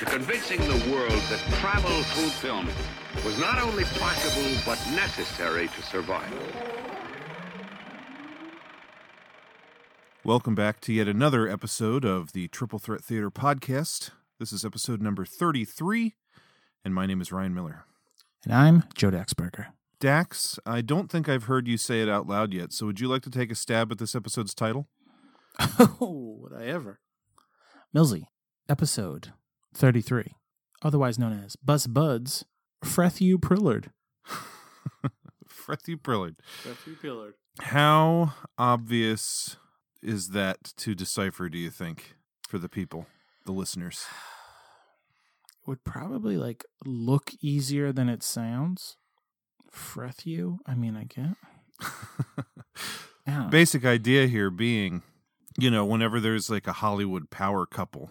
to convincing the world that travel through film was not only possible, but necessary to survive. Welcome back to yet another episode of the Triple Threat Theater podcast. This is episode number 33, and my name is Ryan Miller. And I'm Joe Daxberger. Dax, I don't think I've heard you say it out loud yet, so would you like to take a stab at this episode's title? Oh, would I ever? Millsy, episode 33, otherwise known as Bus Buds, Frethu Prillard. Frethy Prillard. Frethu Prillard. How obvious is that to decipher, do you think, for the people, the listeners? Would probably like look easier than it sounds. Frethu? I mean, I get. Yeah. Basic idea here being, you know, whenever there's like a Hollywood power couple,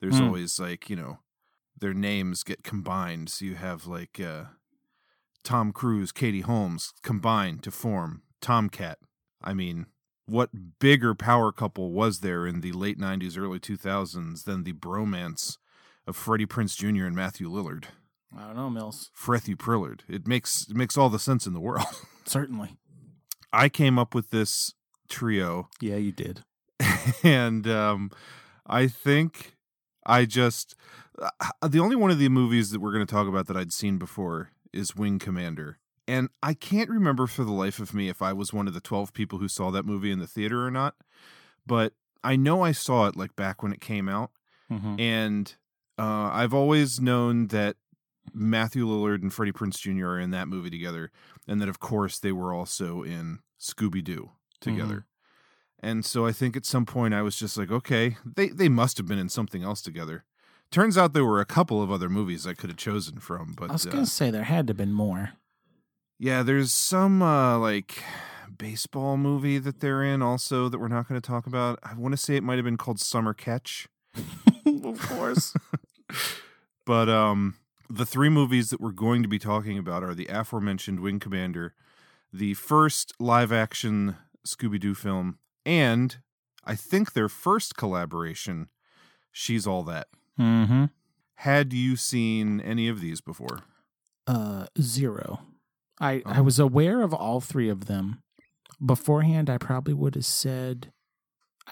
there's Hmm. always like, you know, their names get combined. So you have like uh, Tom Cruise, Katie Holmes combined to form TomKat. I mean, what bigger power couple was there in the late 90s, early 2000s than the bromance of Freddie Prinze Jr. and Matthew Lillard? I don't know, Mills. Frethy Prillard. It makes it makes all the sense in the world. Certainly. I came up with this trio Yeah, you did. and um, I think I just uh, the only one of the movies that we're going to talk about that I'd seen before is Wing Commander, and I can't remember for the life of me if I was one of the twelve people who saw that movie in the theater or not. But I know I saw it like back when it came out, Mm-hmm. and uh, I've always known that Matthew Lillard and Freddie Prinze Jr. are in that movie together, and that of course they were also in Scooby Doo together. And so I think at some point I was just like, okay, they they must have been in something else together. Turns out there were a couple of other movies I could have chosen from, but I was uh, going to say there had to have been more. yeah, there's some uh, like baseball movie that they're in also that we're not going to talk about. I want to say it might have been called Summer Catch. of course. But um, the three movies that we're going to be talking about are the aforementioned Wing Commander, the first live action Scooby Doo film, and I think their first collaboration, She's All That. mm-hmm. Had you seen any of these before? Uh, zero. I I Oh. was aware of all three of them beforehand. I probably would have said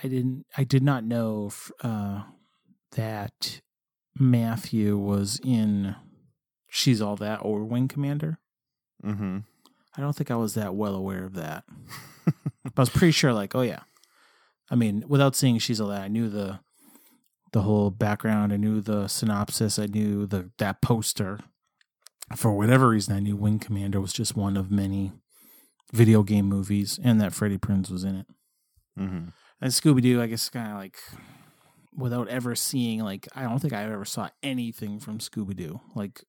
I didn't. I did not know f- uh, that Matthew was in. She's all that or Wing Commander. Mm-hmm. I don't think I was that well aware of that. I was pretty sure, like, oh yeah. I mean, without seeing She's All That, I knew the the whole background. I knew the synopsis. I knew the that poster. For whatever reason, I knew Wing Commander was just one of many video game movies, and that Freddie Prinze was in it. Mm-hmm. And Scooby Doo, I guess, kind of like without ever seeing, like, I don't think I ever saw anything from Scooby Doo. Like,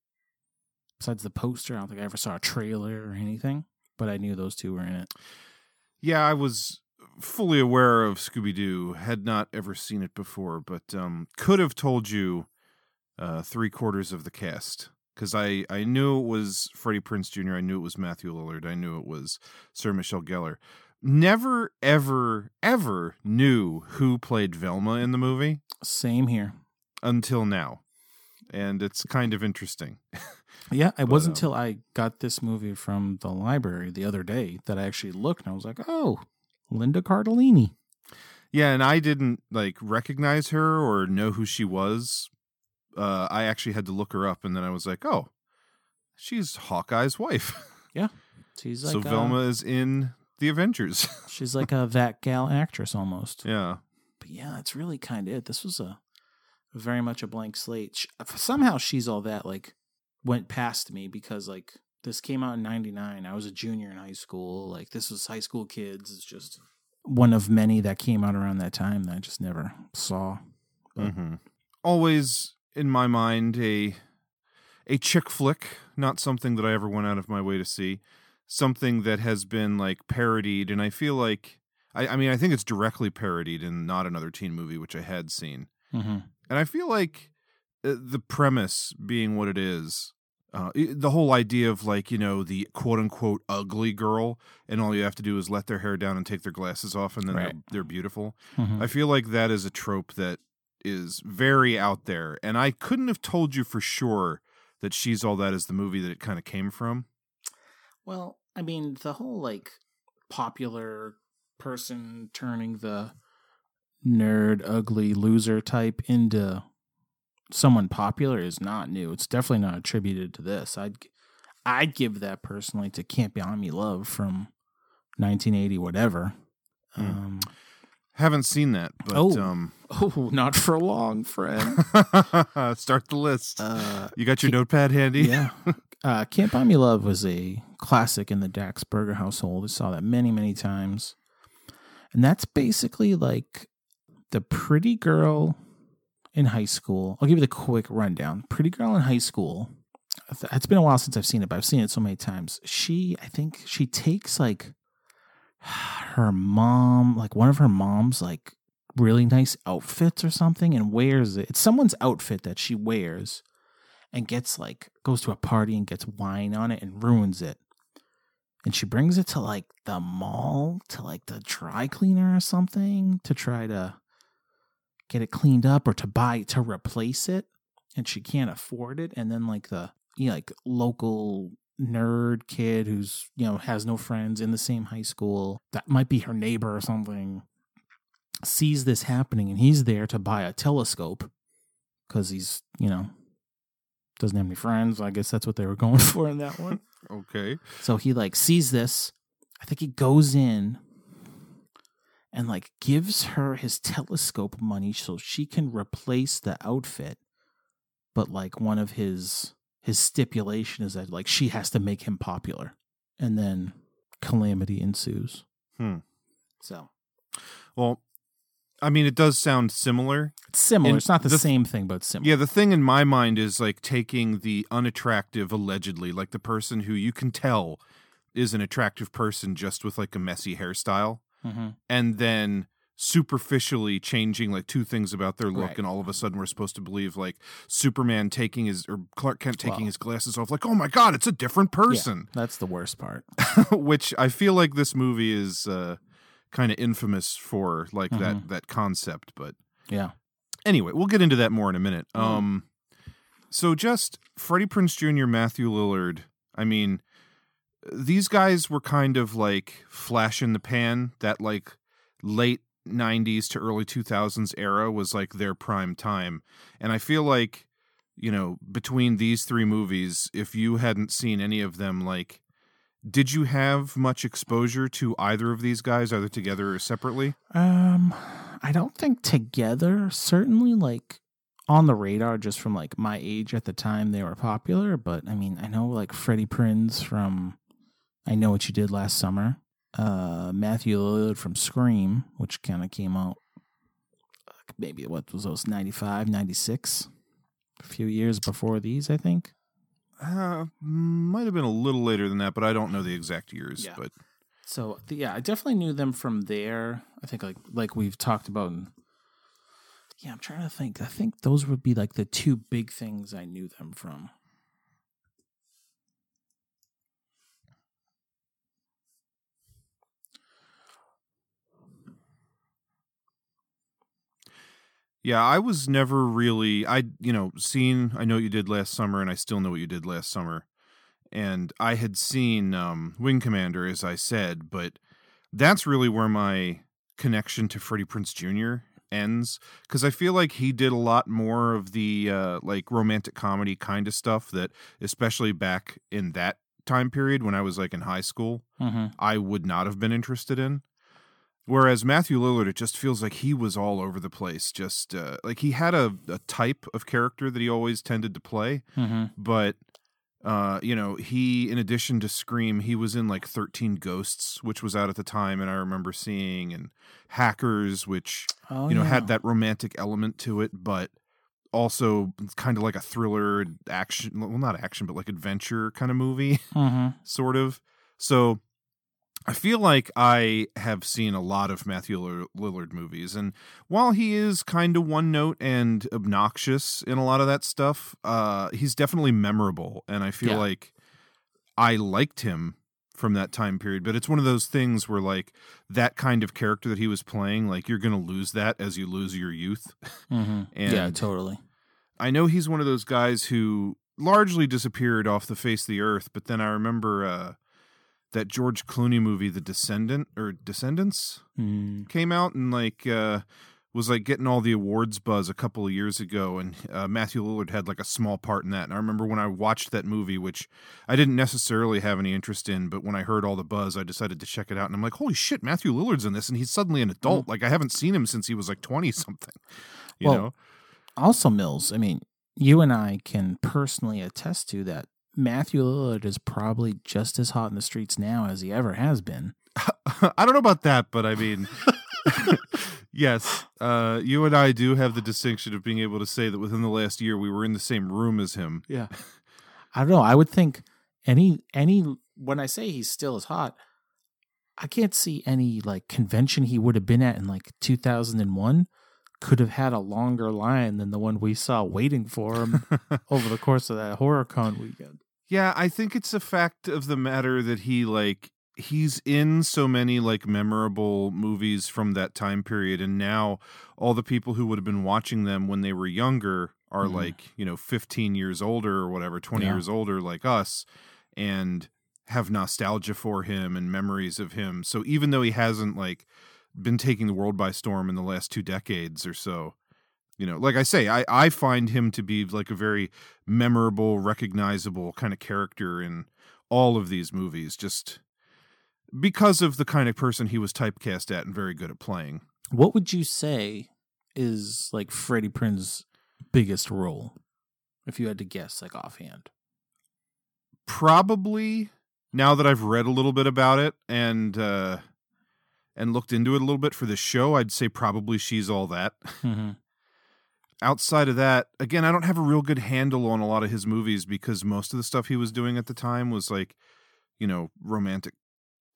besides the poster, I don't think I ever saw a trailer or anything. But I knew those two were in it. Yeah, I was fully aware of Scooby Doo. Had not ever seen it before, but um, could have told you uh, three quarters of the cast because I I knew it was Freddie Prinze Jr. I knew it was Matthew Lillard. I knew it was Sarah Michelle Gellar. Never, ever, ever knew who played Velma in the movie Same here. until now, and it's kind of interesting. Yeah, it wasn't um, until I got this movie from the library the other day that I actually looked and I was like, oh, Linda Cardellini. Yeah, and I didn't like recognize her or know who she was. Uh, I actually had to look her up, and then I was like, "Oh, she's Hawkeye's wife." Yeah, she's like so a, Velma is in the Avengers. She's like a that gal actress almost. yeah, But yeah, that's really kind of it. This was a very much a blank slate. Somehow she's all that like went past me because like this came out in 99. I was a junior in high school. Like this was high school kids. It's just one of many that came out around that time that I just never saw. But hmm always in my mind a a chick flick, not something that I ever went out of my way to see. Something that has been like parodied, and I feel like I, I mean I think it's directly parodied in not another teen movie, which I had seen, Mm-hmm. and I feel like the premise being what it is. Uh, the whole idea of like you know the quote unquote ugly girl, and all you have to do is let their hair down and take their glasses off, and then Right. they're, they're beautiful. Mhm. I feel like that is a trope that is very out there, and I couldn't have told you for sure that she's all that is the movie that it kind of came from. Well, I mean, the whole like popular person turning the nerd, ugly loser type into someone popular is not new. It's definitely not attributed to this. I'd I'd give that personally to Can't Buy Me Love from 1980 whatever. Hmm. Um, Haven't seen that, but Oh. um, oh, not for long, friend. start the list. Uh, you got your notepad handy? yeah. Uh, Can't Buy Me Love was a classic in the Daxberger household. I saw that many, many times. And that's basically like the pretty girl in high school. I'll give you the quick rundown. Pretty girl in high school. It's been a while since I've seen it, but I've seen it so many times. She, I think she takes like her mom, like one of her mom's like really nice outfits or something and wears it. It's someone's outfit that she wears and gets like goes to a party and gets wine on it and ruins it. And she brings it to like the mall to like the dry cleaner or something to try to get it cleaned up or to buy to replace it and she can't afford it and then like the you know, like local nerd kid who's you know has no friends in the same high school that might be her neighbor or something sees this happening and he's there to buy a telescope because he's you know doesn't have any friends. I guess that's what they were going for in that one. Okay. So he like sees this. I think he goes in and like gives her his telescope money so she can replace the outfit. But like one of his his stipulation is that like she has to make him popular. And then calamity ensues. Hmm. So Well, I mean, it does sound similar. it's similar. And it's not the, the- same thing, but similar. Yeah, the thing in my mind is like taking the unattractive, allegedly, like the person who you can tell is an attractive person just with like a messy hairstyle, hmm and then superficially changing like two things about their look, Right. and all of a sudden we're supposed to believe like Superman taking his or Clark Kent taking his glasses off, like, oh my god, it's a different person. that's the worst part. Which I feel like this movie is uh, kind of infamous for, like that Mhm. that concept, but Yeah. anyway, we'll get into that more in a minute. Mm. Um, so just Freddie Prinze Jr., Matthew Lillard. I mean, these guys were kind of like flash in the pan. That like late '90s to early 2000s era was like their prime time, and I feel like you know between these three movies, if you hadn't seen any of them, like. Did you have much exposure to either of these guys, either together or separately? Um, I don't think together. Certainly, like on the radar, just from like my age at the time, they were popular. But I mean, I know like Freddie Prinze from I Know What You Did Last Summer. Uh, Matthew Lillard from Scream, which kind of came out maybe what was those 95, 96? A few years before these, I think. Uh, might have been a little later than that, but I don't know the exact years. Yeah. But So yeah, I definitely knew them from there. I think like like we've talked about. And, yeah, I'm trying to think. I think those would be like the two big things I knew them from. Yeah, I was never really I you know seen I know what you did last summer, and I still know what you did last summer, and I had seen um, Wing Commander as I said, but that's really where my connection to Freddie Prinze Jr. ends because I feel like he did a lot more of the uh, like romantic comedy kind of stuff that, especially back in that time period when I was like in high school, Mm-hmm. I would not have been interested in. Whereas Matthew Lillard, it just feels like he was all over the place. Just uh, like he had a, a type of character that he always tended to play, Mm-hmm. but uh, you know, he in addition to Scream, he was in like Thirteen Ghosts, which was out at the time, and I remember seeing and Hackers, which Oh, you know yeah. had that romantic element to it, but also kind of like a thriller action, well, not action, but like adventure kind of movie, Mm-hmm. sort of. So I feel like I have seen a lot of Matthew Lillard movies, and while he is kind of one note and obnoxious in a lot of that stuff, uh, he's definitely memorable, and I feel Yeah. like I liked him from that time period. But it's one of those things where, like, that kind of character that he was playing, like, you're going to lose that as you lose your youth. Mm-hmm. And yeah, totally. I know he's one of those guys who largely disappeared off the face of the earth, but then I remember uh, that George Clooney movie, The Descendant or Descendants, Mm. came out and like uh, was like getting all the awards buzz a couple of years ago, and uh, Matthew Lillard had like a small part in that. And I remember when I watched that movie, which I didn't necessarily have any interest in, but when I heard all the buzz, I decided to check it out. And I'm like, holy shit, Matthew Lillard's in this, and he's suddenly an adult. Like I haven't seen him since he was like twenty something. You Well, know. Also, Mills. I mean, you and I can personally attest to that. Matthew Lillard is probably just as hot in the streets now as he ever has been. I don't know about that, but I mean, yes, uh, you and I do have the distinction of being able to say that within the last year we were in the same room as him. Yeah. I don't know. I would think any any when I say he's still as hot, I can't see any like convention he would have been at in like 2001 could have had a longer line than the one we saw waiting for him over the course of that horror con weekend. Yeah, I think it's a fact of the matter that he like he's in so many like memorable movies from that time period and now all the people who would have been watching them when they were younger are Mhm. like, you know, 15 years older or whatever, 20 Yeah. years older like us and have nostalgia for him and memories of him. So even though he hasn't like been taking the world by storm in the last two decades or so, you know, like I say, I, I find him to be like a very memorable, recognizable kind of character in all of these movies, just because of the kind of person he was typecast at and very good at playing. What would you say is like Freddie Prinze's biggest role? If you had to guess, like offhand. Probably now that I've read a little bit about it and uh and looked into it a little bit for this show, I'd say probably she's all that. Mm-hmm. Outside of that, again, I don't have a real good handle on a lot of his movies because most of the stuff he was doing at the time was like, you know, romantic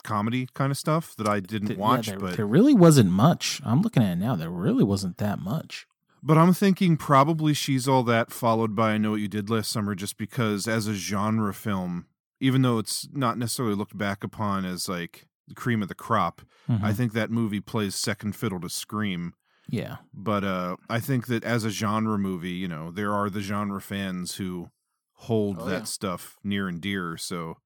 comedy kind of stuff that I didn't watch. there, but there really wasn't much. I'm looking at it now. There really wasn't that much. but I'm thinking probably she's all that, followed by I Know What You Did Last Summer, just because as a genre film, even though it's not necessarily looked back upon as like the cream of the crop, I Mhm. think that movie plays second fiddle to Scream. Yeah. but uh I think that as a genre movie, you know, there are the genre fans who hold Oh, that yeah. stuff near and dear. So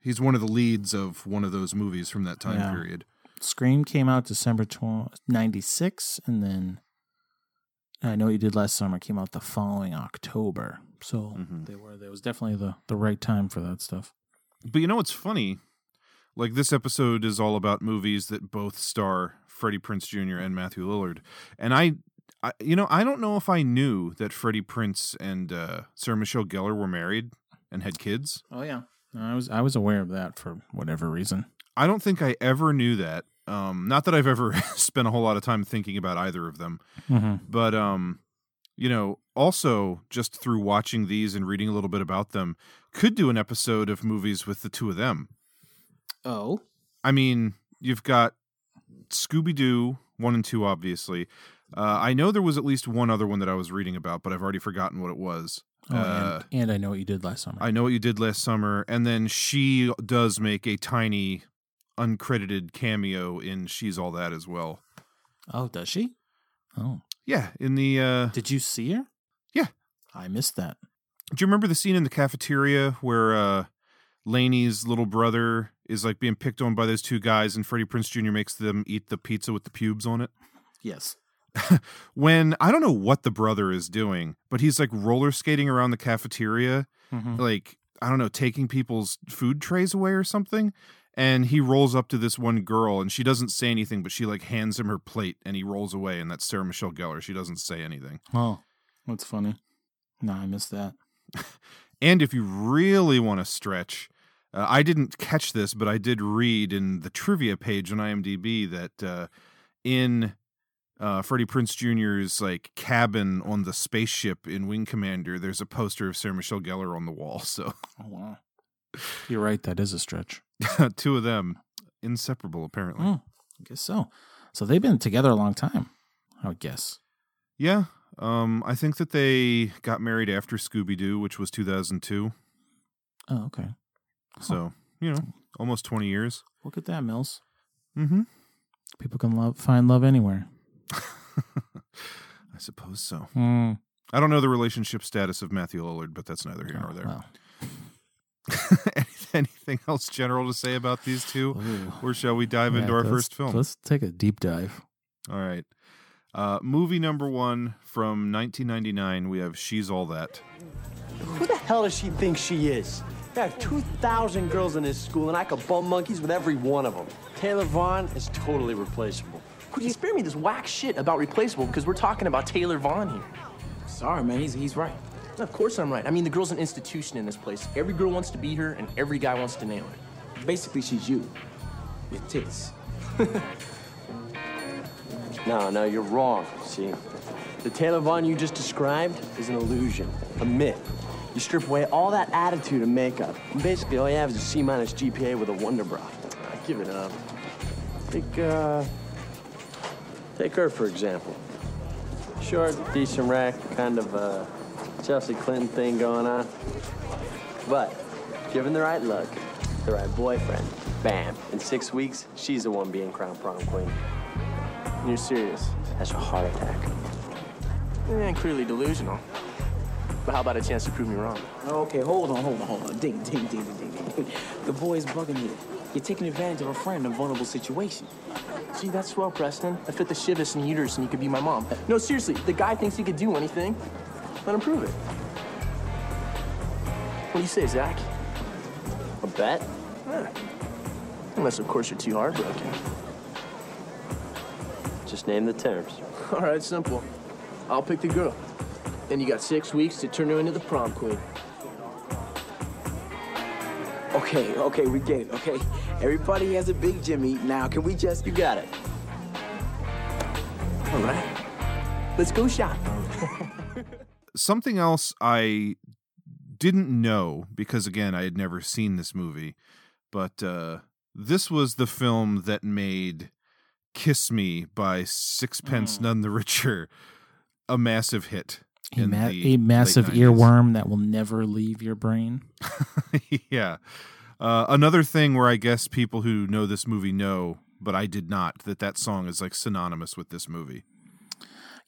he's one of the leads of one of those movies from that time Yeah. period. Scream came out December 12, 96, and then I know what you did last summer came out the following October. So Mhm. they were there was definitely the, the right time for that stuff. But you know what's funny? Like this episode is all about movies that both star Freddie Prinze Jr. and Matthew Lillard. And I, I you know, I don't know if I knew that Freddie Prinze and uh, Sarah Michelle Gellar were married and had kids. Oh yeah. I was I was aware of that for whatever reason. I don't think I ever knew that. Um, not that I've ever spent a whole lot of time thinking about either of them, Mm-hmm. but um, you know, also just through watching these and reading a little bit about them, could do an episode of movies with the two of them. Oh. I mean, you've got Scooby Doo one and two, obviously. Uh, I know there was at least one other one that I was reading about, but I've already forgotten what it was. Oh, Uh, and, and I know what you did last summer. I know what you did last summer, and then she does make a tiny, uncredited cameo in She's All That as well. oh, does she? Oh. Yeah, in the uh Did you see her? Yeah. I missed that. do you remember the scene in the cafeteria where uh Laney's little brother is like being picked on by those two guys and Freddie Prinze Jr. makes them eat the pizza with the pubes on it? Yes. When I don't know what the brother is doing, but he's like roller skating around the cafeteria, Mm-hmm. like I don't know, taking people's food trays away or something. And he rolls up to this one girl and she doesn't say anything, but she like hands him her plate and he rolls away. And that's Sarah Michelle Gellar. She doesn't say anything. Oh, that's funny. No, I missed that. And if you really want to stretch, uh, I didn't catch this, but I did read in the trivia page on IMDb that uh, in uh, Freddie Prinze Jr.'s like cabin on the spaceship in Wing Commander, there's a poster of Sarah Michelle Gellar on the wall. So Oh wow. You're right. That is a stretch. two of them inseparable, apparently. Hmm, I guess so. So they've been together a long time. I would guess. Yeah. Um, I think that they got married after Scooby Doo, which was 2002. Oh, okay. So you know, almost 20 years. Look at that, Mills. Mm-hmm. People can love find love anywhere. I suppose so. Hmm. I don't know the relationship status of Matthew Lillard, but that's neither here nor there. Well, Anything else general to say about these two, ooh. or shall we dive Yeah, into our first film? Let's take a deep dive. All right. Uh, movie number one from 1999. We have She's All That. Who the hell does she think she is? I have 2,000 girls in this school, and I could bum monkeys with every one of them. Taylor Vaughan is totally replaceable. Could you spare me this whack shit about replaceable because we're talking about Taylor Vaughan here? Sorry, man. He's, he's right. Of course I'm right. I mean, the girl's an institution in this place. Every girl wants to be her, and every guy wants to nail her. Basically, she's you. With tits. No, no, you're wrong. See, the Taylor Vaughan you just described is an illusion, a myth. You strip away all that attitude and makeup. And basically, all you have is a C minus GPA with a wonder bra. I give it up. Take, uh, take her for example. Short, decent rack, kind of uh, Chelsea Clinton thing going on. But given the right look, the right boyfriend, bam! In six weeks, she's the one being crowned prom queen. And you're serious? That's a heart attack. Eh, clearly delusional. But how about a chance to prove me wrong? Okay, hold on, hold on, hold on. Ding, ding, ding, ding, ding, ding. The boy's bugging you. You're taking advantage of a friend in a vulnerable situation. See, that's swell, Preston. I fit the shivus and uterus, and you could be my mom. No, seriously, the guy thinks he could do anything. Let him prove it. What do you say, Zach? A bet? Eh. Unless, of course, you're too heartbroken. Just name the terms. All right, simple. I'll pick the girl. Then you got six weeks to turn her into the prom queen. Okay, okay, we get it, okay? Everybody has a big Jimmy. Now, can we just. You got it. All right. Let's go shop. Something else I didn't know because again I had never seen this movie, but uh, this was the film that made "Kiss Me" by Sixpence None the Richer a massive hit. A, ma- a massive earworm that will never leave your brain. yeah. Uh, another thing where I guess people who know this movie know, but I did not, that that song is like synonymous with this movie.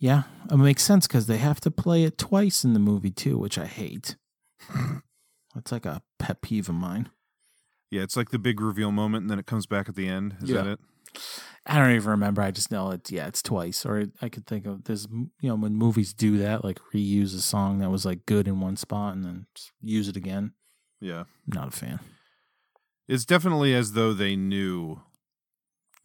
Yeah, it makes sense because they have to play it twice in the movie too, which I hate. That's like a pet peeve of mine. Yeah, it's like the big reveal moment, and then it comes back at the end. Is Yeah. that it? I don't even remember. I just know it. Yeah, it's twice. Or I could think of this. You know, when movies do that, like reuse a song that was like good in one spot and then use it again. Yeah. Not a fan. It's definitely as though they knew,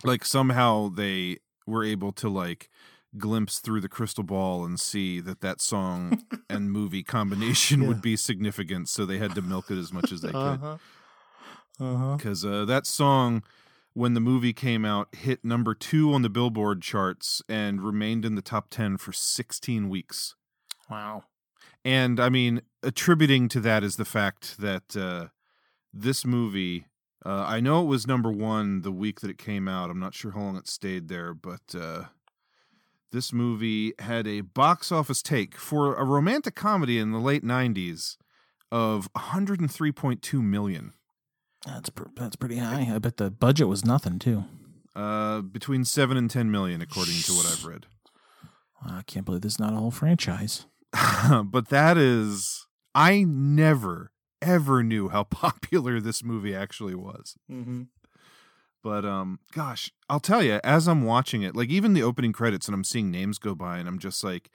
like somehow they were able to like glimpse through the crystal ball and see that that song and movie combination would be significant, so they had to milk it as much as they could. Uh huh. because uh, that song when the movie came out hit number two on the billboard charts and remained in the top 10 for 16 weeks. Wow. and i mean attributing to that is the fact that uh, this movie uh, i know it was number one the week that it came out. I'm not sure how long it stayed there but uh, this movie had a box office take for a romantic comedy in the late 90s of 103.2 million That's pr- that's pretty high. I bet the budget was nothing too. Uh, between seven and ten million, according to what I've read. I can't believe this is not a whole franchise. but that is, I never ever knew how popular this movie actually was. Mm-hmm. But um, gosh, I'll tell you, as I'm watching it, like even the opening credits, and I'm seeing names go by, and I'm just like,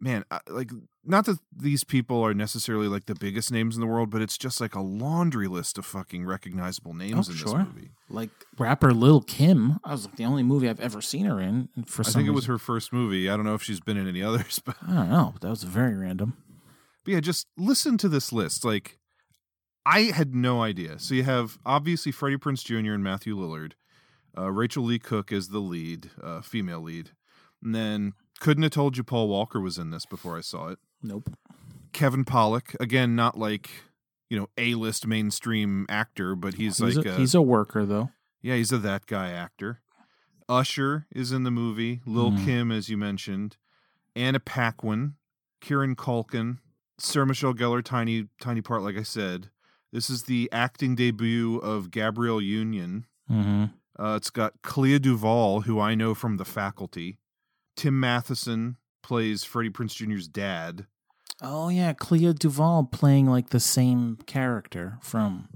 man, like not that these people are necessarily like the biggest names in the world, but it's just like a laundry list of fucking recognizable names Oh, in sure. this movie. Like rapper Lil Kim. I was like the only movie I've ever seen her in. And for I some think it was her first movie. I don't know if she's been in any others, but I don't know. That was very random. But yeah, just listen to this list. Like, I had no idea. So you have obviously Freddie Prinze Jr. and Matthew Lillard. Uh, Rachael Leigh Cook is the lead, uh, female lead. And then couldn't have told you Paul Walker was in this before I saw it. Nope. Kevin Pollak, again, not like you know a list mainstream actor, but he's, He's, like a, he's a worker though. yeah, he's a that guy actor. Usher is in the movie. Lil Mhm. Kim, as you mentioned. Anna Paquin, Kieran Culkin, Sarah Michelle Gellar, tiny tiny part, like I said. This is the acting debut of Gabrielle Union. Mm-hmm. Uh, it's got Clea Duvall, who I know from The Faculty. Tim Matheson plays Freddie Prinze Jr.'s dad. Oh yeah, Clea Duvall playing like the same character from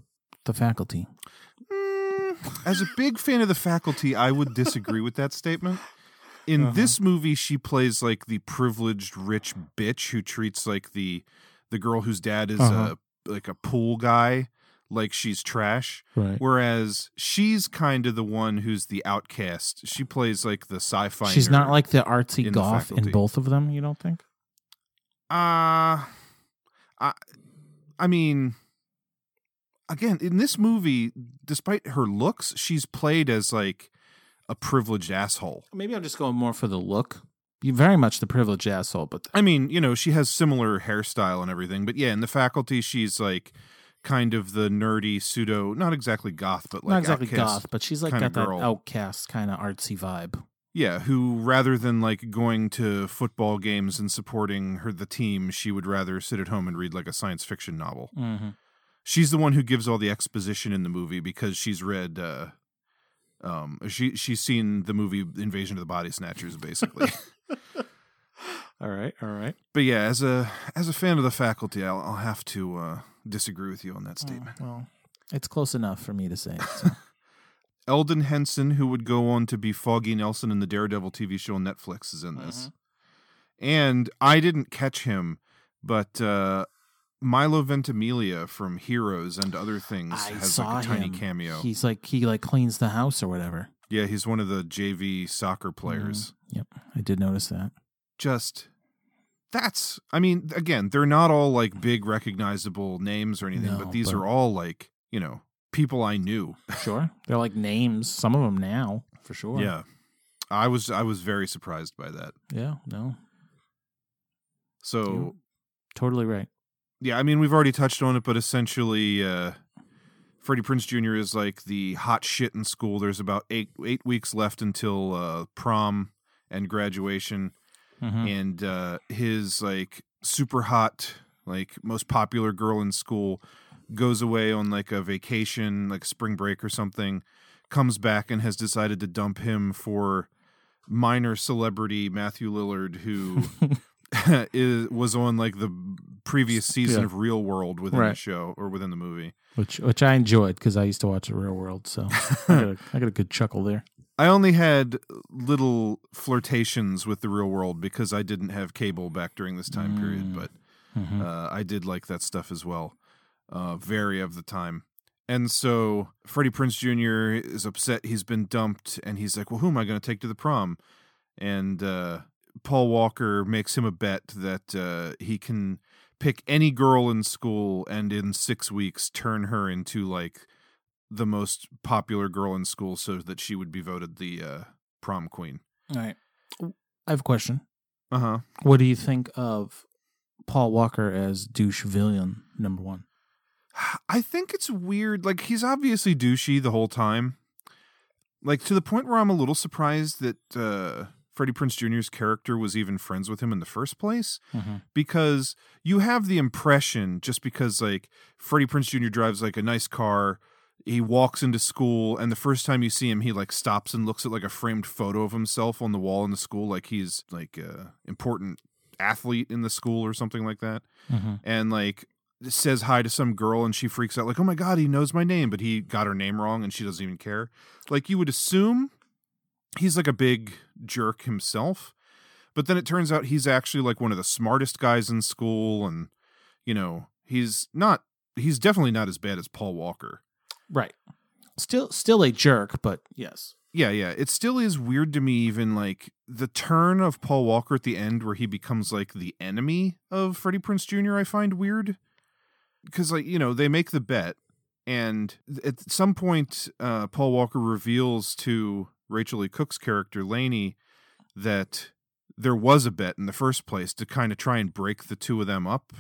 The Faculty. As a big fan of The Faculty, I would disagree with that statement. In Uh-huh. this movie, she plays like the privileged rich bitch who treats like the the girl whose dad is Uh-huh. a like a pool guy like she's trash. Right. Whereas she's kind of the one who's the outcast. She plays like the sci-fi. She's not like the artsy in The goth in both of them. You don't think? Uh I I mean again, in this movie, despite her looks, she's played as like a privileged asshole. Maybe I'm just going more for the look. You very much the privileged asshole, but I mean, you know, she has similar hairstyle and everything, but yeah, in the faculty she's like kind of the nerdy pseudo not exactly goth, but like not exactly goth, but she's like got that girl. outcast kind of artsy vibe. Yeah, who rather than like going to football games and supporting her the team, she would rather sit at home and read like a science fiction novel. Mm-hmm. She's the one who gives all the exposition in the movie because she's read uh um she she's seen the movie Invasion of the Body Snatchers basically. All right, all right. but yeah, as a as a fan of the faculty, I'll I'll have to uh disagree with you on that statement. Well, it's close enough for me to say. So. Elden Henson, who would go on to be Foggy Nelson in the Daredevil TV show on Netflix, is in this. And I didn't catch him, but uh, Milo Ventimiglia from Heroes and other things I has like a tiny him. cameo. He's like he like cleans the house or whatever. yeah, he's one of the JV soccer players. Yep, I did notice that. Just that's, I mean, again, they're not all like big recognizable names or anything, No, but these but- are all like, you know, people I knew. Sure, they're like names. Some of them now for sure. Yeah. I was I was very surprised by that. yeah. No, So You're totally right. Yeah, I mean we've already touched on it, but essentially, uh, Freddie Prinze Jr. is like the hot shit in school. There's about eight eight weeks left until uh, prom and graduation, Mhm. and uh, his like super hot, like most popular girl in school goes away on like a vacation, like spring break or something, comes back and has decided to dump him for minor celebrity Matthew Lillard, who is was on like the previous season Yeah. of Real World within the show or within the movie. Which which I enjoyed because I used to watch The Real World, so I got a, I got a good chuckle there. I only had little flirtations with the real world because I didn't have cable back during this time period, but Mhm. uh, I did like that stuff as well, uh, very of the time. And so Freddie Prinze Jr. is upset he's been dumped, and he's like, "Well, who am I going to take to the prom?" And uh, Paul Walker makes him a bet that uh, he can pick any girl in school and in six weeks turn her into like the most popular girl in school so that she would be voted the uh, prom queen. All right, I have a question. Uh huh. What do you think of Paul Walker as douche villain number one? I think it's weird. Like he's obviously douchey the whole time. Like to the point where I'm a little surprised that uh Freddie Prinze Jr.'s character was even friends with him in the first place. Mhm. Because you have the impression, just because like Freddie Prinze Jr. drives like a nice car, he walks into school, and the first time you see him, he like stops and looks at like a framed photo of himself on the wall in the school, like he's like a important athlete in the school or something like that. Mhm. and like says hi to some girl and she freaks out like oh my god he knows my name but he got her name wrong and she doesn't even care. Like you would assume he's like a big jerk himself but then it turns out he's actually like one of the smartest guys in school and you know he's not he's definitely not as bad as paul walker Right. Still still a jerk, but yes. yeah yeah it still is weird to me even like the turn of paul walker at the end where he becomes like the enemy of freddie prinze jr i find weird because like you know they make the bet and at some point uh paul walker reveals to rachael leigh cook's character laney that there was a bet in the first place to kind of try and break the two of them up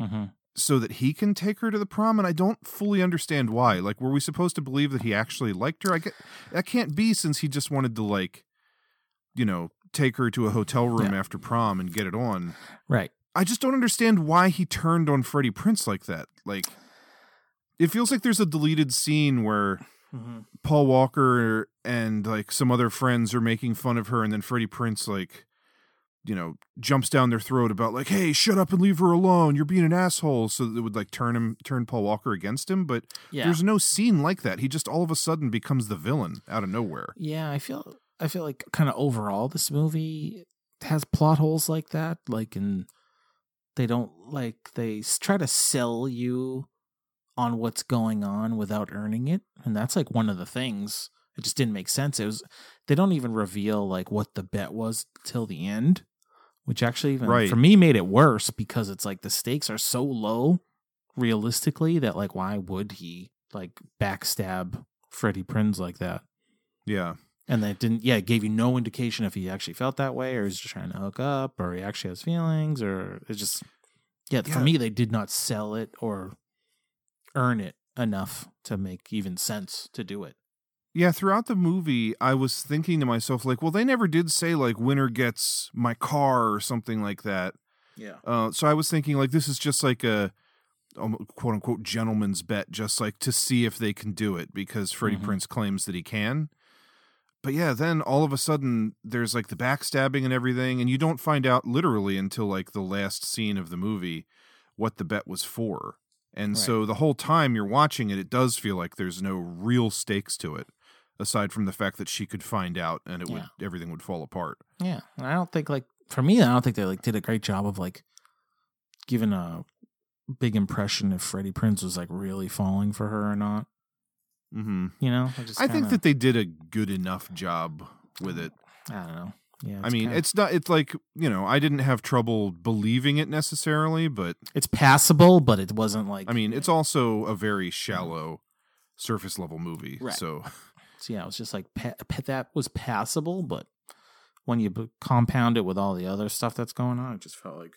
Mm-hmm. So that he can take her to the prom and I don't fully understand why. Like were we supposed to believe that he actually liked her? I get that can't be since he just wanted to like you know, take her to a hotel room Yeah. after prom and get it on. Right. I just don't understand why he turned on Freddie Prinze like that. Like it feels like there's a deleted scene where Mm-hmm. Paul Walker and like some other friends are making fun of her, and then Freddie Prinze like, you know, jumps down their throat about like, "Hey, shut up and leave her alone. You're being an asshole." So that it would like turn him, turn Paul Walker against him. But Yeah. there's no scene like that. He just all of a sudden becomes the villain out of nowhere. Yeah, I feel I feel like kind of overall this movie has plot holes like that. Like, and they don't like they try to sell you on what's going on without earning it, and that's like one of the things. It just didn't make sense. It was they don't even reveal like what the bet was till the end, which actually even Right. for me made it worse because it's like the stakes are so low realistically that like why would he like backstab Freddie Prinze like that? Yeah, And they didn't, yeah, it gave you no indication if he actually felt that way or he's just trying to hook up or he actually has feelings or it's just, yeah, for me, they did not sell it or earn it enough to make even sense to do it. Yeah. Throughout the movie, I was thinking to myself like, well, they never did say like winner gets my car or something like that. Yeah. Uh, so I was thinking like this is just like a um, quote unquote gentleman's bet, just like to see if they can do it because Freddie Mhm. Prinze claims that he can. But yeah, then all of a sudden there's like the backstabbing and everything, and you don't find out literally until like the last scene of the movie what the bet was for. And Right. so the whole time you're watching it, it does feel like there's no real stakes to it, aside from the fact that she could find out and it would everything would fall apart. Yeah. And I don't think, like, for me, I don't think they, like, did a great job of, like, giving a big impression if Freddie Prinze was, like, really falling for her or not. Mm-hmm. You know? I, just I think kinda- that they did a good enough job with it. I don't know. Yeah. I mean, kinda- it's not. It's like you know, I didn't have trouble believing it necessarily, but it's passable, but it wasn't like, I mean, it's also a very shallow, surface level movie. Right. So So yeah, it was just like pa- that was passable, but when you compound it with all the other stuff that's going on, it just felt like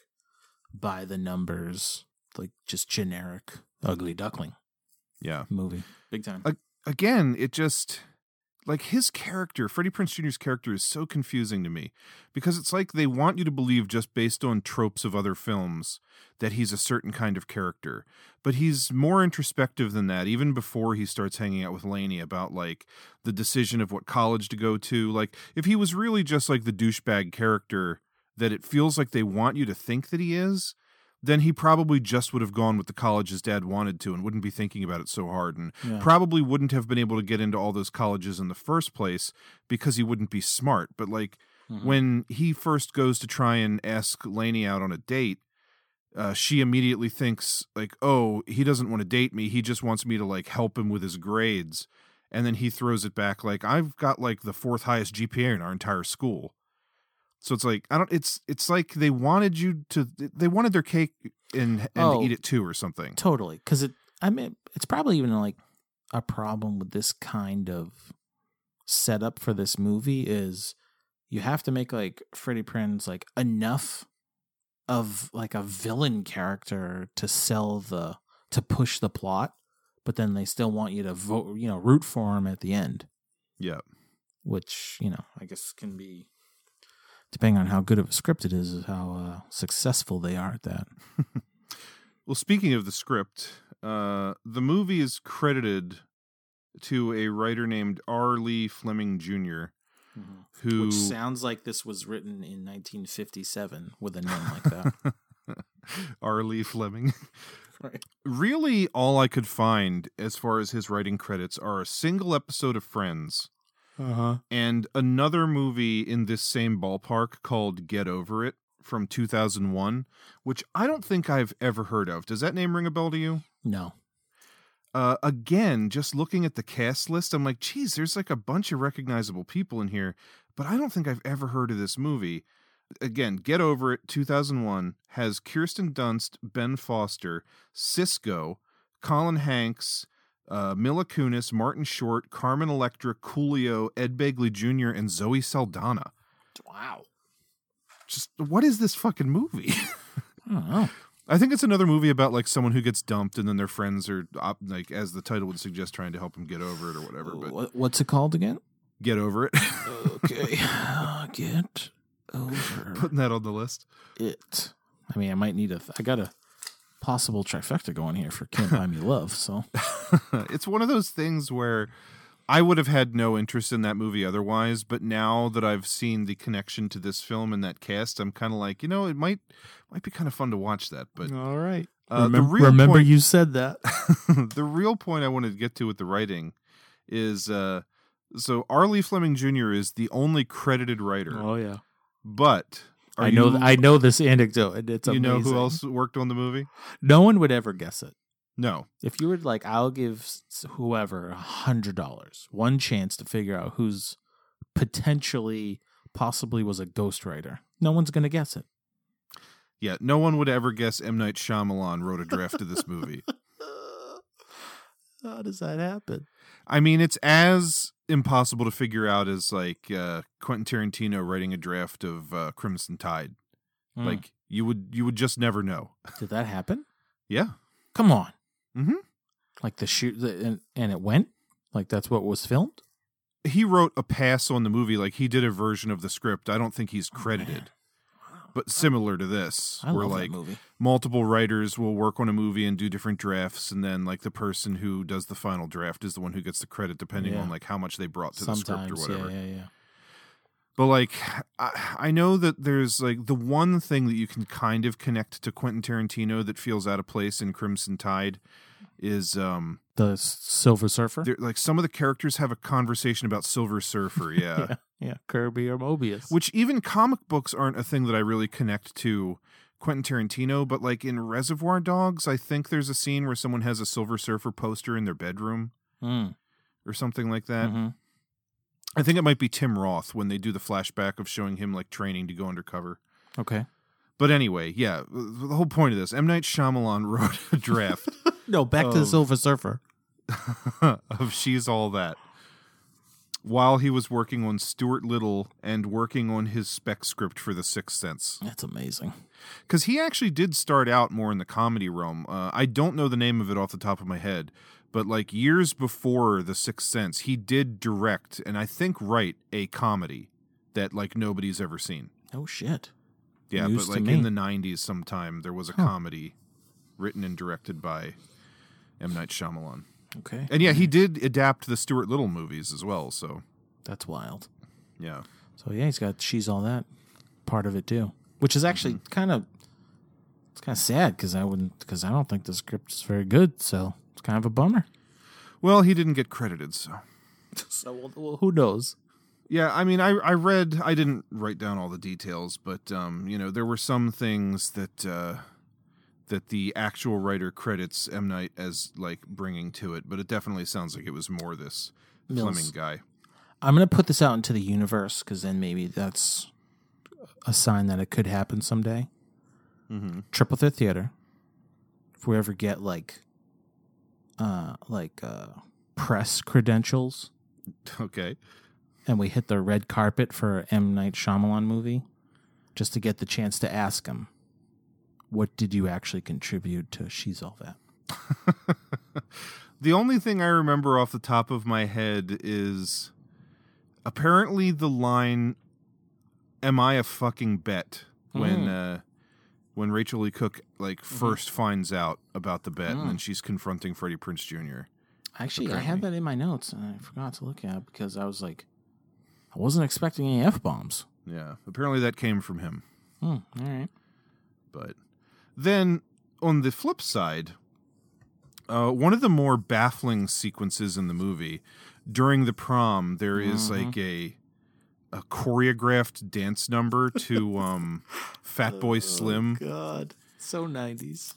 by the numbers, like just generic ugly duckling yeah, movie, big time. Again, it just like his character, Freddie Prinze Jr.'s character, is so confusing to me because it's like they want you to believe just based on tropes of other films that he's a certain kind of character, but he's more introspective than that. Even before he starts hanging out with Laney about like the decision of what college to go to, like if he was really just like the douchebag character that it feels like they want you to think that he is, then he probably just would have gone with the college his dad wanted to and wouldn't be thinking about it so hard and Yeah. probably wouldn't have been able to get into all those colleges in the first place because he wouldn't be smart. But like Mhm. when he first goes to try and ask Laney out on a date, uh, she immediately thinks like, "Oh, he doesn't want to date me. He just wants me to like help him with his grades." And then he throws it back like, "I've got like the fourth highest GPA in our entire school." So it's like I don't. It's it's like they wanted you to. They wanted their cake and and Oh. to eat oh. it too, or something. Totally, because it. I mean, it's probably even like a problem with this kind of setup for this movie is you have to make like Freddie Prinze like enough of like a villain character to sell the to push the plot, but then they still want you to vote, you know, root for him at the end, Yeah. which you know I guess can be depending on how good of a script it is, is how uh, successful they are at that. Well, speaking of the script, uh, the movie is credited to a writer named R. Lee Fleming Jr., who Which sounds like this was written in 1957 with a name like that. R. Lee Fleming. Right. Really, all I could find as far as his writing credits are a single episode of Friends Uh-huh. and another movie in this same ballpark called Get Over It from 2001, which I don't think I've ever heard of. Does that name ring a bell to you? No. uh, again, just looking at the cast list, I'm like, geez, there's like a bunch of recognizable people in here, but I don't think I've ever heard of this movie. Again, Get Over It, 2001, has Kirsten Dunst, Ben Foster, Sisqó, Colin Hanks, uh, Mila Kunis, Martin Short, Carmen Electra, Coolio, Ed Begley Jr., and Zoe Saldana. Wow. Just what is this fucking movie? I don't know. I think it's another movie about like someone who gets dumped and then their friends are op- like, as the title would suggest, trying to help them get over it or whatever. But what's it called again? get over it. Okay. Get over Putting that on the list. it. I mean, I might need a. I got a possible trifecta going here for "Can't Buy Me Love." So it's one of those things where I would have had no interest in that movie otherwise, but now that I've seen the connection to this film and that cast, I'm kind of like, you know, it might might be kind of fun to watch that. But all right. uh, remember, real remember point- you said that. the real point I wanted to get to with the writing is uh, so R. Lee Fleming Jr. is the only credited writer, Oh yeah. but are I know. you- I know this anecdote. and It's you know who else worked on the movie? No one would ever guess it. No, If you were like, I'll give whoever a hundred dollars, one chance to figure out who's potentially, possibly was a ghostwriter. No one's gonna guess it. yeah, no one would ever guess M Night Shyamalan wrote a draft of this movie. How does that happen? I mean, it's as impossible to figure out is like uh, Quentin Tarantino writing a draft of uh, Crimson Tide. Hmm. Like you would you would just never know. Did that happen? Yeah. Come on. Mm-hmm. Like the shoot, the, and, and it went. Like that's what was filmed. He wrote a pass on the movie, like he did a version of the script. I don't think he's Oh, credited. But similar to this, I where like multiple writers will work on a movie and do different drafts, and then like the person who does the final draft is the one who gets the credit, depending Yeah. on like how much they brought to the script or whatever. yeah, yeah, yeah. But like, I, I know that there's like the one thing that you can kind of connect to Quentin Tarantino that feels out of place in Crimson Tide is um The Silver Surfer. like some of the characters have a conversation about Silver Surfer, yeah. yeah, yeah, Kirby or Mobius. Which even comic books aren't a thing that I really connect to Quentin Tarantino, but like in Reservoir Dogs, I think there's a scene where someone has a Silver Surfer poster in their bedroom Mm. or something like that. Mhm. I think it might be Tim Roth when they do the flashback of showing him like training to go undercover. Okay. But anyway, yeah, the whole point of this, M Night Shyamalan wrote a draft No, back to the Silver Surfer. of She's All That while he was working on Stuart Little and working on his spec script for The Sixth Sense. That's amazing. Because he actually did start out more in the comedy realm. Uh, I don't know the name of it off the top of my head, but like years before The Sixth Sense, he did direct and I think write a comedy that like nobody's ever seen. Oh shit. Yeah, News but like in the '90s, sometime there was a Huh. comedy written and directed by M Night Shyamalan. Okay. And yeah, he did adapt the Stuart Little movies as well. So That's wild. yeah, So yeah, he's got she's all that part of it too, which is actually Mm-hmm. kind of it's kind of sad because I wouldn't because I don't think the script is very good. So it's kind of a bummer. well, he didn't get credited. So So well, who knows? yeah, I mean, I I read, I didn't write down all the details, but um, you know, there were some things that uh, that the actual writer credits M Night as like bringing to it, but it definitely sounds like it was more this Mills. Fleming guy. I'm gonna put this out into the universe because then maybe that's a sign that it could happen someday. Mm-hmm. Triple Threat Theater. If we ever get like, uh, like uh, press credentials, Okay. and we hit the red carpet for M Night Shyamalan movie, just to get the chance to ask him, what did you actually contribute to She's All That? The only thing I remember off the top of my head is apparently the line "Am I a fucking bet?" when uh when Rachael Leigh Cook like 1st finds out about the bet and then she's confronting Freddie Prinze Jr. Actually, I had that in my notes, and I forgot to look at it because I was like, I wasn't expecting any f bombs. Yeah, apparently that came from him. Hmm, all right. But then on the flip side, uh, one of the more baffling sequences in the movie during the prom, there is like a a choreographed dance number to um, Fatboy Slim God, so nineties,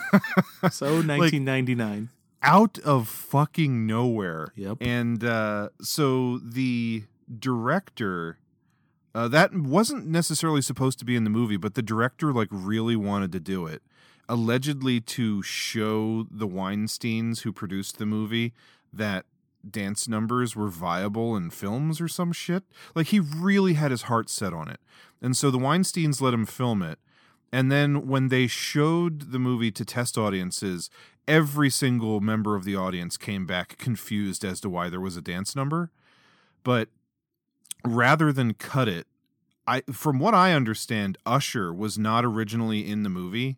so nineteen ninety nine. out of fucking nowhere. Yep. And uh, so the director. Uh, that wasn't necessarily supposed to be in the movie, but the director like really wanted to do it, allegedly to show the Weinstein's who produced the movie that dance numbers were viable in films or some shit. Like he really had his heart set on it. And so the Weinsteins let him film it. And then when they showed the movie to test audiences, every single member of the audience came back confused as to why there was a dance number. But rather than cut it, I from what I understand, Usher was not originally in the movie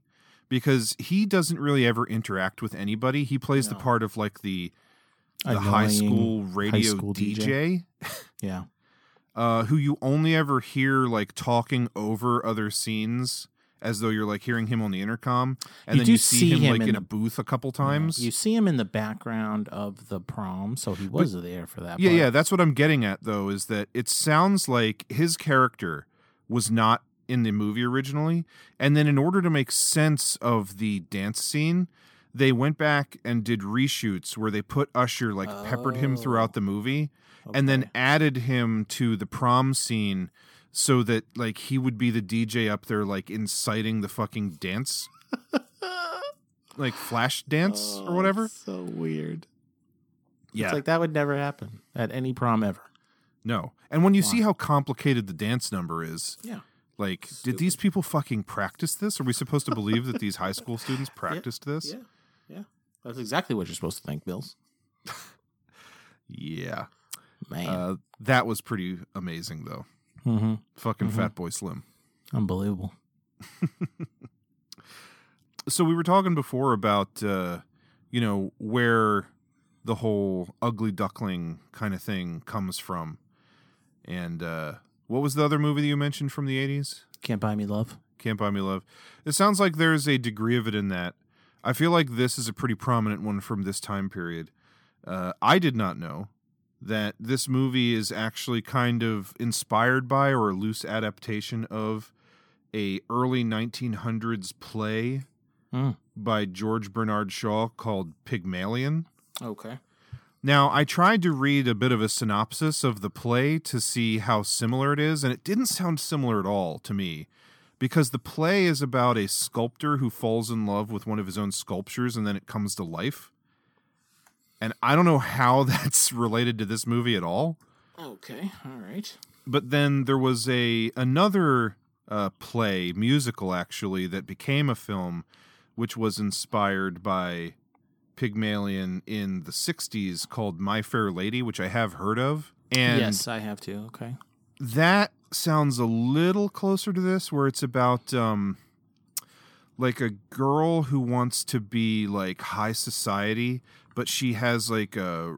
because he doesn't really ever interact with anybody. He plays the part of like the the high school high radio school DJ, Yeah. uh, who you only ever hear like talking over other scenes as though you're like hearing him on the intercom, and You then you see, see him, him like in in the- a booth a couple times. You see him in the background of the prom, so he was there for that. Yeah, part. yeah, that's what I'm getting at though is that it sounds like his character was not in the movie originally, and then in order to make sense of the dance scene, they went back and did reshoots where they put Usher like peppered him throughout the movie and then oh, added him to the prom scene so that like he would be the DJ up there like inciting the fucking dance like flash dance or whatever. Oh, So weird. Yeah. It's like that would never happen at any prom ever. No. And when you see how complicated the dance number is, Yeah. like, did these people fucking practice this? Are we supposed to believe that these high school students practiced this? Yeah. Yeah. That's exactly what you're supposed to think, Bills. Yeah. Man. Uh, that was pretty amazing, though. Mm-hmm. Fucking Mhm. Fatboy Slim. Unbelievable. So we were talking before about, uh, you know, where the whole ugly duckling kind of thing comes from. And uh, what was the other movie that you mentioned from the 80s? Can't buy me love. Can't Buy Me Love. It sounds like there's a degree of it in that. I feel like this is a pretty prominent one from this time period. Uh, I did not know that this movie is actually kind of inspired by or a loose adaptation of a early 1900s play Hmm. by George Bernard Shaw called Pygmalion. Okay. Now, I tried to read a bit of a synopsis of the play to see how similar it is, and it didn't sound similar at all to me because the play is about a sculptor who falls in love with one of his own sculptures and then it comes to life. And I don't know how that's related to this movie at all. Okay. All right. But then there was a another uh, play, musical actually, that became a film, which was inspired by Pygmalion in the '60s, called My Fair Lady, which I have heard of. And yes, I have too. Okay. that sounds a little closer to this, where it's about um, like a girl who wants to be like high society, but she has like a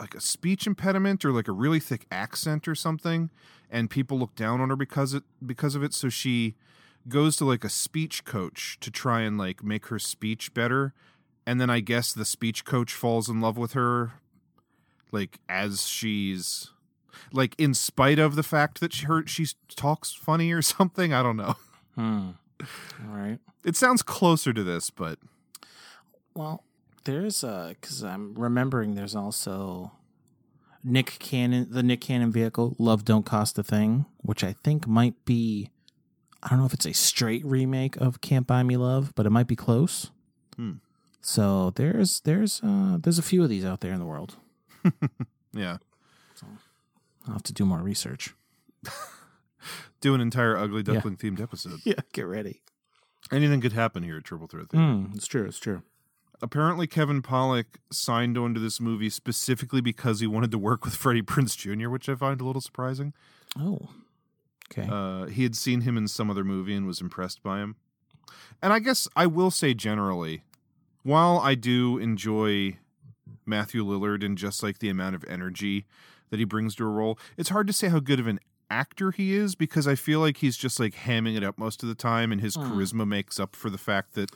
like a speech impediment or like a really thick accent or something, and people look down on her because it because of it. So she goes to like a speech coach to try and like make her speech better, and then I guess the speech coach falls in love with her, like as she's like in spite of the fact that she her she talks funny or something. I don't know. Hmm. All right. It sounds closer to this, but Well, there's a because I'm remembering there's also Nick Cannon, the Nick Cannon vehicle, "Love Don't Cost a Thing," which I think might be. I don't know if it's a straight remake of "Can't Buy Me Love," but it might be close. Hmm. So there's there's uh there's a few of these out there in the world. yeah. I'll have to do more research. Do an entire ugly Yeah. duckling themed episode. Yeah, get ready. Anything could happen here at Triple Threat Mm, it's true. It's true. Apparently, Kevin Pollak signed on to this movie specifically because he wanted to work with Freddie Prinze Jr., which I find a little surprising. Oh, okay. Uh, he had seen him in some other movie and was impressed by him. And I guess I will say generally, while I do enjoy Matthew Lillard and just like the amount of energy that he brings to a role, it's hard to say how good of an actor he is because I feel like he's just like hamming it up most of the time and his Hmm. charisma makes up for the fact that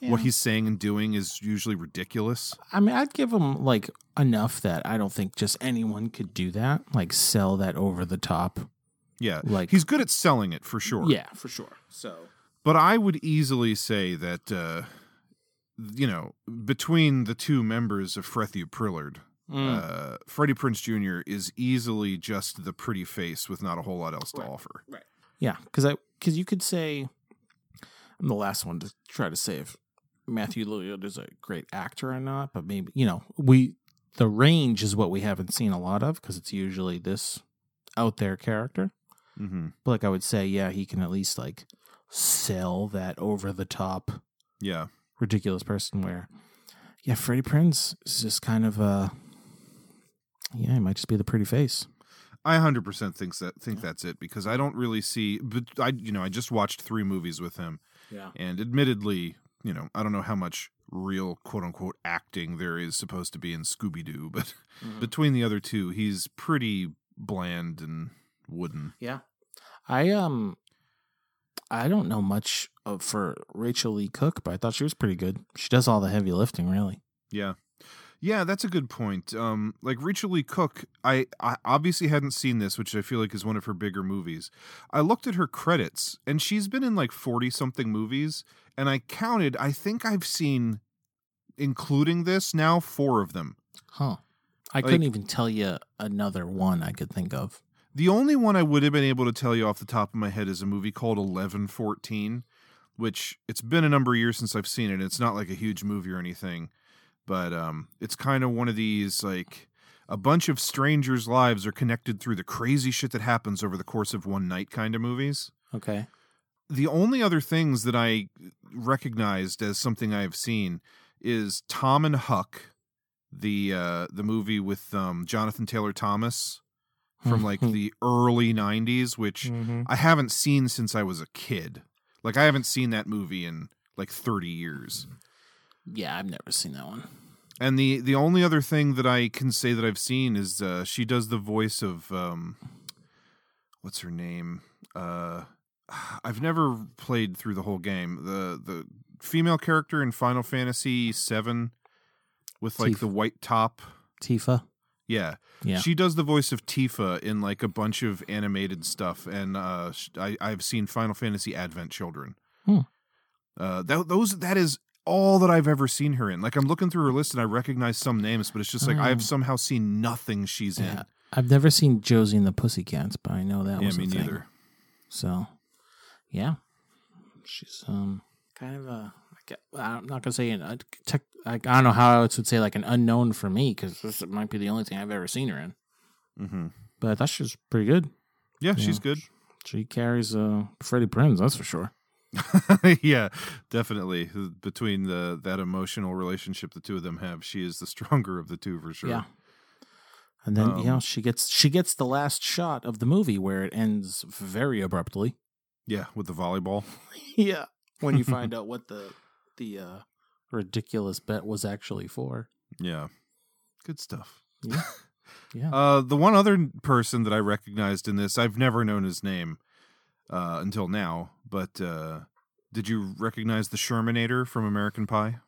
what he's saying and doing is usually ridiculous. I mean, I'd give him like enough that I don't think just anyone could do that. Like sell that over the top. Yeah. Like- he's good at selling it for sure. Yeah, for sure. So But I would easily say that, uh, you know, between the two members of Frethu Prillard, Mm. uh, Freddie Prinze Jr. is easily just the pretty face with not a whole lot else to offer. Right. yeah, because I because you could say I'm the last one to try to say if Matthew Lillard is a great actor or not, but maybe you know we the range is what we haven't seen a lot of because it's usually this out there character. Mm-hmm. But like I would say, yeah, he can at least like sell that over the top Yeah. ridiculous person where yeah, Freddie Prinze is just kind of uh yeah, he might just be the pretty face. I 100% thinks that think that's it because I don't really see but I you know, I just watched 3 movies with him Yeah. and admittedly, you know, I don't know how much real quote unquote acting there is supposed to be in Scooby Doo, but Mm-hmm. between the other two, he's pretty bland and wooden. Yeah. I um I don't know much of for Rachael Leigh Cook, but I thought she was pretty good. She does all the heavy lifting, really. Yeah. Yeah, that's a good point. Um, like Rachael Leigh Cook, I, I obviously hadn't seen this, which I feel like is one of her bigger movies. I looked at her credits, and she's been in like 40 something movies, and I counted, I think I've seen, including this, now four of them. Huh. I Like- couldn't even tell you another one I could think of. The only one I would have been able to tell you off the top of my head is a movie called 1114, which it's been a number of years since I've seen it. It's not like a huge movie or anything, but um, it's kind of one of these like a bunch of strangers' lives are connected through the crazy shit that happens over the course of one night kind of movies. Okay. The only other things that I recognized as something I've seen is Tom and Huck, the uh, the movie with um, Jonathan Taylor Thomas from like the early 90s which Mhm. I haven't seen since I was a kid. Like I haven't seen that movie in like 30 years. Yeah, I've never seen that one. And the the only other thing that I can say that I've seen is uh she does the voice of um what's her name? Uh I've never played through the whole game. The the female character in Final Fantasy 7 with like Tifa. the white top. Tifa. Yeah. Yeah. She does the voice of Tifa in like a bunch of animated stuff, and uh, I, I've seen Final Fantasy Advent Children. Hmm. Uh, that those that is all that I've ever seen her in. Like I'm looking through her list and I recognize some names, but it's just like Oh. I've somehow seen nothing she's Yeah. I've never seen Josie and the Pussycats, but I know that. Yeah, was me a thing. So, yeah, she's um kind of a. I I'm not gonna say an. uh, Tech, I, I don't know how else would say like an unknown for me because this might be the only thing I've ever seen her in. hmm But that's just pretty good. Yeah, Yeah. she's good. She carries uh Freddie Prinze, that's for sure. yeah, definitely. Between the that emotional relationship the two of them have, she is the stronger of the two for sure. Yeah. And then you know Um, she gets she gets the last shot of the movie where it ends very abruptly. Yeah, with the volleyball. yeah. When you find out what the the uh ridiculous bet was actually for. Yeah. Good stuff. Yeah. Yeah. Uh, the one other person that I recognized in this, I've never known his name uh, until now, but uh, did you recognize the Shermanator from American Pie?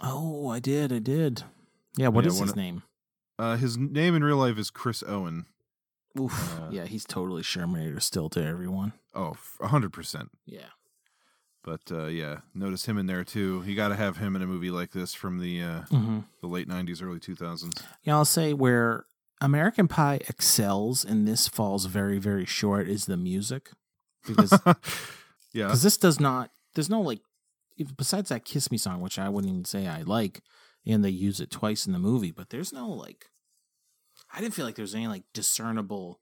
Oh, I did, I did. Yeah, what Yeah, is his of- name? Uh, his name in real life is Chris Owen. Oof. uh, yeah, he's totally Shermanator still to everyone. Oh, a hundred percent. Yeah. But uh, yeah, notice him in there too. You got to have him in a movie like this from the uh, Mhm. the late '90s, early 2000s. Yeah, I'll say where American Pie excels and this falls very, very short is the music. Because Yeah, because this does not there's no like if, besides that kiss me song which i wouldn't even say i like and they use it twice in the movie but there's no like i didn't feel like there's any like discernible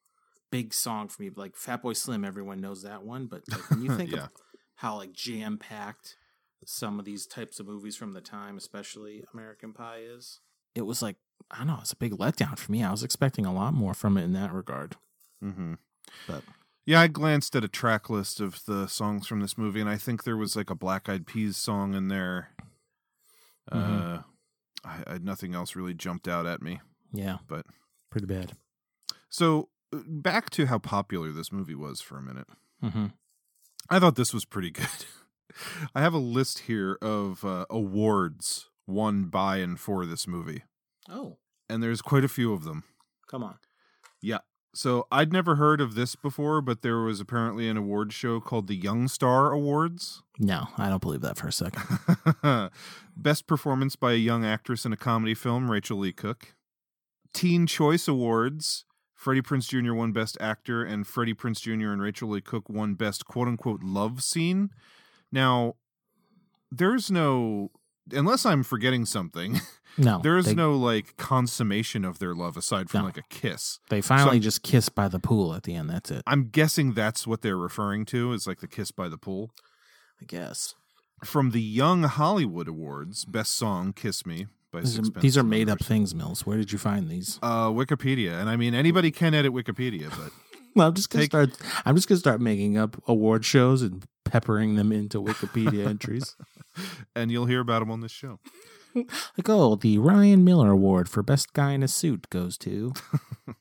big song for me like fatboy slim everyone knows that one but like, when you think Yeah. of how like jam packed some of these types of movies from the time especially american pie is it was like i don't know it's a big letdown for me i was expecting a lot more from it in that regard Mm-hmm. But yeah, I glanced at a track list of the songs from this movie, and I think there was like a Black Eyed Peas song in there. Mhm. Uh, I, I nothing else really jumped out at me. yeah But pretty bad so uh, back to how popular this movie was for a minute. mm-hmm. I thought this was pretty good. I have a list here of uh, awards won by and for this movie, oh and there's quite a few of them. come on Yeah. So I'd never heard of this before, but there was apparently an award show called the Young Star Awards. no i don't believe that for a second Best performance by a young actress in a comedy film, Rachael Leigh Cook. Teen Choice Awards. Freddie Prinze Jr. won Best Actor, and Freddie Prinze Jr. and Rachael Leigh Cook won Best quote unquote love scene. Now, there's no unless I'm forgetting something, No, there is they- no like consummation of their love aside from No. like a kiss. They finally I'm- just kiss by the pool at the end. That's it. I'm guessing that's what they're referring to is like the kiss by the pool. I guess. From the Young Hollywood Awards, best song "Kiss Me" by These are, these are made up things, Mills. Where did you find these? Uh, Wikipedia, and I mean anybody can edit Wikipedia, but I'm just gonna Take- start. I'm just gonna start making up award shows and peppering them into Wikipedia entries. and you'll hear about them on this show. Like, oh, the Ryan Miller Award for Best Guy in a Suit goes to.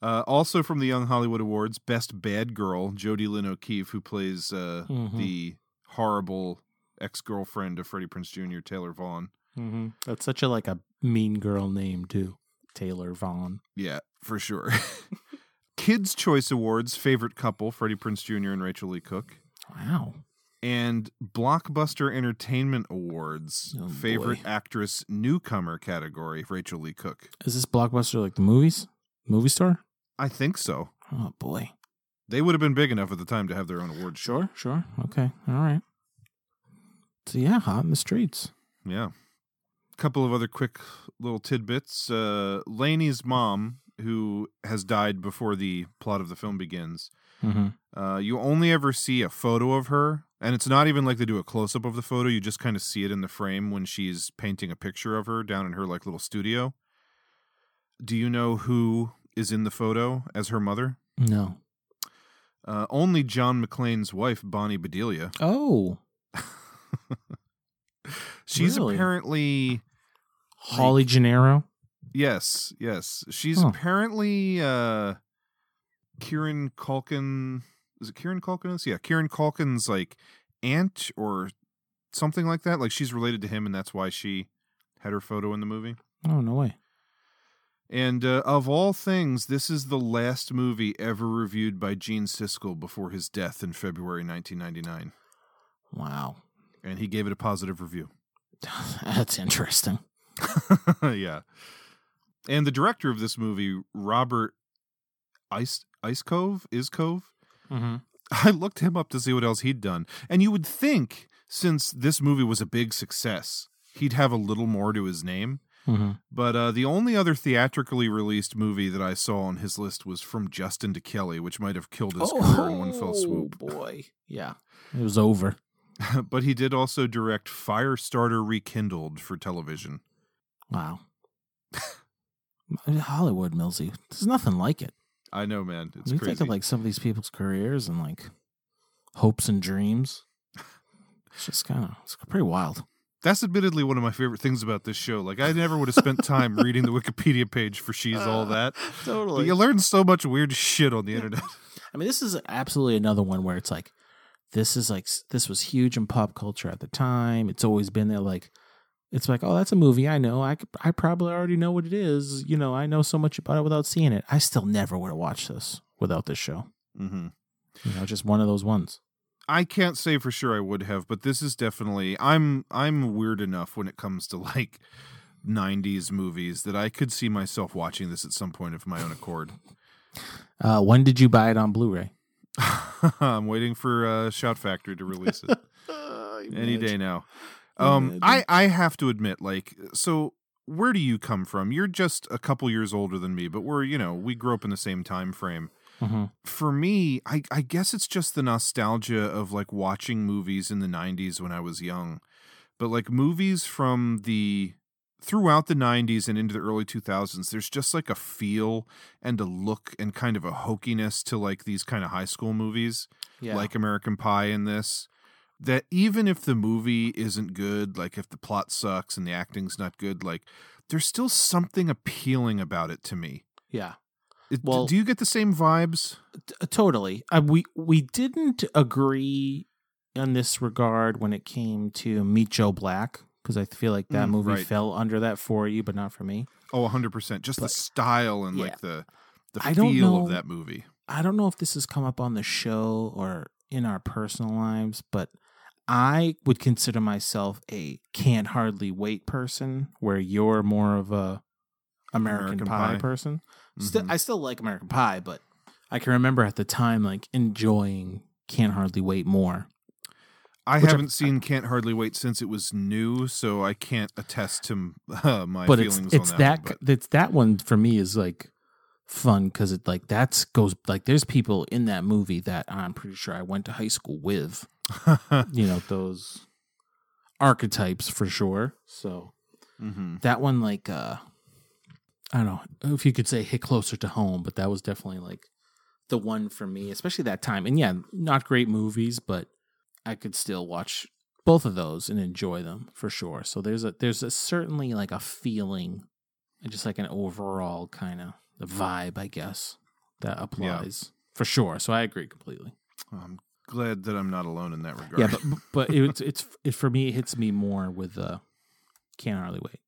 Uh, also from the Young Hollywood Awards, Best Bad Girl, Jodi Lyn O'Keefe, who plays uh, Mhm. the horrible ex-girlfriend of Freddie Prinze Jr., Taylor Vaughan. Mm-hmm. That's such a like a mean girl name too, Taylor Vaughan. Yeah, for sure. Kids' Choice Awards, favorite couple, Freddie Prinze Jr. and Rachael Leigh Cook. Wow. And Blockbuster Entertainment Awards, Oh, favorite boy. actress newcomer category, Rachael Leigh Cook. Is this blockbuster like the movies, movie store? I think so. Oh boy. They would have been big enough at the time to have their own award show. Sure, sure. Okay, all right. So yeah, hot in the streets. Yeah. A couple of other quick little tidbits. Uh, Laney's mom, who has died before the plot of the film begins, Mm-hmm. uh, you only ever see a photo of her. And it's not even like they do a close up of the photo. You just kind of see it in the frame when she's painting a picture of her down in her like little studio. Do you know who is in the photo as her mother? No. Uh, only John McClane's wife, Bonnie Bedelia. Oh, She's Really? apparently Holly Gennaro. Yes, yes. She's Huh. apparently uh Kieran Culkin is it Kieran Culkin? Yeah, Kieran Culkin's like aunt or something like that. Like she's related to him and that's why she had her photo in the movie. Oh no way. And uh, of all things, this is the last movie ever reviewed by Gene Siskel before his death in February 1999. Wow, And he gave it a positive review. that's interesting. yeah. And the director of this movie, Robert Ice Iscove, is Cove. Mm-hmm. I looked him up to see what else he'd done. And you would think, since this movie was a big success, he'd have a little more to his name. Mm-hmm. But uh, the only other theatrically released movie that I saw on his list was From Justin to Kelly, which might have killed his career in one fell swoop. Oh, boy. Yeah, it was over. but he did also direct Firestarter Rekindled for television. Wow. Hollywood, Millsy. There's nothing like it. I know, man. It's you crazy. think of like some of these people's careers and like hopes and dreams. It's just kind of it's pretty wild. That's admittedly one of my favorite things about this show. Like, I never would have spent time reading the Wikipedia page for She's All uh, That. But Totally. you learn so much weird shit on the internet. I mean, this is absolutely another one where it's like, this is like, this was huge in pop culture at the time. It's always been there. Like, it's like, oh, that's a movie. I know. I, could, I probably already know what it is. You know, I know so much about it without seeing it. I still never would have watched this without this show. Mm-hmm. You know, just one of those ones. I can't say for sure I would have, but this is definitely I'm I'm weird enough when it comes to like 90s movies that I could see myself watching this at some point of my own accord. Uh, when did you buy it on Blu-ray? I'm waiting for uh, Shout Factory to release it any day now. Um, I I have to admit, like, so where do you come from? You're just a couple years older than me, but we're you know we grew up in the same time frame. Mm-hmm. For me, I I guess it's just the nostalgia of like watching movies in the '90s when I was young, but like movies from the throughout the 90s and into the early 2000s there's just like a feel and a look and kind of a hokiness to like these kind of high school movies Yeah. like American Pie in this that even if the movie isn't good, like if the plot sucks and the acting's not good, like there's still something appealing about it to me. Yeah. It- Well- do you get the same vibes? T- totally. Uh, we we didn't agree in this regard when it came to Meet Joe Black because I feel like that Mm, movie right. fell under that for you, but not for me. Oh, 100%. Just the style and yeah. like the the I don't feel know- of that movie. I don't know if this has come up on the show or in our personal lives, but I would consider myself a can't hardly wait person, where you're more of a American, American Pie, Pie. person. Still, Mhm. I still like American Pie, but I can remember at the time like enjoying Can't Hardly Wait more. I haven't seen Can't Hardly Wait since it was new, so I can't attest to uh, my but it's feelings it's on that, that. one, it's that one for me is like fun because it like that's goes like there's people in that movie that I'm pretty sure I went to high school with. you know those archetypes for sure. So Mhm. that one like uh I don't know if you could say hit closer to home, but that was definitely like the one for me, especially that time. And yeah, not great movies, but I could still watch both of those and enjoy them for sure. So there's a there's a certainly like a feeling and just like an overall kind of vibe, I guess, that applies for sure. So I agree completely. I'm glad that I'm not alone in that regard. Yeah, but but it's it's it for me it hits me more with uh can't hardly wait.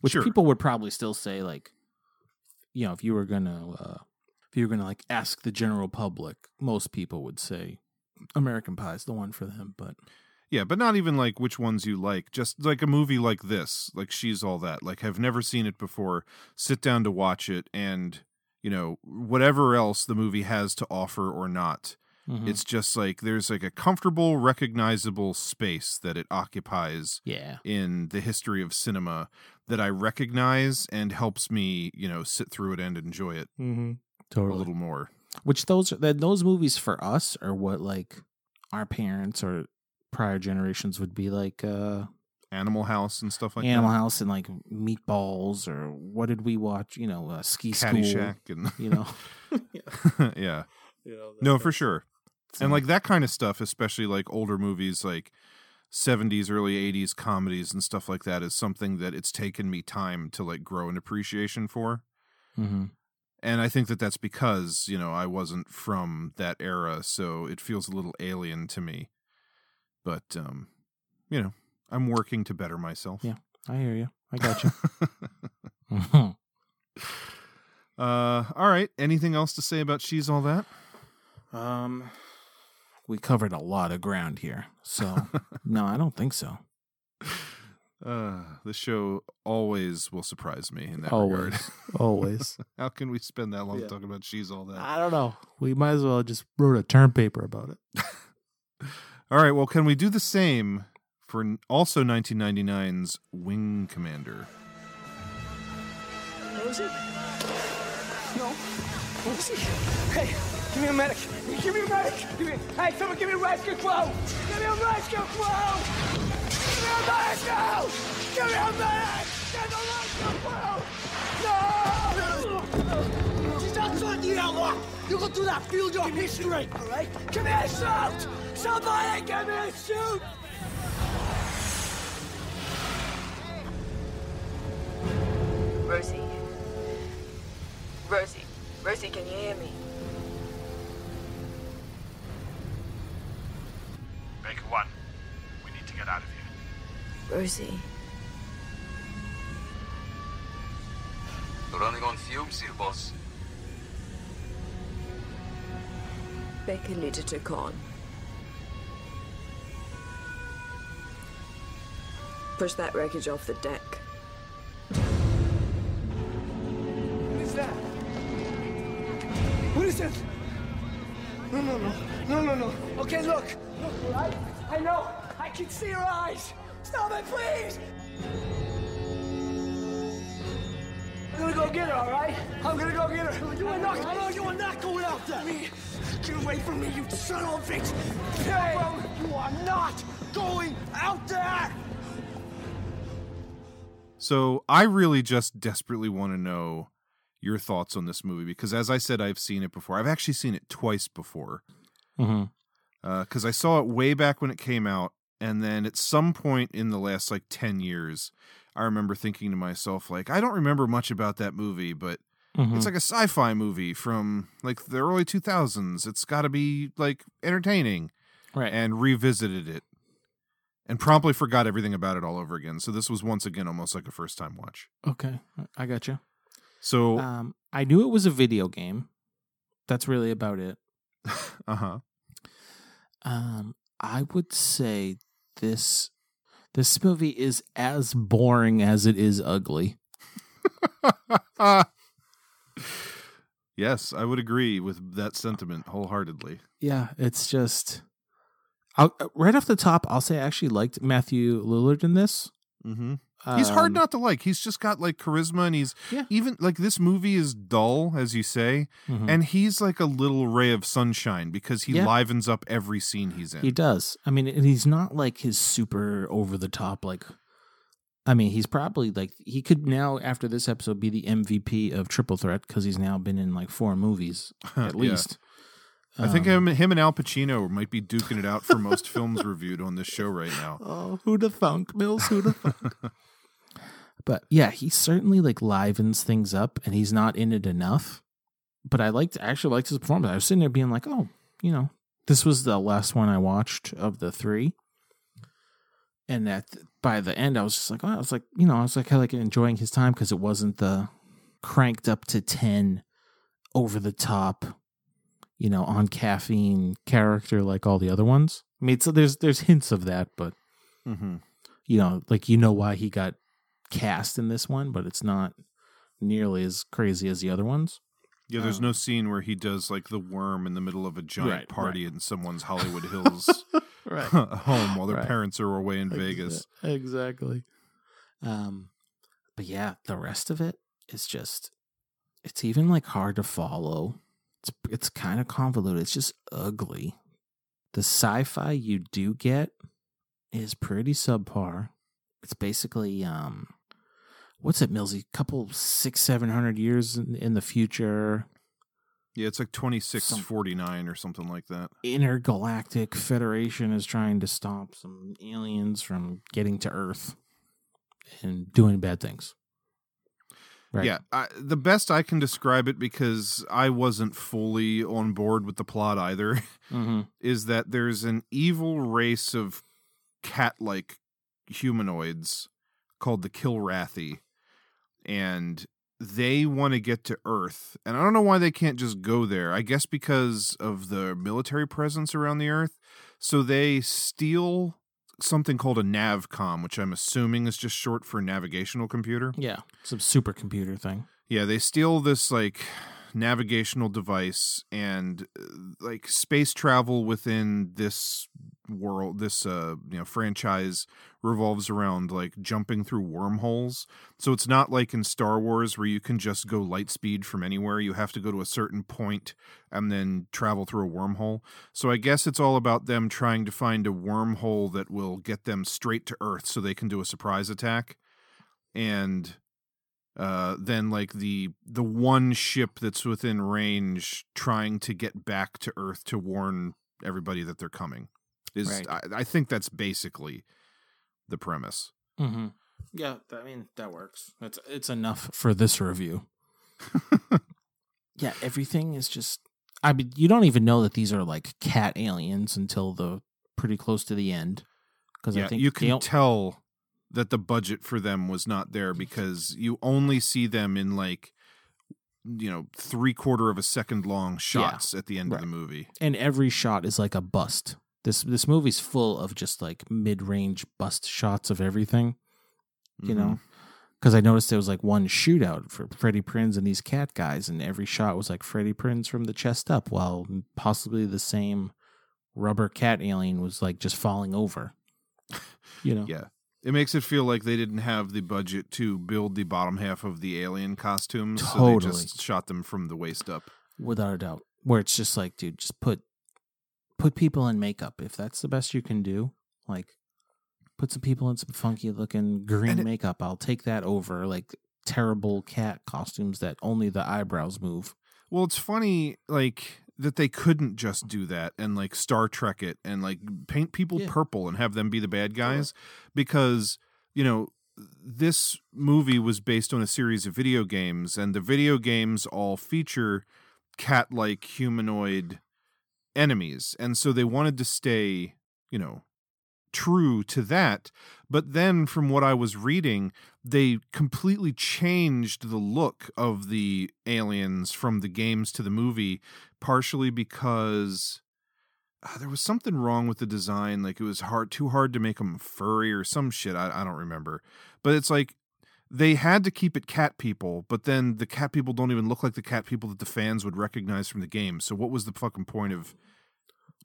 Which Sure. people would probably still say like you know, if you were gonna uh if you were gonna like ask the general public, most people would say American Pie is the one for them, but Yeah, but not even like which ones you like. Just like a movie like this, like She's All That. Like, have never seen it before. Sit down to watch it, and you know whatever else the movie has to offer or not. Mhm. It's just like there's like a comfortable, recognizable space that it occupies yeah. in the history of cinema that I recognize and helps me, you know, sit through it and enjoy it Mm-hmm. a little more. Which those then those movies for us are what like our parents or prior generations would be like uh Animal House and stuff like Animal that. House and like Meatballs or what did we watch? You know, uh, Ski School. Caddyshack and You know, yeah. You know, No, for sure. So- And like that kind of stuff, especially like older movies like 70s, early 80s comedies and stuff like that is something that it's taken me time to like grow an appreciation for. hmm And I think that that's because, you know, I wasn't from that era, so it feels a little alien to me. But um, you know, I'm working to better myself. Yeah. I hear you. I got you. Mhm. Uh all right, anything else to say about She's All That? um, we covered a lot of ground here, so no, I don't think so. Uh the show always will surprise me in that regard. always. How can we spend that long Yeah. talking about She's All That? I don't know. We might as well just wrote a term paper about it. All right, well, can we do the same for also 1999's Wing Commander? Rosie? No. Rosie? Hey, give me a medic. Give me a medic. Give me. Hey, someone give me a rescue crew. Give me a rescue crew. Give me a rescue. Give me a medic. Give Get the rescue crew. No. She's outside the airlock. You go through that field of history. All right. Give me a shoot. Somebody give me a shoot. Rosie. Rosie. Rosie, can you hear me? Baker 1, we need to get out of here. Rosie. Running on fumes here, boss. Needed to con. Push that wreckage off the deck. What is that? What is it? No, no, no. No, no, no. Okay, look. Look, right? I know. I can see your eyes. Stop it, please. I'm gonna go get her, all right? I'm gonna go get her. You are not. No, you are not going out there. Me. Get away from me, you son of a bitch. Hey, you are not going out there. So I really just desperately want to know your thoughts on this movie because, as I said, I've seen it before. I've actually seen it twice before Mm-hmm. because I saw it way back when it came out, and then at some point in the last like ten years, I remember thinking to myself, like, I don't remember much about that movie, but Mm-hmm. it's like a sci-fi movie from like the early 2000s. It's got to be like entertaining. Right. And revisited it and promptly forgot everything about it all over again. So this was once again almost like a first time watch. Okay, I got you. So, Um, I knew it was a video game. That's really about it. uh-huh. Um, I would say this this movie is as boring as it is ugly. yes, I would agree with that sentiment wholeheartedly. Yeah, it's just I'll, uh, right off the top, I'll say I actually liked Matthew Lillard in this. Mm-hmm. He's hard Um, not to like. He's just got like charisma, and he's Yeah. even like this movie is dull, as you say, Mhm. and he's like a little ray of sunshine because he Yeah. livens up every scene he's in. He does. I mean, and he's not like his super over the top. Like, I mean, he's probably like he could now after this episode be the MVP of Triple Threat because he's now been in like four movies at Yeah. least. I think Um, him, him and Al Pacino might be duking it out for most films reviewed on this show right now. Oh, who the thunk, Mills? Who the thunk? but yeah, he certainly like livens things up, and he's not in it enough. But I liked, actually liked his performance. I was sitting there being like, oh, you know, this was the last one I watched of the three, and that by the end, I was just like, oh, I was like, you know, I was like, kind of like enjoying his time because it wasn't the cranked up to ten, over the top, you know, on caffeine character like all the other ones. I mean, so there's there's hints of that, but Mm-hmm. you know, like you know why he got cast in this one, but it's not nearly as crazy as the other ones. Yeah, there's Um, no scene where he does like the worm in the middle of a giant Right, party in someone's Hollywood Hills Right. home while their Right. parents are away in Vegas. Exactly. Um, but yeah, the rest of it is just it's even like hard to follow. It's it's kind of convoluted. It's just ugly. The sci-fi you do get is pretty subpar. It's basically um what's it, Millsy? Couple six, seven hundred years in, in the future. Yeah, it's like 2649 or something like that. intergalactic federation is trying to stop some aliens from getting to Earth and doing bad things. Right. Yeah, I, the best I can describe it because I wasn't fully on board with the plot either Mhm. is that there's an evil race of cat-like humanoids called the Kilrathi and they want to get to Earth. And I don't know why they can't just go there. I guess because of the military presence around the Earth. So they steal something called a navcom, which I'm assuming is just short for navigational computer. Yeah. Some supercomputer thing. Yeah, they steal this like navigational device and uh, like space travel within this world this uh you know franchise revolves around like jumping through wormholes. So it's not like in Star Wars where you can just go light speed from anywhere. You have to go to a certain point and then travel through a wormhole. So i guess it's all about them trying to find a wormhole that will get them straight to earth so they can do a surprise attack. And uh, then like the the one ship that's within range trying to get back to Earth to warn everybody that they're coming is Right. I, I think that's basically the premise. Mm-hmm. Yeah, I mean that works. It's it's enough for this review. yeah, everything is just. I mean, you don't even know that these are like cat aliens until the pretty close to the end. Because Yeah, I think you can tell that the budget for them was not there because you only see them in like you know three quarter of a second long shots at the end of the movie. and every shot is like a bust. This this movie's full of just like mid range bust shots of everything. You know, Mm-hmm. because I noticed there was like one shootout for Freddie Prinze and these cat guys, and every shot was like Freddie Prinze from the chest up, while possibly the same rubber cat alien was like just falling over. You know, Yeah. It makes it feel like they didn't have the budget to build the bottom half of the alien costumes. So they just shot them from the waist up. without a doubt. Where it's just like, dude, just put put people in makeup if that's the best you can do. Like, put some people in some funky looking green it- makeup. I'll take that over like terrible cat costumes that only the eyebrows move. Well, it's funny, like that they couldn't just do that and like Star Trek it and like paint people Yeah. purple and have them be the bad guys because you know this movie was based on a series of video games and the video games all feature cat-like humanoid enemies and so they wanted to stay you know true to that but then from what i was reading they completely changed the look of the aliens from the games to the movie partially because uh, there was something wrong with the design like it was hard too hard to make them furry or some shit I, I don't remember but it's like they had to keep it cat people but then the cat people don't even look like the cat people that the fans would recognize from the game so what was the fucking point of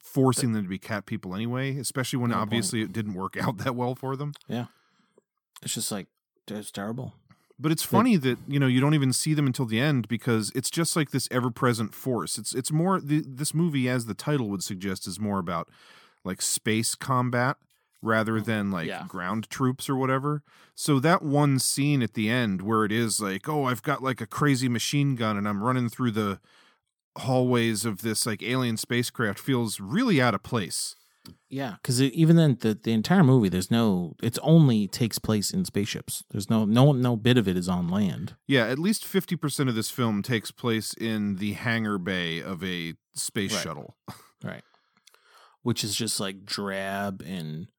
forcing them to be cat people anyway, especially when No point. obviously it didn't work out that well for them. Yeah. It's just like it's terrible. But it's funny that you know you don't even see them until the end because it's just like this ever-present force. It's it's more the, this movie, as the title would suggest, is more about like space combat rather mm-hmm. than like Yeah. ground troops or whatever. So that one scene at the end where it is like, oh, I've got like a crazy machine gun and I'm running through the hallways of this like alien spacecraft feels really out of place. Yeah, because even then, the the entire movie, there's no. It's only takes place in spaceships. There's no no no bit of it is on land. Yeah, at least 50% of this film takes place in the hangar bay of a space Right. shuttle. Right. Which is just like drab and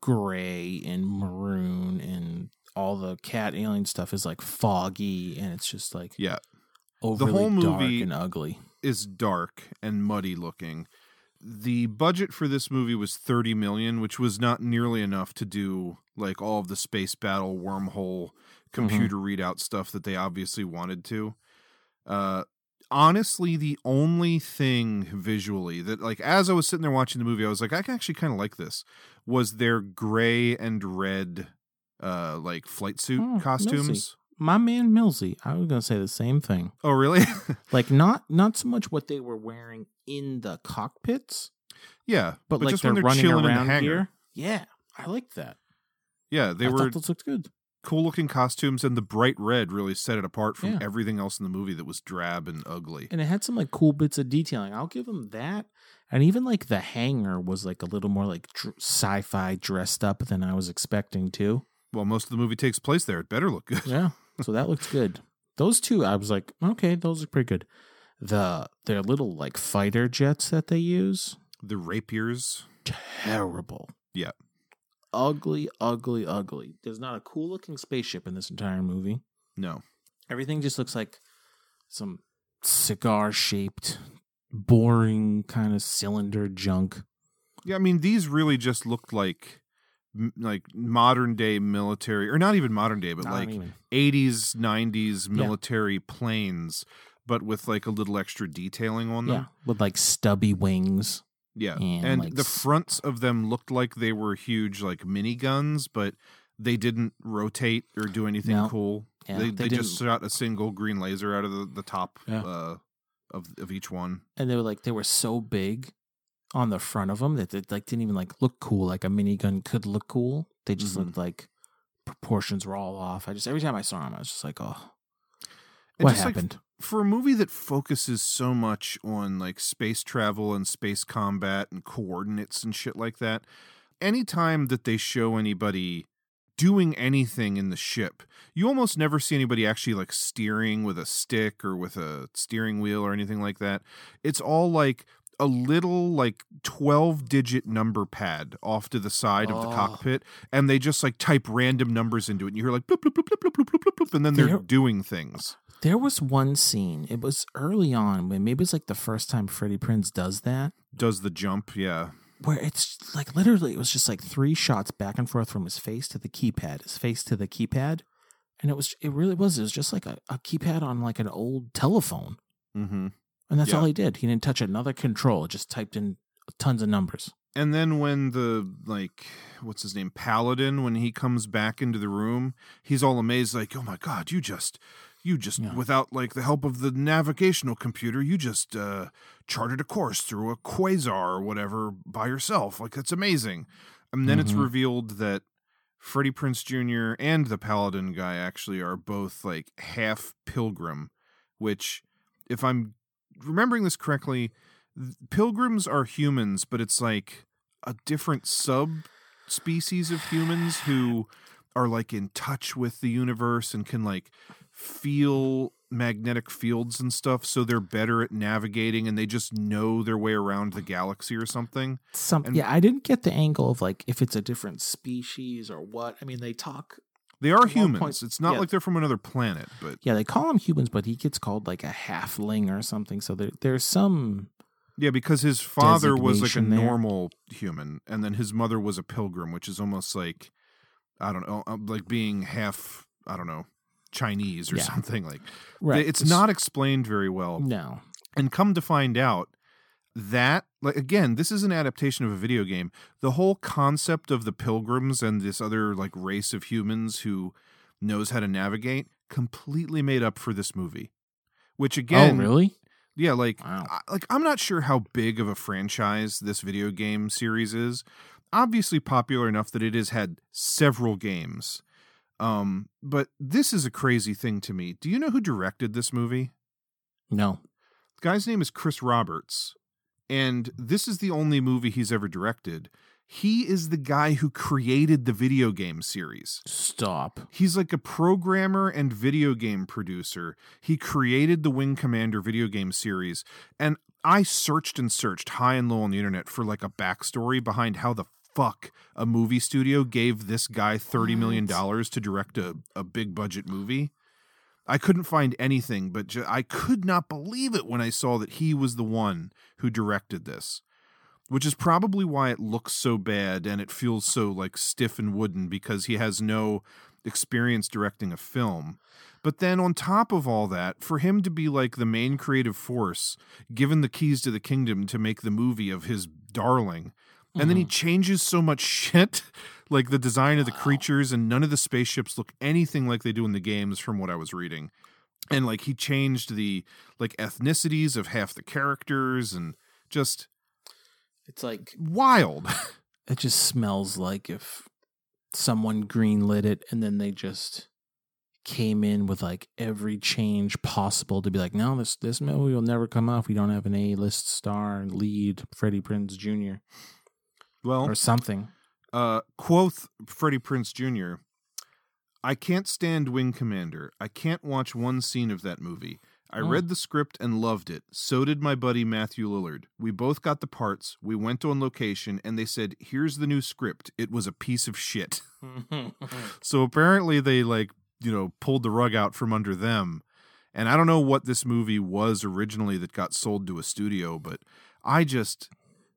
gray and maroon and all the cat alien stuff is like foggy and it's just like Yeah. overly the whole dark movie and ugly. is dark and muddy looking. The budget for this movie was 30 million, which was not nearly enough to do like all of the space battle wormhole computer readout stuff that they obviously wanted to. Uh honestly the only thing visually that like as I was sitting there watching the movie I was like I can actually kind of like this was their gray and red uh like flight suit Oh, costumes. Millsy. My man Millsy, I was gonna say the same thing. Oh really? Like not not so much what they were wearing in the cockpits, yeah, but, like just they're when they're running chilling in around the hangar. here. Yeah, I like that. Yeah, they I were those looked good. Cool looking costumes and the bright red really set it apart from Yeah. everything else in the movie that was drab and ugly. and it had some like cool bits of detailing. I'll give them that. And even like the hangar was like a little more like dr- sci-fi dressed up than I was expecting to. Well, most of the movie takes place there. It better look good. Yeah, so that looks good. Those two, I was like, okay, those look pretty good. The their little like fighter jets that they use, The rapiers. terrible, Yeah. Ugly, ugly, ugly. There's not a cool looking spaceship in this entire movie. No. Everything just looks like some cigar shaped, boring kind of cylinder junk. Yeah, I mean these really just looked like like modern day military or not even modern day but Not like even. 80s 90s Yeah. military planes but with like a little extra detailing on them. Yeah, with like stubby wings. Yeah. And, And, like, the fronts of them looked like they were huge like miniguns, but they didn't rotate or do anything No. cool. Yeah, they they they, just shot a single green laser out of the, the top Yeah. uh, of of each one. and they were like they were so big on the front of them that they like didn't even like look cool like a minigun could look cool they just Mhm. looked like proportions were all off i just every time i saw them i was just like oh what just, like, happened for a movie that focuses so much on like space travel and space combat and coordinates and shit like that, anytime that they show anybody doing anything in the ship, you almost never see anybody actually like steering with a stick or with a steering wheel or anything like that. It's all like a little like 12 digit number pad off to the side of the Oh. cockpit and they just like type random numbers into it and you hear like bloop, bloop, bloop, bloop, bloop, bloop, bloop, bloop, and then they're There- doing things. There was one scene it was early on when maybe it's like the first time freddie prinze does that Does the jump, yeah. where it's like literally it was just like three shots back and forth from his face to the keypad his face to the keypad and it was it really was it was just like a, a keypad on like an old telephone Mm-hmm. and that's Yeah. all he did he didn't touch another control just typed in tons of numbers And then when the like what's his name Paladin when he comes back into the room, he's all amazed like, "Oh my god, you just you just Yeah. without like the help of the navigational computer, you just uh charted a course through a quasar or whatever by yourself. Like that's amazing." And then it's Mhm. revealed that Freddie Prinze Jr. and the Paladin guy actually are both like half pilgrim, which if I'm remembering this correctly, th- pilgrims are humans, but it's like a different sub species of humans who are like in touch with the universe and can like feel magnetic fields and stuff so they're better at navigating and they just know their way around the galaxy or something some And- yeah i didn't get the angle of like if it's a different species or what i mean they talk they are humans point- it's not yeah. like they're from another planet but yeah they call him humans but he gets called like a halfling or something so there, there's some yeah because his father was like a there. normal human and then his mother was a pilgrim which is almost like i don't know uh, like being half i don't know chinese or Yeah. something like right it's not explained very well no And come to find out, that like again this is an adaptation of a video game the whole concept of the pilgrims and this other like race of humans who knows how to navigate completely made up for this movie which oh, again oh, really? yeah like Wow. I, like i'm not sure how big of a franchise this video game series is obviously popular enough that it has had several games um but this is a crazy thing to me do you know who directed this movie No. the guy's name is Chris Roberts, and this is the only movie he's ever directed. He is the guy who created the video game series. Stop. He's like a programmer and video game producer. He created the Wing Commander video game series, and I searched and searched high and low on the internet for like a backstory behind how the fuck a movie studio gave this guy $30 million to direct a, a big budget movie. I couldn't find anything, but ju- I could not believe it when I saw that he was the one who directed this, which is probably why it looks so bad and it feels so like stiff and wooden because he has no experience directing a film. But then on top of all that, for him to be like the main creative force, given the keys to the kingdom to make the movie of his darling, and then he hmm. changes so much shit, like the design of the creatures, and none of the spaceships look anything like they do in the games, from what I was reading. And like he changed the like ethnicities of half the characters, and just It's like wild. it just smells like if someone greenlit it and then they just came in with like every change possible to be like, no, this this movie will never come off. We don't have an A list star lead, Freddie Prinze Jr. well, or something. uh, quoth Freddie Prinze Jr. I can't stand Wing Commander. I can't watch one scene of that movie. I Oh. read the script and loved it. So did my buddy Matthew Lillard. We both got the parts. We went on location and they said, "Here's the new script." It was a piece of shit. so apparently they like, you know, pulled the rug out from under them. And I don't know what this movie was originally that got sold to a studio, but I just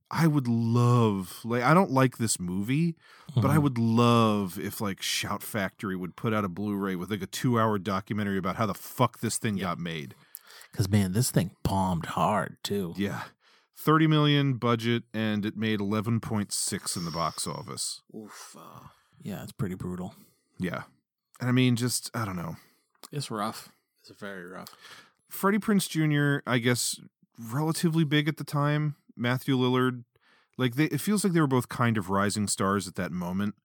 I would love like I don't like this movie, but I Mhm. would love if like Shout Factory would put out a Blu-ray with like a 2-hour documentary about how the fuck this thing got made. Because man, this thing bombed hard too. Yeah. 30 million budget and it made 11.6 in the box office. Oof. uh, yeah, it's pretty brutal. Yeah. And I mean just I don't know. It's rough. It's very rough. Freddie Prinze Jr., I guess, relatively big at the time. Matthew Lillard, like they, it feels like they were both kind of rising stars at that moment.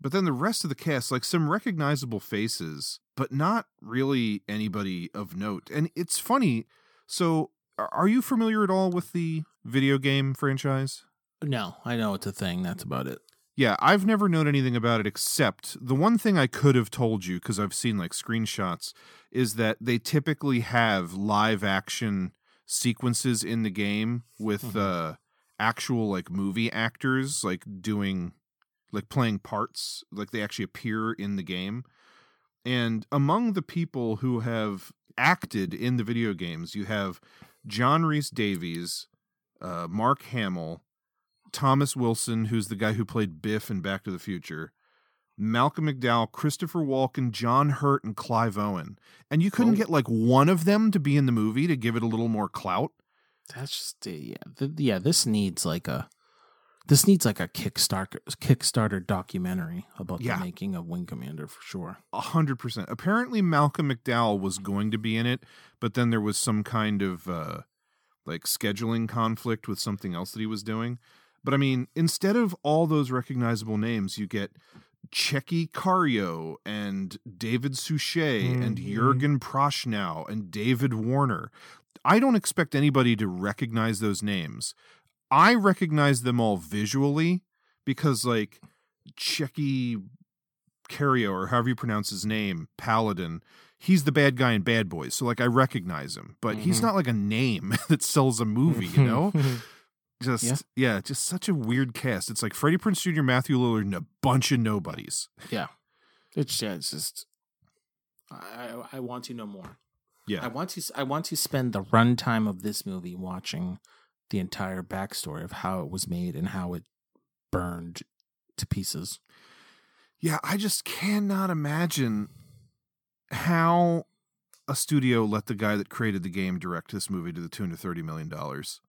But then the rest of the cast, like some recognizable faces, but not really anybody of note. And it's funny. So, are- are you familiar at all with the video game franchise? No, I know it's a thing. That's about it. Yeah, I've never known anything about it except the one thing I could have told you because I've seen like screenshots is that they typically have live action sequences in the game with uh actual like movie actors like doing like playing parts like they actually appear in the game. And among the people who have acted in the video games, you have John Rhys-Davies, uh, Mark Hamill, Thomas Wilson, who's the guy who played Biff in Back to the Future, Malcolm McDowell, Christopher Walken, John Hurt, and Clive Owen. And you couldn't Oh. get like one of them to be in the movie to give it a little more clout. That's just uh, yeah, yeah. This needs like a this needs like a Kickstarter Kickstarter documentary about Yeah. the making of Wing Commander for sure. A hundred percent. Apparently, Malcolm McDowell was going to be in it, but then there was some kind of uh, like scheduling conflict with something else that he was doing. But I mean, instead of all those recognizable names, you get Tchéky Karyo and David Suchet and Mhm. Jurgen Prochnow and David Warner. I don't expect anybody to recognize those names. I recognize them all visually because, like, Tchéky Karyo, or however you pronounce his name, Paladin, he's the bad guy in Bad Boys. So, like, I recognize him, but he's Mhm. not like a name that sells a movie, you know? just Yeah. yeah. just such a weird cast. It's like Freddie Prinze Jr., Matthew Lillard, and a bunch of nobodies. yeah, it's yeah, it's just I I, want to know more. Yeah, I want to I want to spend the runtime of this movie watching the entire backstory of how it was made and how it burned to pieces. yeah. I just cannot imagine how a studio let the guy that created the game direct this movie to the tune of thirty million dollars.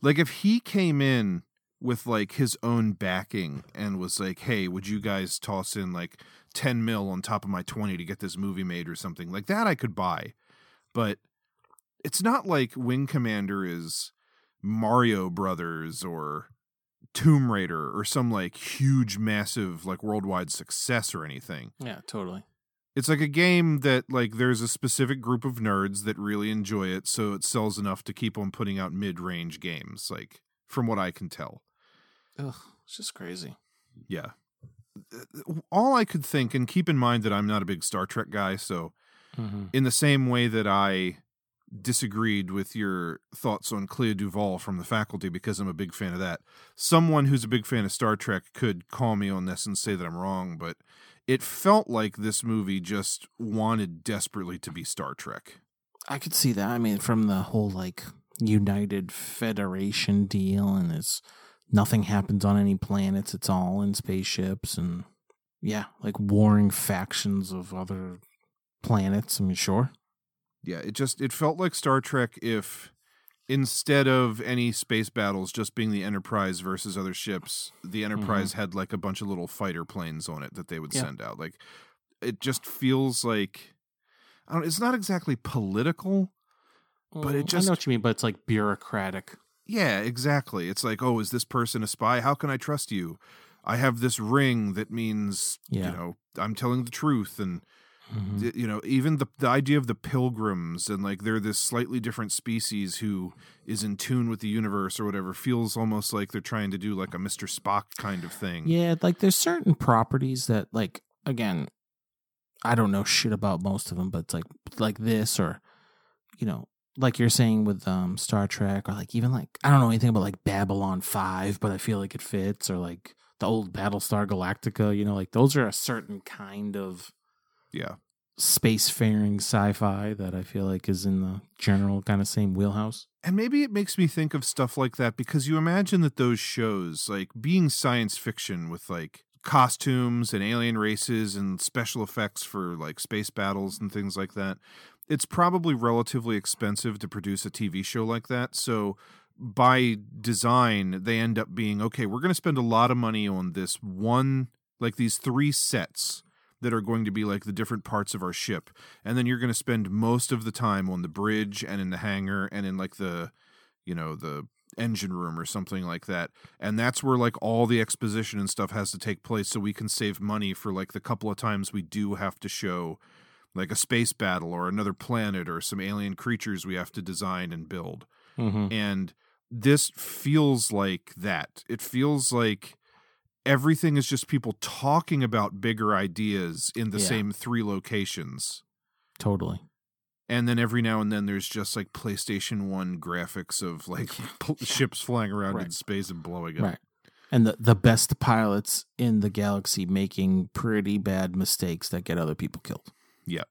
Like if he came in with like his own backing and was like, "Hey, would you guys toss in like 10 mil on top of my 20 to get this movie made or something?" Like that I could buy. But it's not like Wing Commander is Mario Brothers or Tomb Raider or some like huge massive like worldwide success or anything. Yeah, totally. It's like a game that like there's a specific group of nerds that really enjoy it, so it sells enough to keep on putting out mid-range games, like from what I can tell. Ugh, it's just crazy. Yeah. All I could think, and keep in mind that I'm not a big Star Trek guy, so Mhm. in the same way that I disagreed with your thoughts on Clea DuVall from the faculty because I'm a big fan of that, someone who's a big fan of Star Trek could call me on this and say that I'm wrong, but it felt like this movie just wanted desperately to be Star Trek. I could see that. I mean, from the whole like United Federation deal, and it's nothing happens on any planets. It's all in spaceships, and yeah, like warring factions of other planets. I mean, sure. Yeah, it just it felt like Star Trek if instead of any space battles just being the Enterprise versus other ships, the Enterprise had like a bunch of little fighter planes on it that they would Yeah. send out. Like it just feels like I don't it's not exactly political, but it Mm, just I know what you mean, but it's like bureaucratic. yeah, exactly. It's like, oh, is this person a spy? How can I trust you? I have this ring that means, Yeah. you know, I'm telling the truth and Mhm. you know, even the the idea of the pilgrims and like they're this slightly different species who is in tune with the universe or whatever feels almost like they're trying to do like a Mr. Spock kind of thing. Yeah, like there's certain properties that like again, I don't know shit about most of them, but it's like like this or you know, like you're saying with um Star Trek or like even like I don't know anything about like Babylon 5, but I feel like it fits or like the old Battlestar Galactica, you know, like those are a certain kind of Yeah. spacefaring sci-fi that I feel like is in the general kind of same wheelhouse. And maybe it makes me think of stuff like that because you imagine that those shows, like being science fiction with like costumes and alien races and special effects for like space battles and things like that, it's probably relatively expensive to produce a TV show like that. So by design, they end up being okay, we're going to spend a lot of money on this one, like these three sets that are going to be like the different parts of our ship. And then you're going to spend most of the time on the bridge and in the hangar and in like the, you know, the engine room or something like that. And that's where like all the exposition and stuff has to take place so we can save money for like the couple of times we do have to show like a space battle or another planet or some alien creatures we have to design and build. Mhm. And this feels like that. It feels like everything is just people talking about bigger ideas in the Yeah. same three locations. Totally. And then every now and then there's just like PlayStation 1 graphics of like ships flying around in space and blowing up. Right. And the, the best pilots in the galaxy making pretty bad mistakes that get other people killed. Yeah.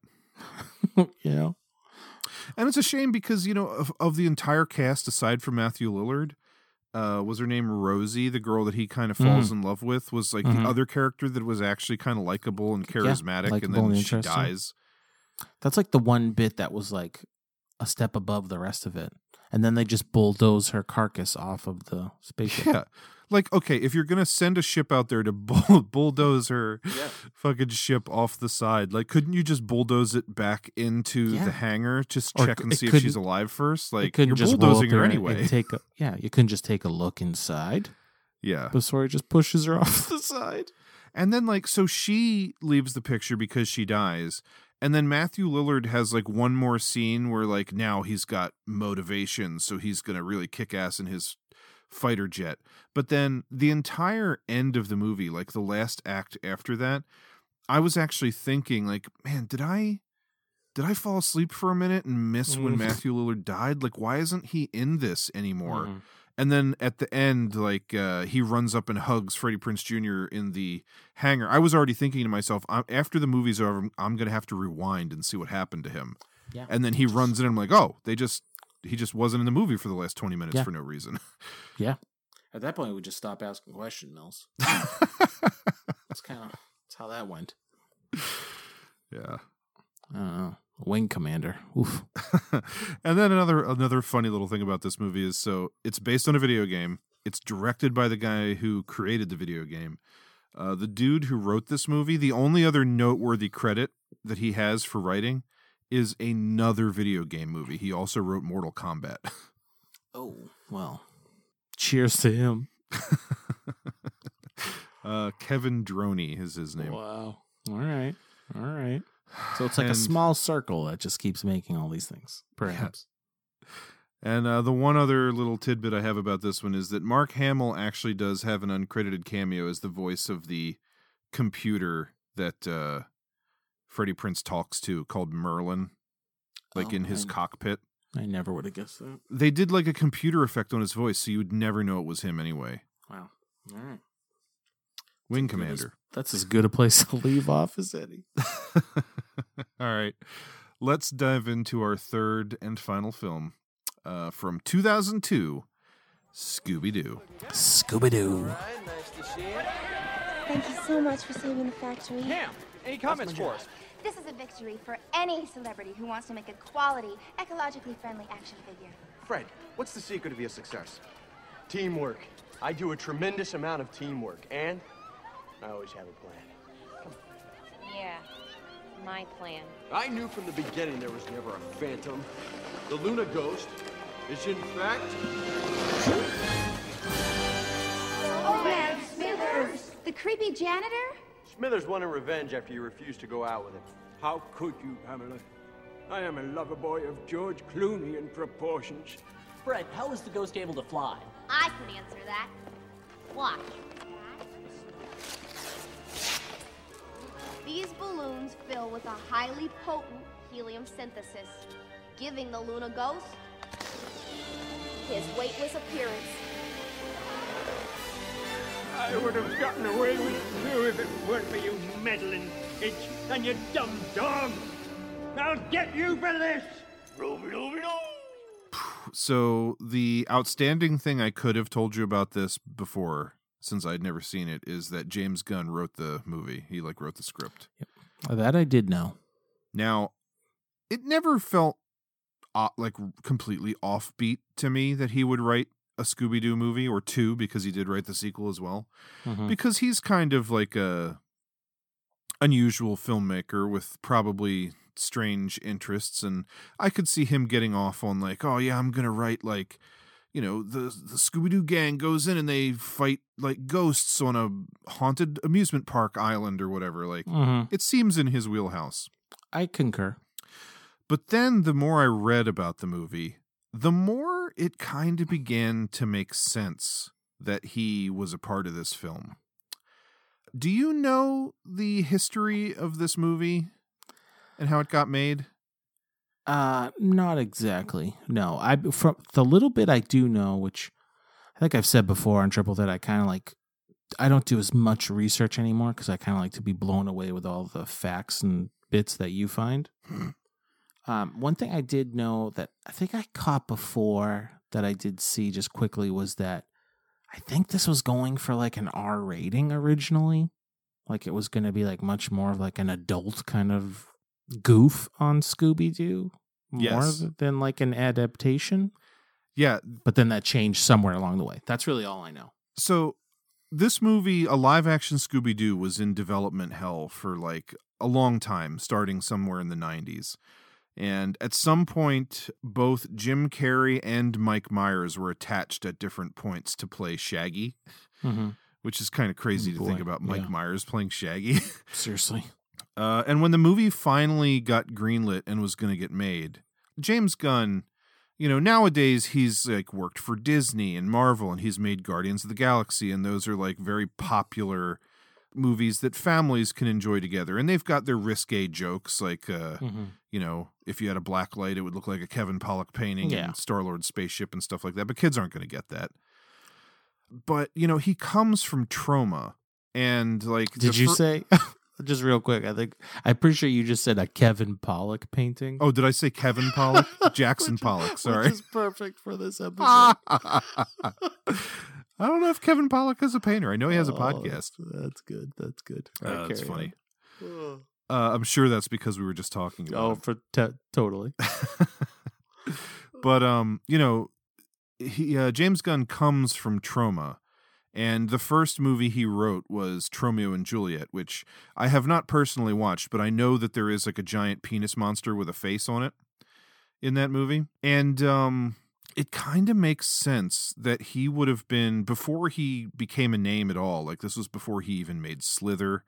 you know? And it's a shame because, you know, of, of the entire cast aside from Matthew Lillard, uh, was her name Rosie, the girl that he kind of falls Mhm. in love with, was like Mhm. the other character that was actually kind of likable and charismatic, and likable then and she dies. That's like the one bit that was like a step above the rest of it. And then they just bulldoze her carcass off of the spaceship. Yeah. Like, okay, if you're gonna send a ship out there to bull- bulldoze her fucking ship off the side, like, couldn't you just bulldoze it back into Yeah. the hangar? Just Or check c- and see if she's alive first. Like, couldn't you're just roll bulldozing her anyway. and take a, yeah, you couldn't just take a look inside yeah. before he just pushes her off the side. And then like so she leaves the picture because she dies. And then Matthew Lillard has like one more scene where like now he's got motivation, so he's gonna really kick ass in his fighter jet. But then the entire end of the movie, like the last act after that, I was actually thinking, like, man, did I did I fall asleep for a minute and miss when Mm. Matthew Lillard died? Like, why isn't he in this anymore? Mhm. And then at the end, like uh, he runs up and hugs Freddie Prinze Jr. in the hangar. I was already thinking to myself, I'm, after the movie's over, I'm, I'm gonna have to rewind and see what happened to him. Yeah. And then he runs in, and I'm like, oh, they just he just wasn't in the movie for the last 20 minutes Yeah. for no reason. Yeah. At that point, we just stop asking questions, Mills. that's kind of that's how that went. yeah. I don't know. Wing Commander. Oof. and then another another funny little thing about this movie is so it's based on a video game. It's directed by the guy who created the video game. Uh, the dude who wrote this movie, the only other noteworthy credit that he has for writing is another video game movie. He also wrote Mortal Kombat. Oh, well. Cheers to him. Uh, Kevin Droney is his name. Wow. All right. All right. So it's like a small circle that just keeps making all these things, perhaps. And uh, the one other little tidbit I have about this one is that Mark Hamill actually does have an uncredited cameo as the voice of the computer that uh, Freddie Prinze talks to called Merlin, like Oh, in his I- cockpit. I never would have guessed that. They did like a computer effect on his voice, so you would never know it was him anyway. Wow. All right. Wing Good as- Commander. That's as good a place to leave off as any. All right. Let's dive into our third and final film uh, from 2002 Scooby Doo. Scooby Doo. Thank you so much for saving the factory. Cam, any comments for us? This is a victory for any celebrity who wants to make a quality, ecologically friendly action figure. Fred, what's the secret of your success? Teamwork. I do a tremendous amount of teamwork, and I always have a plan. Yeah, my plan. I knew from the beginning there was never a phantom. The Luna Ghost is, in fact. Oh, man, Smithers! The creepy janitor? Smithers wanted revenge after you refused to go out with him. How could you, Pamela? I am a lover boy of George Clooney in proportions. Fred, how is the ghost able to fly? I could answer that. Watch. These balloons fill with a highly potent helium synthesis, giving the Luna Ghost his weightless appearance. I would have gotten away with you if it weren't for you meddling kids and your dumb dog. I'll get you for this. So, the outstanding thing I could have told you about this before, since I'd never seen it, is that James Gunn wrote the movie. He like wrote the script. That I did know. Now, it never felt uh, like completely offbeat to me that he would write a Scooby Doo movie or two because he did write the sequel as well. Mhm. Because he's kind of like a unusual filmmaker with probably strange interests and I could see him getting off on like, "Oh yeah, I'm going to write like you know, the the Scooby Doo gang goes in and they fight like ghosts on a haunted amusement park island or whatever. Like, Mhm. it seems in his wheelhouse. I concur. But then the more I read about the movie, the more it kind of began to make sense that he was a part of this film. Do you know the history of this movie and how it got made? Uh, not exactly. No, I from the little bit I do know, which I think I've said before on Triple that I kind of like. I don't do as much research anymore because I kind of like to be blown away with all the facts and bits that you find. um, one thing I did know that I think I caught before that I did see just quickly was that I think this was going for like an R rating originally. Like it was going to be like much more of like an adult kind of goof on Scooby Doo more Yes. than like an adaptation. Yeah. But then that changed somewhere along the way. That's really all I know. So this movie, a live action Scooby Doo, was in development hell for like a long time, starting somewhere in the 90s. And at some point, both Jim Carrey and Mike Myers were attached at different points to play Shaggy, Mhm. which is kind of crazy to think about Mike yeah. Myers playing Shaggy. Seriously. Uh, and when the movie finally got greenlit and was going to get made, James Gunn, you know, nowadays he's like worked for Disney and Marvel and he's made Guardians of the Galaxy and those are like very popular movies that families can enjoy together and they've got their risque jokes like uh Mhm. you know if you had a black light it would look like a Kevin Pollock painting Yeah. and Star-Lord spaceship and stuff like that but kids aren't going to get that but you know he comes from Troma and like Did you fir- say just real quick? I think I'm pretty sure you just said a Kevin Pollock painting. Oh, did I say Kevin Pollock? Jackson Pollock, sorry. Which is perfect for this episode. I don't know if Kevin Pollak is a painter. I know he has a Oh, podcast. That's good. That's good. Uh, that's funny. Uh, I'm sure that's because we were just talking about. Oh, him. for te- totally. but um, you know, he uh, James Gunn comes from Troma, and the first movie he wrote was Tromeo and Juliet, which I have not personally watched, but I know that there is like a giant penis monster with a face on it in that movie, and um, it kind of makes sense that he would have been before he became a name at all. Like this was before he even made Slither.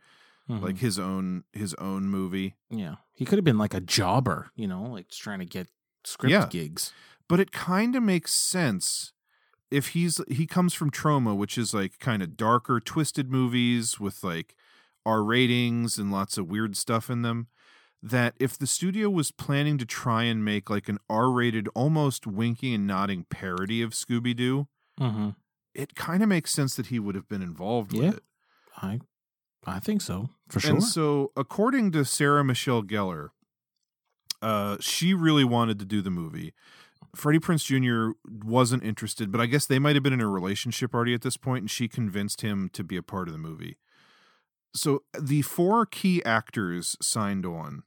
Mhm. Like his own his own movie. Yeah, he could have been like a jobber, you know, like just trying to get script Yeah. gigs. but it kind of makes sense if he's he comes from Troma which is like kind of darker twisted movies with like r ratings and lots of weird stuff in them that if the studio was planning to try and make like an r-rated almost winking and nodding parody of scooby-doo Mm-hmm. it kind of makes sense that he would have been involved Yeah, with it I, I think so for sure. and so, according to Sarah Michelle Gellar, uh, she really wanted to do the movie. Freddie Prinze Jr. wasn't interested, but I guess they might have been in a relationship already at this point, and she convinced him to be a part of the movie. So the four key actors signed on,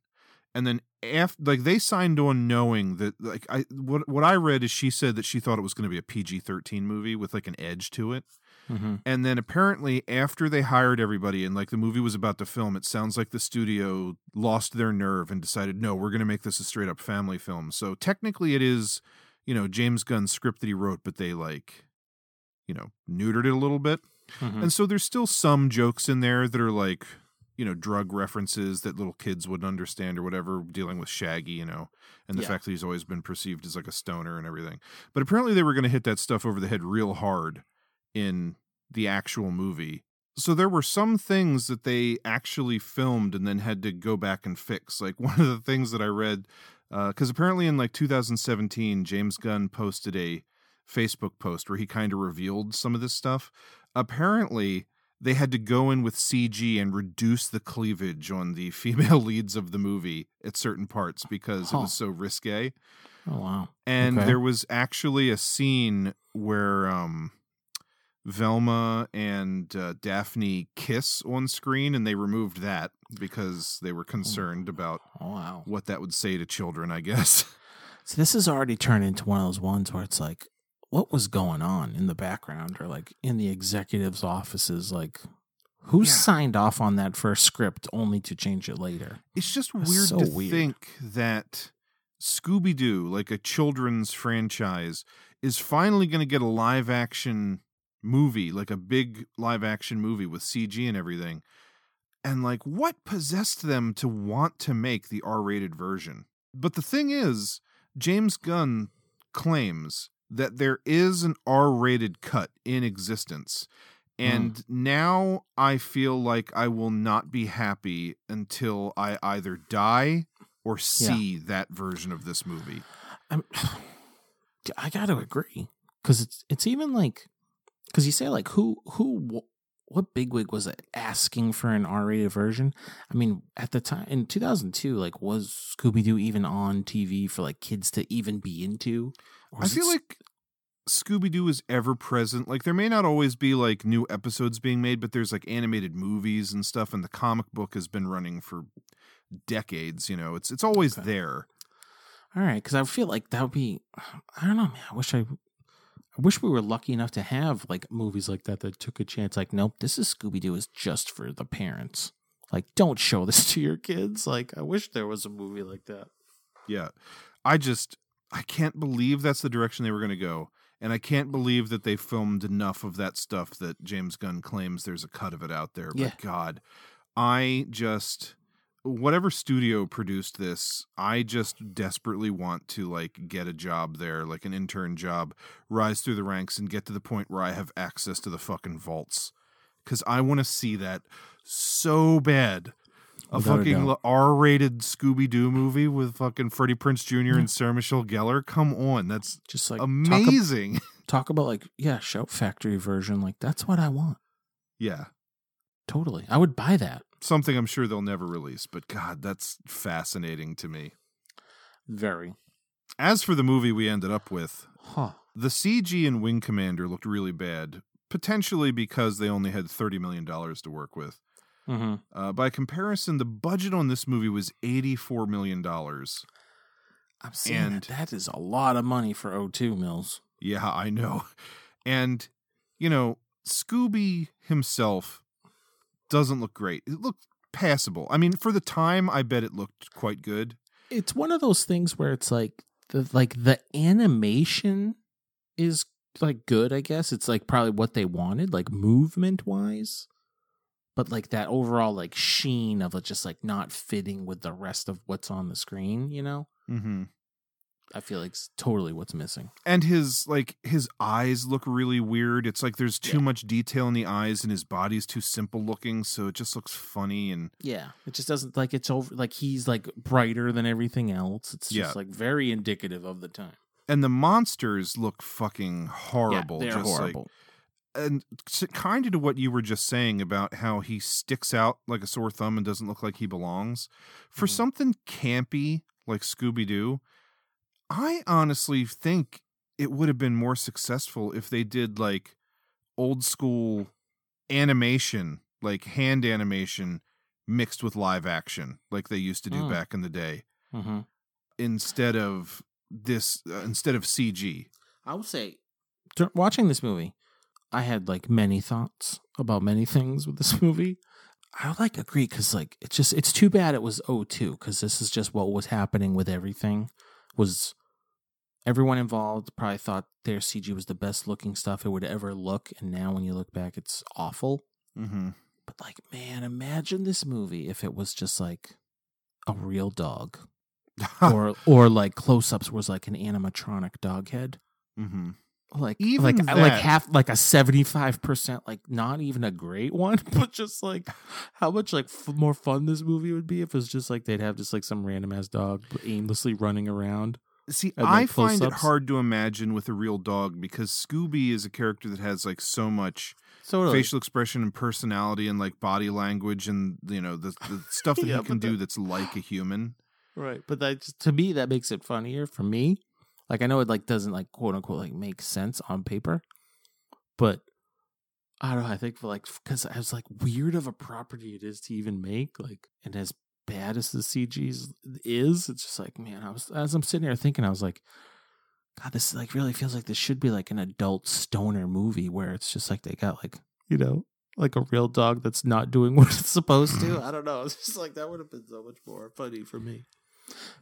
and then after like they signed on knowing that like I what what I read is she said that she thought it was going to be a PG thirteen movie with like an edge to it. Mhm. And then apparently after they hired everybody and like the movie was about to film, it sounds like the studio lost their nerve and decided, no, we're going to make this a straight up family film. So technically it is, you know, James Gunn's script that he wrote, but they like, you know, neutered it a little bit. Mhm. And so there's still some jokes in there that are like, you know, drug references that little kids wouldn't understand or whatever, dealing with Shaggy, you know, and the Yeah. fact that he's always been perceived as like a stoner and everything. But apparently they were going to hit that stuff over the head real hard in the actual movie. So there were some things that they actually filmed and then had to go back and fix. Like one of the things that I read, because apparently in like 2017, James Gunn posted a Facebook post where he kind of revealed some of this stuff. Apparently, they had to go in with CG and reduce the cleavage on the female leads of the movie at certain parts because it was so risque. Oh wow! And Okay. there was actually a scene where um, Velma and uh, Daphne kiss on screen, and they removed that because they were concerned about Oh, wow. what that would say to children. I guess. So this has already turned into one of those ones where it's like, what was going on in the background or like in the executives' offices? Like, who Yeah. signed off on that first script only to change it later? It's just That's weird so to weird. think that Scooby Doo, like a children's franchise, is finally going to get a live action movie, like a big live action movie with CG and everything. And like, what possessed them to want to make the R rated version? But the thing is, James Gunn claims that there is an R rated cut in existence. And mm. now I feel like I will not be happy until I either die or see that version of this movie. I'm, I got to agree because it's it's even like because you say like who who what bigwig was it asking for an R-rated version? I mean, at the time in 2002, like was Scooby Doo even on TV for like kids to even be into? I feel like Scooby Doo is ever present. Like there may not always be like new episodes being made, but there's like animated movies and stuff, and the comic book has been running for decades. You know, it's it's always there. All right, because I feel like that would be. I don't know, man. I wish I. I wish we were lucky enough to have like movies like that that took a chance. Like, nope, this is Scooby Doo is just for the parents. Like, don't show this to your kids. Like, I wish there was a movie like that. Yeah. I just I can't believe that's the direction they were going to go. And I can't believe that they filmed enough of that stuff that James Gunn claims there's a cut of it out there. Yeah. But God, I just whatever studio produced this, I just desperately want to like get a job there, like an intern job, rise through the ranks and get to the point where I have access to the fucking vaults. Cuz I want to see that so bad. A Without fucking doubt. R-rated Scooby Doo movie with fucking Freddie Prinze Jr. and Sarah Michelle Gellar. Come on, that's Just like amazing. Talk, ab- talk about like yeah, Shout Factory version. Like that's what I want. yeah, Totally, I would buy that. something I'm sure they'll never release. But God, that's fascinating to me. Very. As for the movie we ended up with, Huh. the CG in Wing Commander looked really bad, potentially because they only had thirty million dollars to work with. Mm-hmm. Uh, by comparison, the budget on this movie was eighty-four million dollars. I'm And- that, that is a lot of money for O2 Mills. Yeah, I know. And you know, Scooby himself doesn't look great. It looked passable. I mean, for the time, I bet it looked quite good. It's one of those things where it's like the like the animation is like good, I guess. It's like probably what they wanted, like movement wise. But like that overall like sheen of it just like not fitting with the rest of what's on the screen, you know? Mm-hmm. I feel like it's totally what's missing. And his like his eyes look really weird. It's like there's too much detail in the eyes, and his body's too simple looking, so it just looks funny. And Yeah. It just doesn't like it's over like he's like brighter than everything else. It's just Yeah. like very indicative of the time. and the monsters look fucking horrible. they're just horrible. Like, and kind of to what you were just saying about how he sticks out like a sore thumb and doesn't look like he belongs. For Mm-hmm. something campy like Scooby Doo, I honestly think it would have been more successful if they did like old school animation, like hand animation mixed with live action, like they used to do Mm. back in the day, Mm-hmm. instead of this, uh, instead of CG. I would say, watching this movie, I had like many thoughts about many things with this movie. I would like agree because like it's just it's too bad it was O2 because this is just what was happening with everything. Was everyone involved probably thought their CG was the best looking stuff it would ever look, and now when you look back, it's awful. Mm-hmm. But like, man, imagine this movie if it was just like a real dog, or or like close ups was like an animatronic dog head Mm-hmm. like Even like that- like half like a 75% like not even a great one but just like how much like f- more fun this movie would be if it was just like they'd have just like some random ass dog aimlessly running around See, and, I find it hard to imagine with a real dog because Scooby is a character that has like so much facial expression and personality and like body language and you know the, the stuff that Yeah, he can do that- that's like a human. right but that to me that makes it funnier for me. Like i know it like doesn't like quote unquote like make sense on paper but i don't know i think for like because i was like weird of a property it is to even make like and as bad as the cg is- it's just like man i was as i'm sitting here thinking i was like god this like really feels like this should be like an adult stoner movie where it's just like they got like you know like a real dog that's not doing what it's supposed to. Mm-hmm. I don't know. It's just like that would have been so much more funny for me.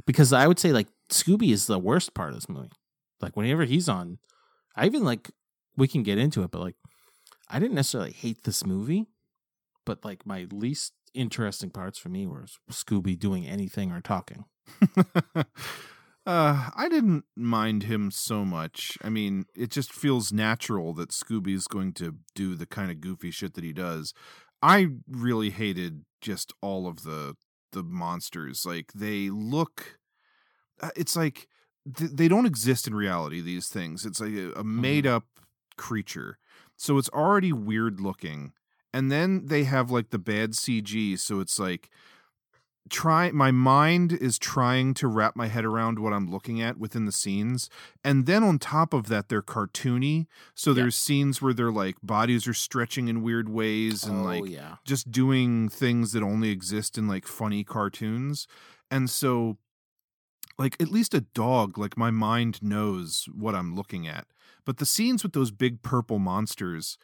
Because I would say like Scooby is the worst part of this movie. Like whenever he's on, I even like we can get into it, but like I didn't necessarily hate this movie, but like my least interesting parts for me were Scooby doing anything or talking. Uh, I didn't mind him so much. I mean, it just feels natural that Scooby's going to do the kind of goofy shit that he does. I really hated just all of the the monsters. Like they look, uh, it's like th- they don't exist in reality. These things. It's like a, a made up creature. So it's already weird looking, and then they have like the bad CG. So it's like try my mind is trying to wrap my head around what I'm looking at within the scenes. And then on top of that, they're cartoony. So there's scenes where their like bodies are stretching in weird ways and Oh, like yeah. just doing things that only exist in like funny cartoons. And so like at least a dog, like my mind knows what I'm looking at. But the scenes with those big purple monsters,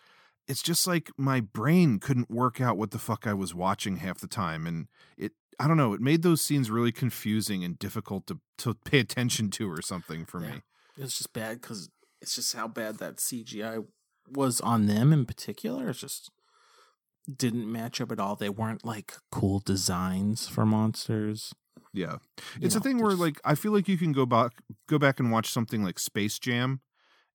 it's just like my brain couldn't work out what the fuck I was watching half the time. And it I don't know, it made those scenes really confusing and difficult to to pay attention to or something for me. It's just bad because it's just how bad that CGI was on them in particular. It's just didn't match up at all. They weren't like cool designs for monsters. Yeah. You It's a know, thing where like I feel like you can go back go back and watch something like Space Jam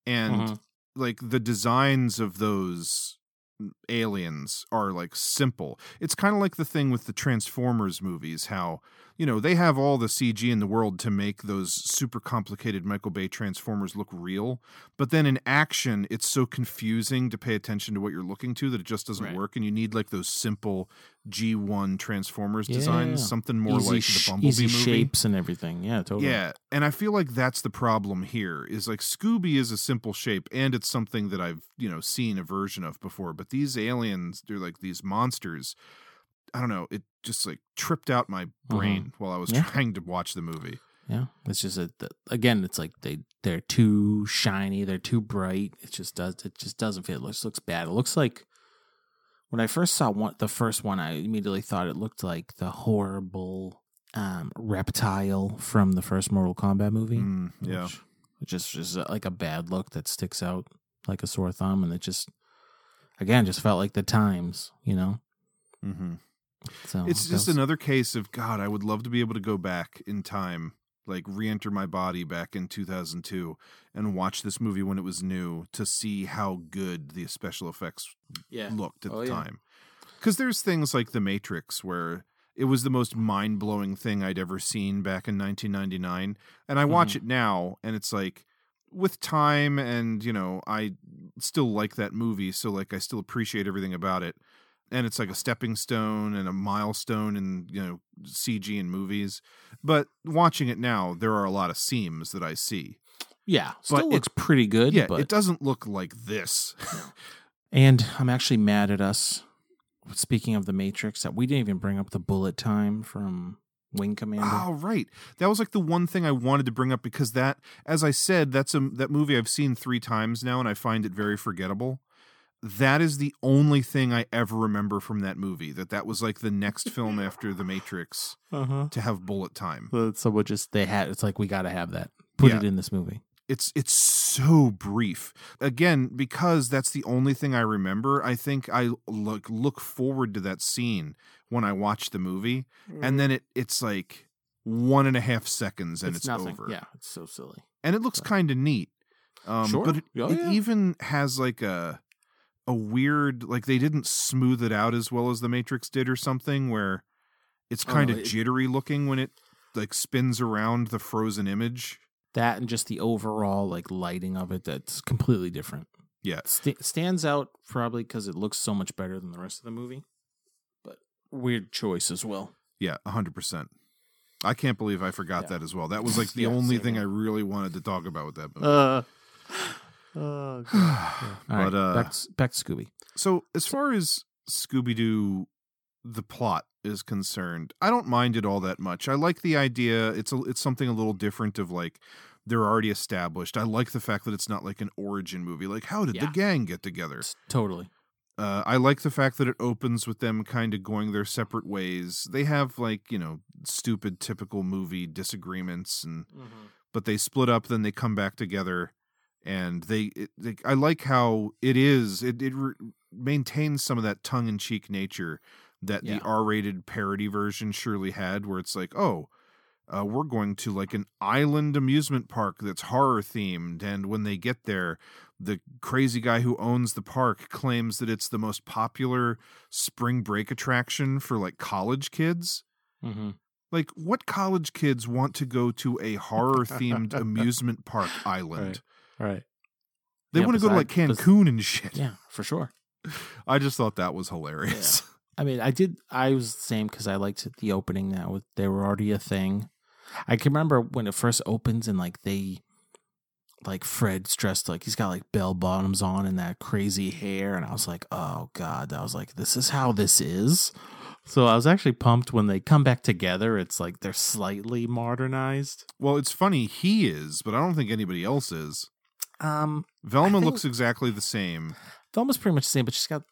and Mhm. Like the designs of those mm, aliens are like simple. It's kind of like the thing with the Transformers movies how you know they have all the CG in the world to make those super complicated Michael Bay Transformers look real, but then in action it's so confusing to pay attention to what you're looking to that it just doesn't Right. work and you need like those simple G1 Transformers designs, something more Easy like the Bumblebee easy movie. shapes and everything. Yeah, totally. Yeah, and I feel like that's the problem here. Is like Scooby is a simple shape, and it's something that I've you know seen a version of before. But these aliens, they're like these monsters. I don't know, it just like tripped out my brain while I was Yeah. trying to watch the movie. Yeah, it's just a, the, again, it's like they they're too shiny, they're too bright. It just does it just doesn't fit. It looks looks bad. It looks like when I first saw one the first one, I immediately thought it looked like the horrible um, reptile from the first Mortal Kombat movie. Mm, yeah. It just like a bad look that sticks out like a sore thumb, and it just again just felt like the times, you know. Mm-hmm. So it's just was- another case of God. I would love to be able to go back in time, like re-enter my body back in 2002, and watch this movie when it was new to see how good the special effects Yeah. looked at Oh, the yeah. time. Because there's things like The Matrix where it was the most mind-blowing thing I'd ever seen back in 1999, and I watch Mhm. it now, and it's like with time and you know i still like that movie so like i still appreciate everything about it and it's like a stepping stone and a milestone in you know cg and movies but watching it now there are a lot of seams that i see yeah, but still it- looks pretty good. yeah but it doesn't look like this And I'm actually mad at us. Speaking of the Matrix, that we didn't even bring up the bullet time from Wing Commander. Oh, right. That was like the one thing I wanted to bring up because that, as I said, that's a that movie I've seen three times now, and I find it very forgettable. That is the only thing I ever remember from that movie. That that was like the next film after The Matrix Uh-huh. to have bullet time. So someone just they had it's like we got to have that. Put Yeah. it in this movie. It's it's so brief. Again, because that's the only thing I remember. I think I look look forward to that scene when I watch the movie, and then it it's like one and a half seconds and it's, nothing. over. Yeah, it's so silly. and it looks kind of neat. Um, Sure. But it, Oh, it even has like a a weird like they didn't smooth it out as well as the Matrix did or something where it's Oh, kind of it- jittery looking when it like spins around the frozen image. That and just the overall like lighting of it that's completely different. Yeah. St- stands out probably because it looks so much better than the rest of the movie. But weird choice as well. Yeah, hundred percent. I can't believe I forgot that as well. That was like the Yeah, only thing here. I really wanted to talk about with that movie. Uh, oh, God. Yeah. All right, but uh, back, to- back to Scooby. So as far as Scooby Doo, the plot is concerned, I don't mind it all that much. I like the idea. It's a, it's something a little different of like they're already established. I like the fact that it's not like an origin movie. Like how did the gang get together? Totally. Uh, I like the fact that it opens with them kind of going their separate ways. They have like you know stupid typical movie disagreements and but they split up then they come back together and they, it, they i like how it is it, it re- maintains some of that tongue-in-cheek nature that Yeah. the r-rated parody version surely had where it's like oh uh, we're going to like an island amusement park that's horror themed and when they get there the crazy guy who owns the park claims that it's the most popular spring break attraction for like college kids Mm-hmm. like what college kids want to go to a horror themed amusement park island Right. They Yeah, want to go to like cancun and shit Yeah, for sure. i just thought that was hilarious I mean, I did. I was the same because I liked the opening. That was they were already a thing. I can remember when it first opens and like they, like Fred's dressed like he's got like bell bottoms on and that crazy hair, and I was like, oh god, I was like, this is how this is. So I was actually pumped when they come back together. It's like they're slightly modernized. well it's funny he is but i don't think anybody else is Um, velma looks exactly the same Velma's pretty much the same, but she's got.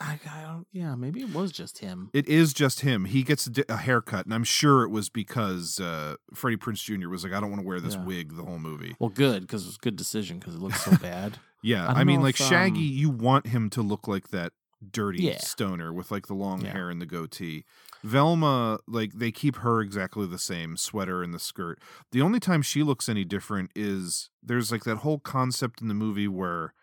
I, I don't. Yeah, maybe it was just him. it is just him he gets a, di- a haircut and i'm sure it was because uh freddie prinze jr was like i don't want to wear this Yeah. wig the whole movie Well, good because it was a good decision because it looks so bad. Yeah, I I, mean, know like if, Shaggy, um, you want him to look like that dirty Yeah. stoner with like the long Yeah. hair and the goatee. Velma, like they keep her exactly the same sweater and the skirt. The only time she looks any different is there's like that whole concept in the movie where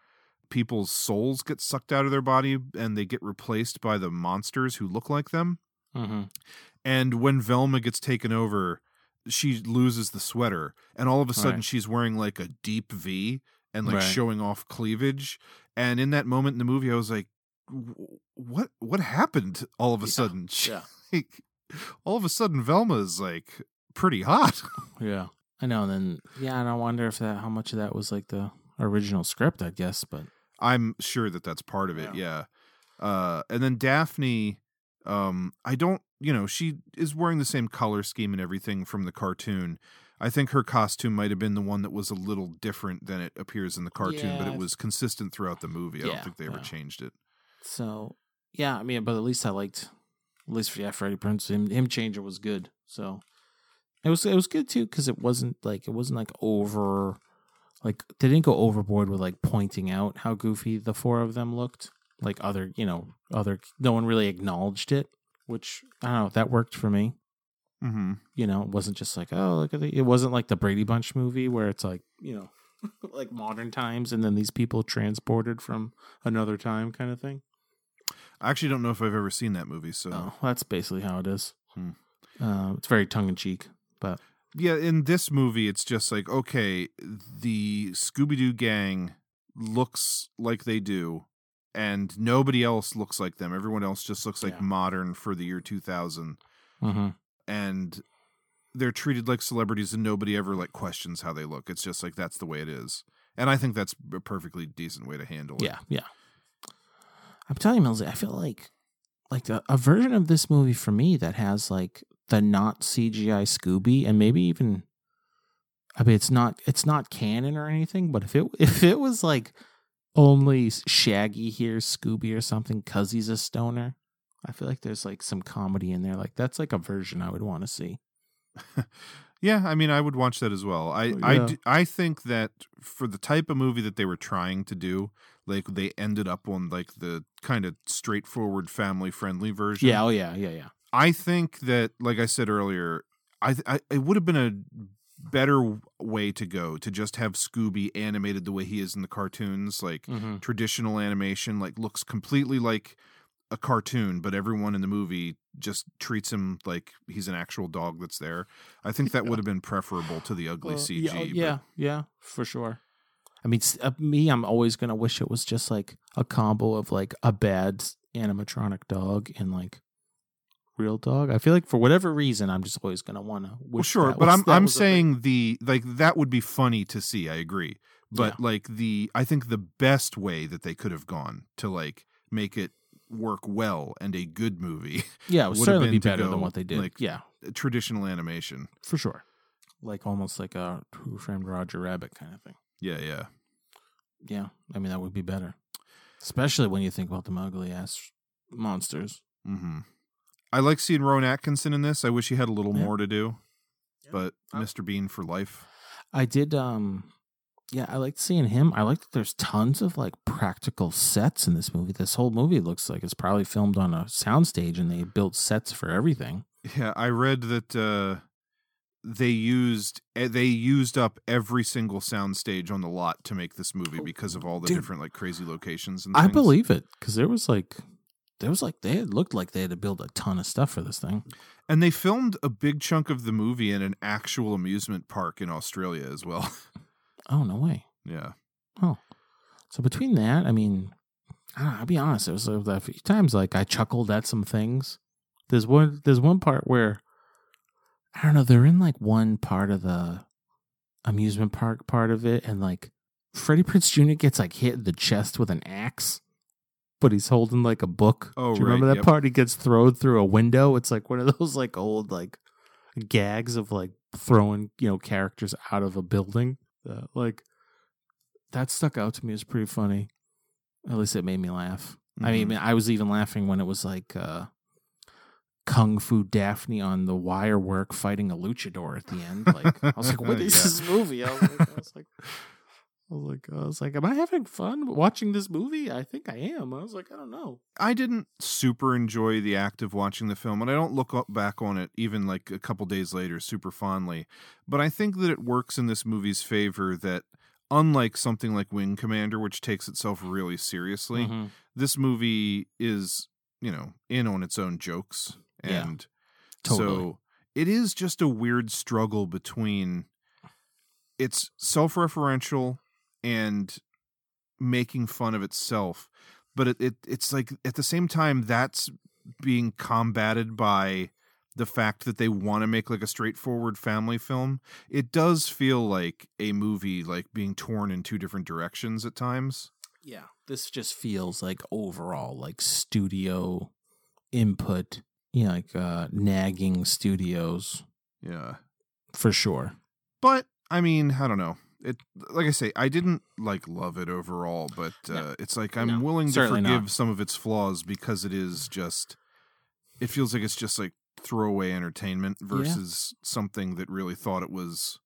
people's souls get sucked out of their body and they get replaced by the monsters who look like them. Mm-hmm. And when Velma gets taken over, she loses the sweater, and all of a sudden Right. she's wearing like a deep V and like Right. showing off cleavage. And in that moment in the movie, I was like, "What? What happened? All of a sudden, She- yeah. all of a sudden, Velma is like pretty hot." Yeah, I know. And then yeah, and I wonder if that how much of that was like the original script. I guess, but I'm sure that that's part of it. Yeah. Uh, and then Daphne, Um, I don't, you know, she is wearing the same color scheme and everything from the cartoon. I think her costume might have been the one that was a little different than it appears in the cartoon, but it was consistent throughout the movie. I Yeah, don't think they ever yeah. changed it. So yeah, I mean, but at least I liked, at least for yeah, Freddie Prinze him him changer was good. So it was it was good too because it wasn't like it wasn't like over, like they didn't go overboard with like pointing out how goofy the four of them looked. Like other, you know, other no one really acknowledged it, which I don't know that worked for me. Mm-hmm. You know, it wasn't just like oh look at the. It wasn't like the Brady Bunch movie where it's like you know, like modern times and then these people transported from another time kind of thing. I actually don't know if I've ever seen that movie, so Oh, that's basically how it is. Hmm. Uh, it's very tongue in cheek, but yeah, in this movie, it's just like okay, the Scooby Doo gang looks like they do, and nobody else looks like them. Everyone else just looks like Yeah. modern for the year two thousand, Mhm. and they're treated like celebrities, and nobody ever like questions how they look. It's just like that's the way it is, and I think that's a perfectly decent way to handle it. yeah, yeah. I'm telling you, Millsy, I feel like like a, a version of this movie for me that has like the not CGI Scooby, and maybe even. I mean, it's not it's not canon or anything, but if it if it was like only Shaggy here, Scooby or something because he's a stoner, I feel like there's like some comedy in there. Like that's like a version I would want to see. Yeah, I mean, I would watch that as well. I oh, I Yeah. d- I think that for the type of movie that they were trying to do, like they ended up on like the kind of straightforward family friendly version. Yeah, oh yeah, yeah, yeah. I think that, like I said earlier, I, I it would have been a better way to go to just have Scooby animated the way he is in the cartoons, like Mhm. traditional animation, like looks completely like a cartoon, but everyone in the movie just treats him like he's an actual dog that's there. I think that would have been preferable to the ugly Well, CG. Yeah, oh, yeah, yeah, for sure. I mean, uh, me, I'm always gonna wish it was just like a combo of like a bad animatronic dog and like real dog. I feel like for whatever reason, I'm just always gonna want to. Well, sure, but I'm I'm saying the like that would be funny to see. I agree, but like the I think the best way that they could have gone to like make it work well and a good movie. Yeah, it would have certainly been be better than what they did. Like Yeah. traditional animation for sure. Like almost like a Who Framed Roger Rabbit kind of thing. Yeah, yeah. Yeah, I mean that would be better, especially when you think about the ugly ass monsters. Mm-hmm. I like seeing Rowan Atkinson in this. I wish he had a little Yeah. more to do, but Mr. Bean for life. I did um yeah, I liked seeing him. I like that there's tons of like practical sets in this movie. This whole movie looks like it's probably filmed on a soundstage and they built sets for everything. Yeah, I read that uh, they used eh, they used up every single soundstage on the lot to make this movie because of all the Dude. different like crazy locations and I believe it cuz there was like there was like they had looked like they had to build a ton of stuff for this thing. And they filmed a big chunk of the movie in an actual amusement park in Australia as well. Oh, no way. yeah. Oh. So between that, I mean, I don't know, I'll be honest, it was uh, a few times like I chuckled at some things. There's one there's one part where I don't know, they're in like one part of the amusement park part of it and like Freddie Prinze Jr. gets like hit in the chest with an axe, but he's holding like a book. Oh, Do you remember that yep. part? He gets thrown through a window. It's like one of those like old like gags of like throwing, you know, characters out of a building. Uh, like that stuck out to me as pretty funny. At least it made me laugh. I mean, Mhm. I was even laughing when it was like uh, Kung Fu Daphne on the wire work fighting a luchador at the end. Like I was like, "What is Yeah. this movie?" I was like, I was like, I was like, I was like, "Am I having fun watching this movie?" I think I am. I was like, I don't know. I didn't super enjoy the act of watching the film, and I don't look up back on it even like a couple days later super fondly. But I think that it works in this movie's favor that, unlike something like Wing Commander, which takes itself really seriously, Mhm. this movie is, you know, in on its own jokes. Yeah. And Totally. so it is just a weird struggle between it's self referential and making fun of itself but it, it it's like at the same time that's being combated by the fact that they want to make like a straightforward family film it does feel like a movie like being torn in two different directions at times Yeah, this just feels like overall like studio input, you know, like uh, nagging studios Yeah. for sure. But I mean, I don't know. It like I say, I didn't like love it overall, but uh, No. it's like I'm No, willing to forgive not. some of its flaws because it is just. It feels like it's just like throwaway entertainment versus something that really thought it was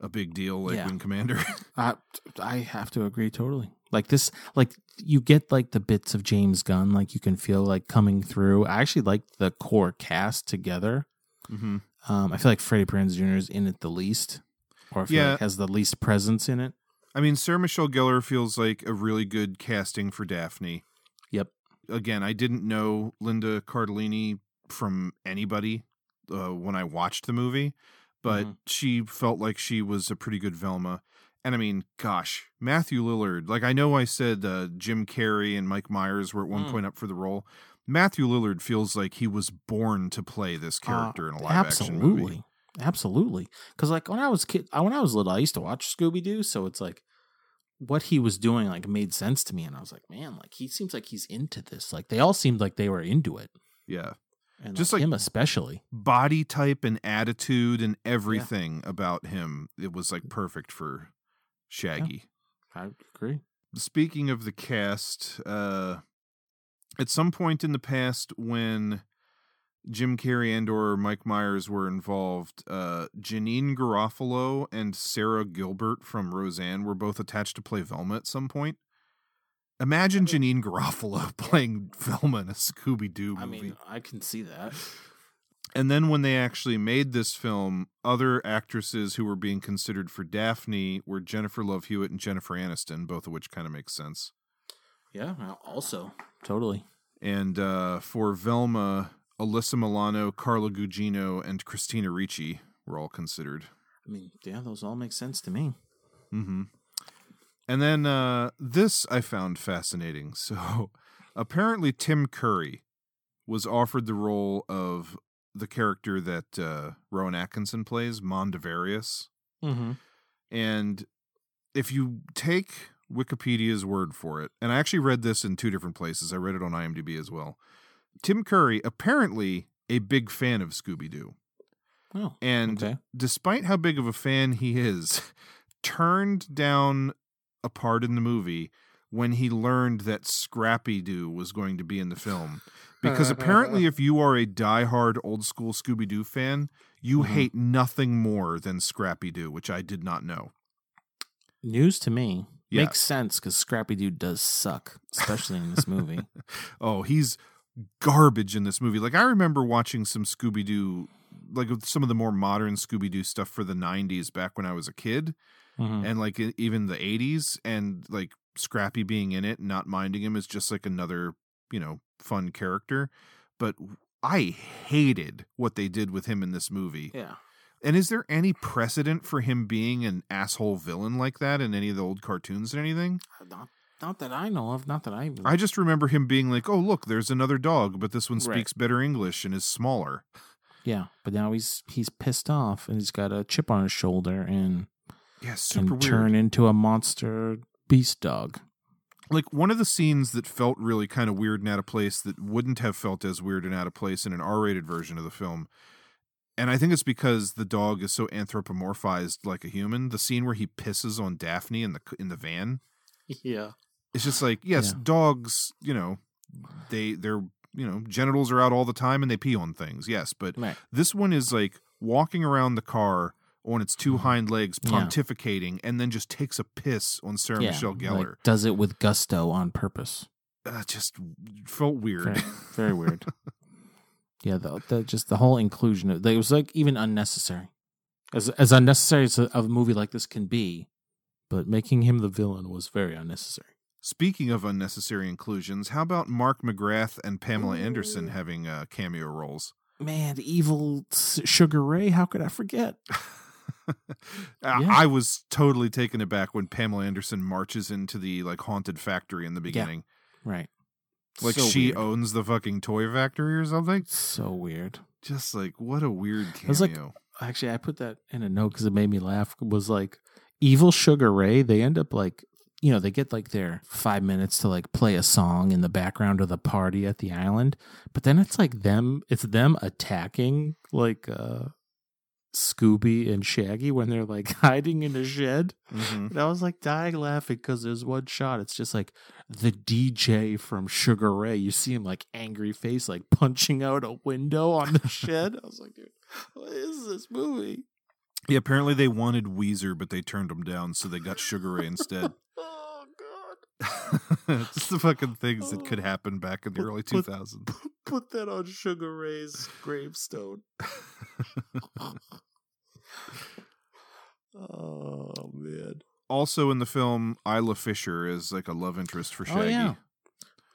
a big deal, like Yeah. Wing Commander. I I have to agree totally. Like this, like you get like the bits of James Gunn, like you can feel like coming through. I actually like the core cast together. Mhm. Um, I feel like Freddie Prinze Jr. is in it the least, or Yeah. like has the least presence in it. I mean, Sarah Michelle Gellar feels like a really good casting for Daphne. Yep. Again, I didn't know Linda Cardellini from anybody uh, when I watched the movie, but Mhm. she felt like she was a pretty good Velma. And I mean, gosh, Matthew Lillard. Like I know I said uh, Jim Carrey and Mike Myers were at one Mm. point up for the role. Matthew Lillard feels like he was born to play this character in a live action movie. Uh, Absolutely, absolutely. Because like when I was kid, I- when I was little, I used to watch Scooby Doo, so it's like what he was doing like made sense to me, and I was like, man, like he seems like he's into this. Like they all seemed like they were into it, Yeah. and Just like, like- him especially. body type and attitude and everything about him it was like perfect for shaggy I agree. speaking of the cast uh at some point in the past when jim carrey and or mike myers were involved uh janeane garofalo and sara gilbert from roseanne were both attached to play velma at some point imagine janeane garofalo playing velma in a scooby-doo movie I mean, I can see that. And then when they actually made this film, other actresses who were being considered for Daphne were Jennifer Love Hewitt and Jennifer Aniston, both of which kind of makes sense. Yeah, also totally. And uh, for Velma, Alyssa Milano, Carla Gugino, and Christina Ricci were all considered. I mean, yeah, those all make sense to me. Mm-hmm. And then uh, this I found fascinating. So apparently, Tim Curry was offered the role of the character that uh, Rowan Atkinson plays, Mondavarious. Mm-hmm. And if you take Wikipedia's word for it, and I actually read this in two different places, I read it on IMDb as well. Tim Curry, apparently a big fan of Scooby Doo. Oh, And okay. despite how big of a fan he is, turned down a part in the movie when he learned that Scrappy Doo was going to be in the film. Because apparently, if you are a diehard old school Scooby Doo fan, you Mhm. hate nothing more than Scrappy Doo, which I did not know. News to me Yeah. makes sense because Scrappy Doo does suck, especially in this movie. oh, he's garbage in this movie. Like I remember watching some Scooby Doo, like some of the more modern Scooby Doo stuff for the '90s back when I was a kid, Mhm. and like even the '80s, and like Scrappy being in it, and not minding him is just like another you know fun character. But I hated what they did with him in this movie. Yeah. And is there any precedent for him being an asshole villain like that in any of the old cartoons or anything? Uh, not, not that I know of. Not that I. I just remember him being like, "Oh, look, there's another dog, but this one Right. speaks better English and is smaller." Yeah, but now he's he's pissed off and he's got a chip on his shoulder and Yeah, super can weird. turn into a monster beast dog. Like one of the scenes that felt really kind of weird and out of place that wouldn't have felt as weird and out of place in an R-rated version of the film. And I think it's because the dog is so anthropomorphized like a human. The scene where he pisses on Daphne in the in the van. Yeah. It's just like, yes, Yeah. dogs, you know, they they're you know, genitals are out all the time and they pee on things. Yes, but Right. this one is like walking around the car on its two hind legs Mm-hmm. Yeah. pontificating and then just takes a piss on Sarah Michelle Gellar. like, does it with gusto on purpose. uh, just felt weird. Very, very weird. yeah, the, the just the whole inclusion of it was like even unnecessary, as as unnecessary as a, a movie like this can be, but making him the villain was very unnecessary. Speaking of unnecessary inclusions, how about Mark McGrath and Pamela Anderson having uh, cameo roles? Man, evil Sugar Ray, how could I forget? I- Yeah. I was totally taken aback when Pamela Anderson marches into the like haunted factory in the beginning. Right. Like So she weird. owns the fucking toy factory or something. So weird. Just like what a weird I was like, cameo. actually, I put that in a note because it made me laugh. Was like evil Sugar Ray. They end up like you know, they get like their five minutes to like play a song in the background of the party at the island, but then it's like them, it's them attacking like uh Scooby and Shaggy when they're like hiding in a shed. Mhm. And I was like dying laughing because there's one shot. It's just like the DJ from Sugar Ray. You see him like angry face, like punching out a window on the shed. I was like, dude, what is this movie? Yeah, apparently they wanted Weezer, but they turned them down, so they got Sugar Ray instead. oh! Just the fucking things that could happen back in the early Put- 2000s. Put that on Sugar Ray's gravestone. oh man. Also in the film, Isla Fisher is like a love interest for Shaggy. Oh yeah.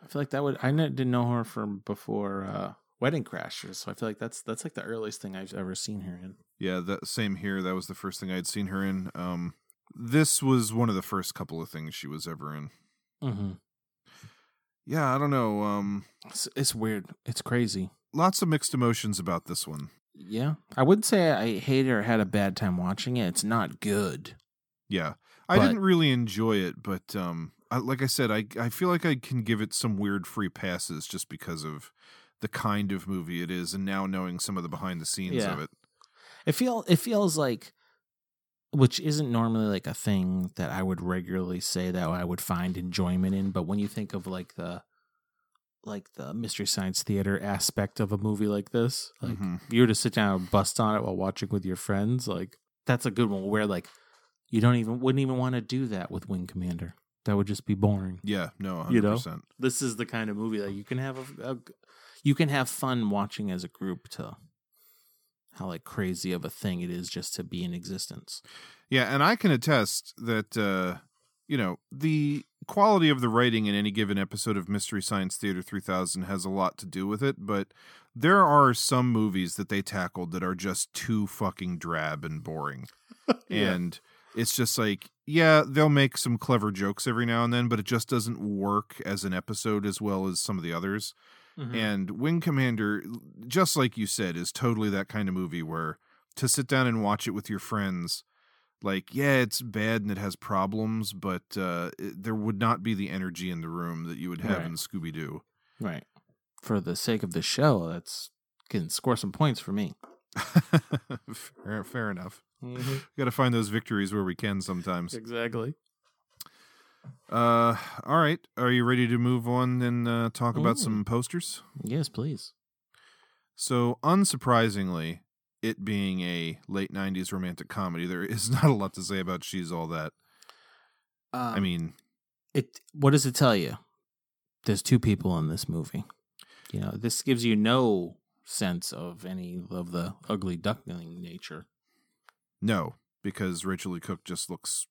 I feel like that would I didn't know her from before uh Wedding Crashers, so I feel like that's that's like the earliest thing I've ever seen her in. Yeah, that same here. That was the first thing I'd seen her in. Um, this was one of the first couple of things she was ever in. Mm-hmm. Yeah, I don't know. Um, It's, it's weird. It's crazy. lots of mixed emotions about this one. Yeah, I wouldn't say I hated or had a bad time watching it. It's not good. Yeah, I But- didn't really enjoy it, but um, I, like I said, I I feel like I can give it some weird free passes just because of the kind of movie it is, and now knowing some of the behind the scenes Yeah. of it. It feel it feels like, which isn't normally like a thing that I would regularly say that I would find enjoyment in. But when you think of like the like the mystery science theater aspect of a movie like this, like Mhm. if you were to sit down and bust on it while watching with your friends, like that's a good one. Where like you don't even wouldn't even want to do that with Wing Commander. That would just be boring. Yeah, no, hundred You know, this is the kind of movie that you can have a, a you can have fun watching as a group to how like crazy of a thing it is just to be in existence. Yeah, and I can attest that uh, you know the quality of the writing in any given episode of Mystery Science Theater 3000 has a lot to do with it, but there are some movies that they tackled that are just too fucking drab and boring. Yeah. And it's just like, yeah, they'll make some clever jokes every now and then, but it just doesn't work as an episode as well as some of the others. Mhm. And Wing Commander, just like you said, is totally that kind of movie where to sit down and watch it with your friends, like, yeah, it's bad and it has problems, but uh, it, there would not be the energy in the room that you would have Right. in Scooby Doo. Right. For the sake of the show, that's can score some points for me. fair, fair enough. Mhm. Got to find those victories where we can sometimes. Exactly. Uh, all right. Are you ready to move on and uh, talk about some posters? Yes, please. So, unsurprisingly, it being a late 90s romantic comedy, there is not a lot to say about She's All That. I Um, mean, it what does it tell you? There's two people in this movie. You know, this gives you no sense of any of the ugly duckling nature. no, because Rachael Leigh Cook just looks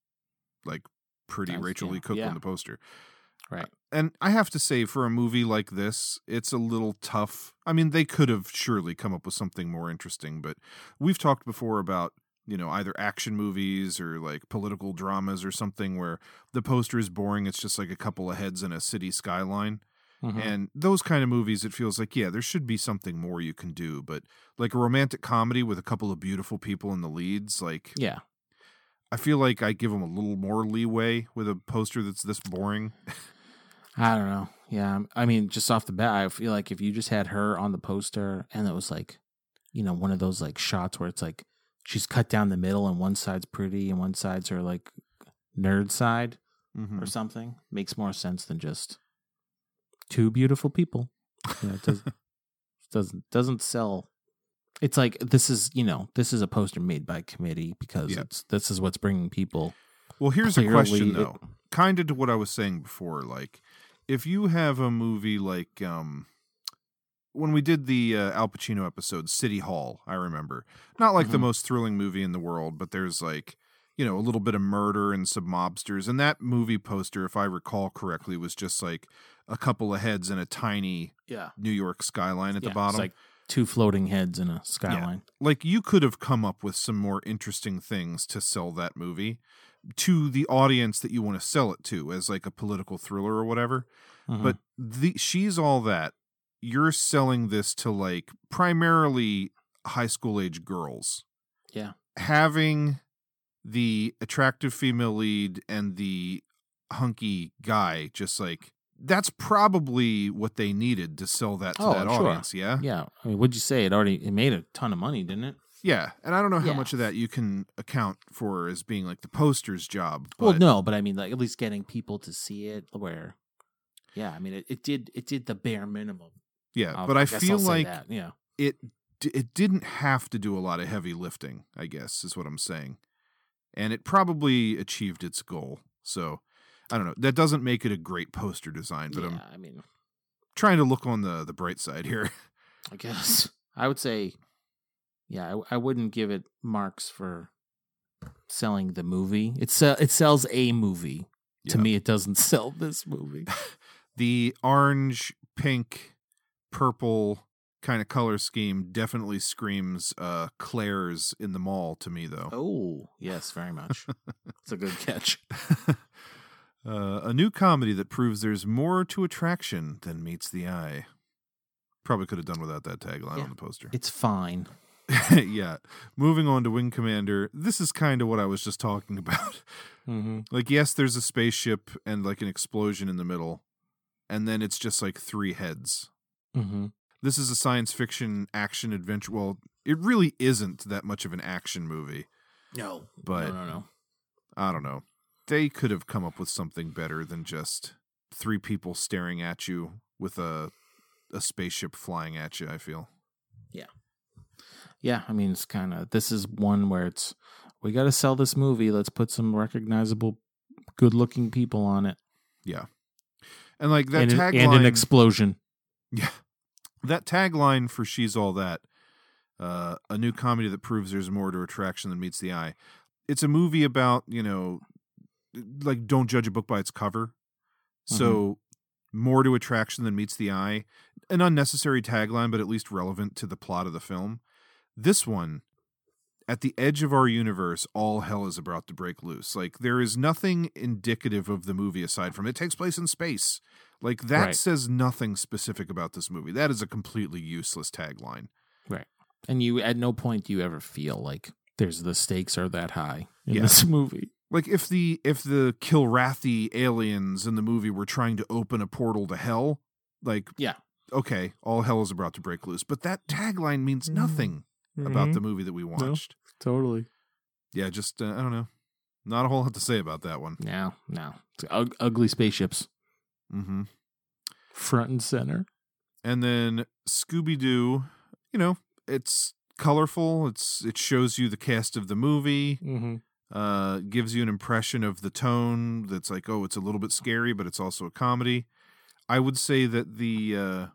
like pretty Does, Rachael yeah. Leigh Cook Yeah. on the poster. Right. And I have to say, for a movie like this, it's a little tough. I mean, they could have surely come up with something more interesting, but we've talked before about, you know, either action movies or like political dramas or something where the poster is boring. It's just like a couple of heads in a city skyline. Mhm. And those kind of movies, it feels like, yeah, there should be something more you can do. But like a romantic comedy with a couple of beautiful people in the leads, like, Yeah. I feel like I give them a little more leeway with a poster that's this boring. I don't know. Yeah, I mean, just off the bat, I feel like if you just had her on the poster and it was like, you know, one of those like shots where it's like she's cut down the middle and one side's pretty and one side's her like nerd side Mhm. or something, makes more sense than just two beautiful people. You know, it doesn't doesn't doesn't sell. It's like this is you know this is a poster made by committee because Yeah. it's this is what's bringing people. Well, here's a question it- though. kind of to what I was saying before. Like, if you have a movie like um, when we did the uh, Al Pacino episode, City Hall, I remember not like the Mhm. most thrilling movie in the world, but there's like you know a little bit of murder and some mobsters, and that movie poster, if I recall correctly, was just like a couple of heads and a tiny Yeah. New York skyline at Yeah, the it's bottom. like two floating heads in a skyline. Like you could have come up with some more interesting things to sell that movie to the audience that you want to sell it to as like a political thriller or whatever. Mhm. But the she's all that. You're selling this to like primarily high school age girls. Yeah. Having the attractive female lead and the hunky guy, just like that's probably what they needed to sell that to Oh, that sure. audience. Yeah. Yeah. I mean, what'd you say? It already it made a ton of money, didn't it? Yeah. And I don't know how Yeah. much of that you can account for as being like the poster's job. But well, no, but I mean, like at least getting people to see it. Where, yeah, I mean, it, it did it did the bare minimum. Yeah, I'll- but I I, feel like that, yeah. it it didn't have to do a lot of heavy lifting. I guess is what I'm saying, and it probably achieved its goal. So I don't know. That doesn't make it a great poster design, but I'm I mean, trying to look on the the bright side here. I guess I would say, yeah, I, I wouldn't give it marks for selling the movie. It sell it sells a movie. To me, it doesn't sell this movie. the orange, pink, purple kind of color scheme definitely screams uh Claire's in the mall to me though. Oh, yes, very much. it's a good catch. Uh, a new comedy that proves there's more to attraction than meets the eye. Probably could have done without that tagline on the poster. It's fine. yeah. Moving on to Wing Commander. This is kind of what I was just talking about. Mm-hmm. Like, yes, there's a spaceship and like an explosion in the middle, and then it's just like three heads. Mm-hmm. This is a science fiction action adventure. Well, it really isn't that much of an action movie. No, But no, no, no. I don't know. They could have come up with something better than just three people staring at you with a a spaceship flying at you, I feel. Yeah. Yeah, I mean, it's kind of this is one where it's we got to sell this movie. Let's put some recognizable, good-looking people on it. Yeah. And like that and, an- tagline and an explosion. Yeah. That tagline for She's All That, uh, a new comedy that proves there's more to attraction than meets the eye. It's a movie about, you know, like don't judge a book by its cover. Mm-hmm. So more to attraction than meets the eye. An unnecessary tagline, but at least relevant to the plot of the film. This one, at the edge of our universe, all hell is about to break loose. Like there is nothing indicative of the movie aside from it takes place in space. Like that Right. says nothing specific about this movie. That is a completely useless tagline. Right. And you at no point do you ever feel like there's the stakes are that high in Yeah. this movie. Like if the if the Kilrathi aliens in the movie were trying to open a portal to hell, like Yeah. okay, all hell is about to break loose. But that tagline means nothing about Mhm. the movie that we No. watched. Totally. Yeah, just uh, I don't know. Not a whole lot to say about that one. No, no. It's ug- ugly spaceships Mm-hmm. front and center. And then Scooby Doo, you know, it's colorful. It's it shows you the cast of the movie. Mm-hmm. Uh, gives you an impression of the tone. That's like, oh, it's a little bit scary, but it's also a comedy. I would say that the uh,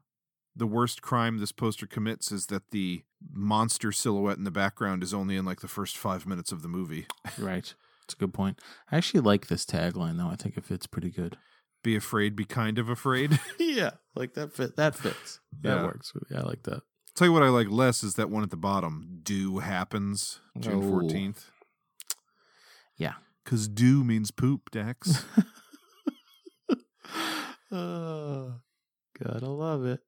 the worst crime this poster commits is that the monster silhouette in the background is only in like the first five minutes of the movie. Right. It's a good point. I actually like this tagline though. I think it fits pretty good. Be afraid, be kind of afraid. yeah, like that fit. That fits. That Yeah. works. Yeah, I like that. Tell you what I like less is that one at the bottom. Do happens June Oh. fourteenth. Yeah. Because do means poop, Dax. Oh, gotta love it.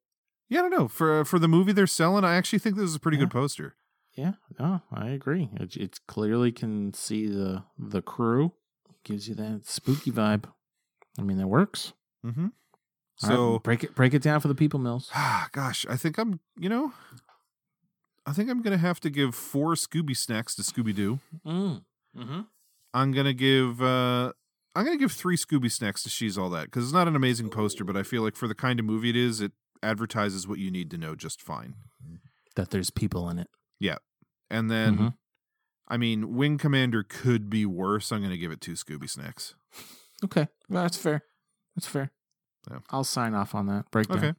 yeah, I don't know. For for the movie they're selling, I actually think this is a pretty good poster. Yeah, no, I agree. It, it clearly can see the the crew. Gives you that spooky vibe. I mean, that works. Mm-hmm. All right, So break it break it down for the people, Mills. Ah, gosh, I think I'm, you know, I think I'm gonna have to give four Scooby snacks to Scooby Doo. Mm. Mm-hmm. I'm gonna give, uh I'm gonna give three Scooby snacks to She's All That because it's not an amazing poster, but I feel like for the kind of movie it is, it advertises what you need to know just fine. That there's people in it. Yeah, and then, Mhm. I mean, Wing Commander could be worse. I'm gonna give it two Scooby snacks. Okay, well, that's fair. That's fair. Yeah. I'll sign off on that breakdown. Okay.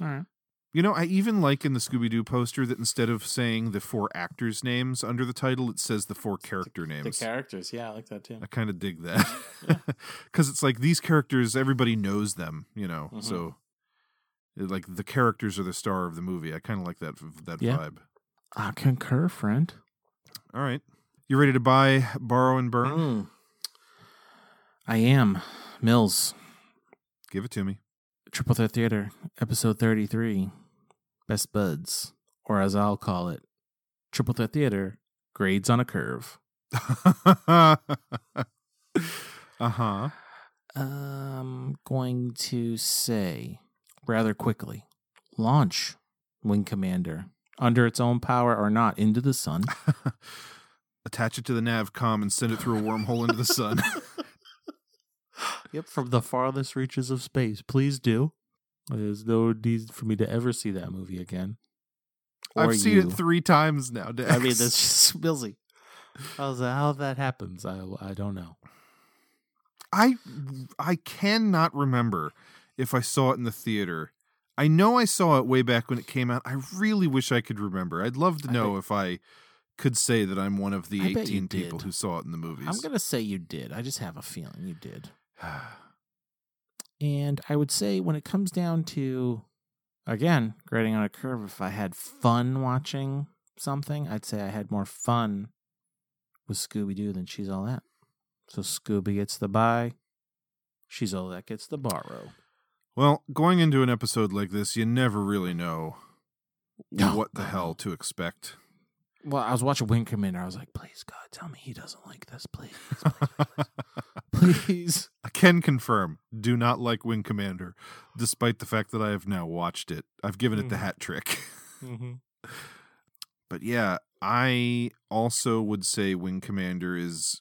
All right. You know, I even like in the Scooby Doo poster that instead of saying the four actors' names under the title, it says the four character names. The characters, yeah, I like that too. I kind of dig that because it's like these characters, everybody knows them, you know. Mhm. So, it- like the characters are the star of the movie. I kind of like that that Yeah. vibe. I concur, friend. All right, you ready to buy, borrow, and burn? Mm. I am Mills. Give it to me. Triple Threat Theater, episode 33, Best Buds, or as I'll call it, Triple Threat Theater, Grades on a Curve. uh huh. I'm going to say rather quickly launch Wing Commander under its own power or not into the sun. Attach it to the Navcom and send it through a wormhole into the sun. yep, from the farthest reaches of space. Please do. There's no need for me to ever see that movie again. Or I've seen you. it three times now, Dex. I mean, that's just Billsy. How's that, how that happens? I I don't know. I I cannot remember if I saw it in the theater. I know I saw it way back when it came out. I really wish I could remember. I'd love to know if I could say that I'm one of the I 18 people who saw it in the movies. I'm gonna say you did. I just have a feeling you did. And I would say when it comes down to again grading on a curve, if I had fun watching something, I'd say I had more fun with Scooby Doo than She's All That. So Scooby gets the buy, She's All That gets the borrow. Well, going into an episode like this, you never really know No. what the hell to expect. Well, I was watching Wing Commander. I was like, please God, tell me he doesn't like this, please, please, please. I can confirm, do not like Wing Commander, despite the fact that I have now watched it. I've given it the Mhm. hat trick. Mm-hmm. But yeah, I also would say Wing Commander is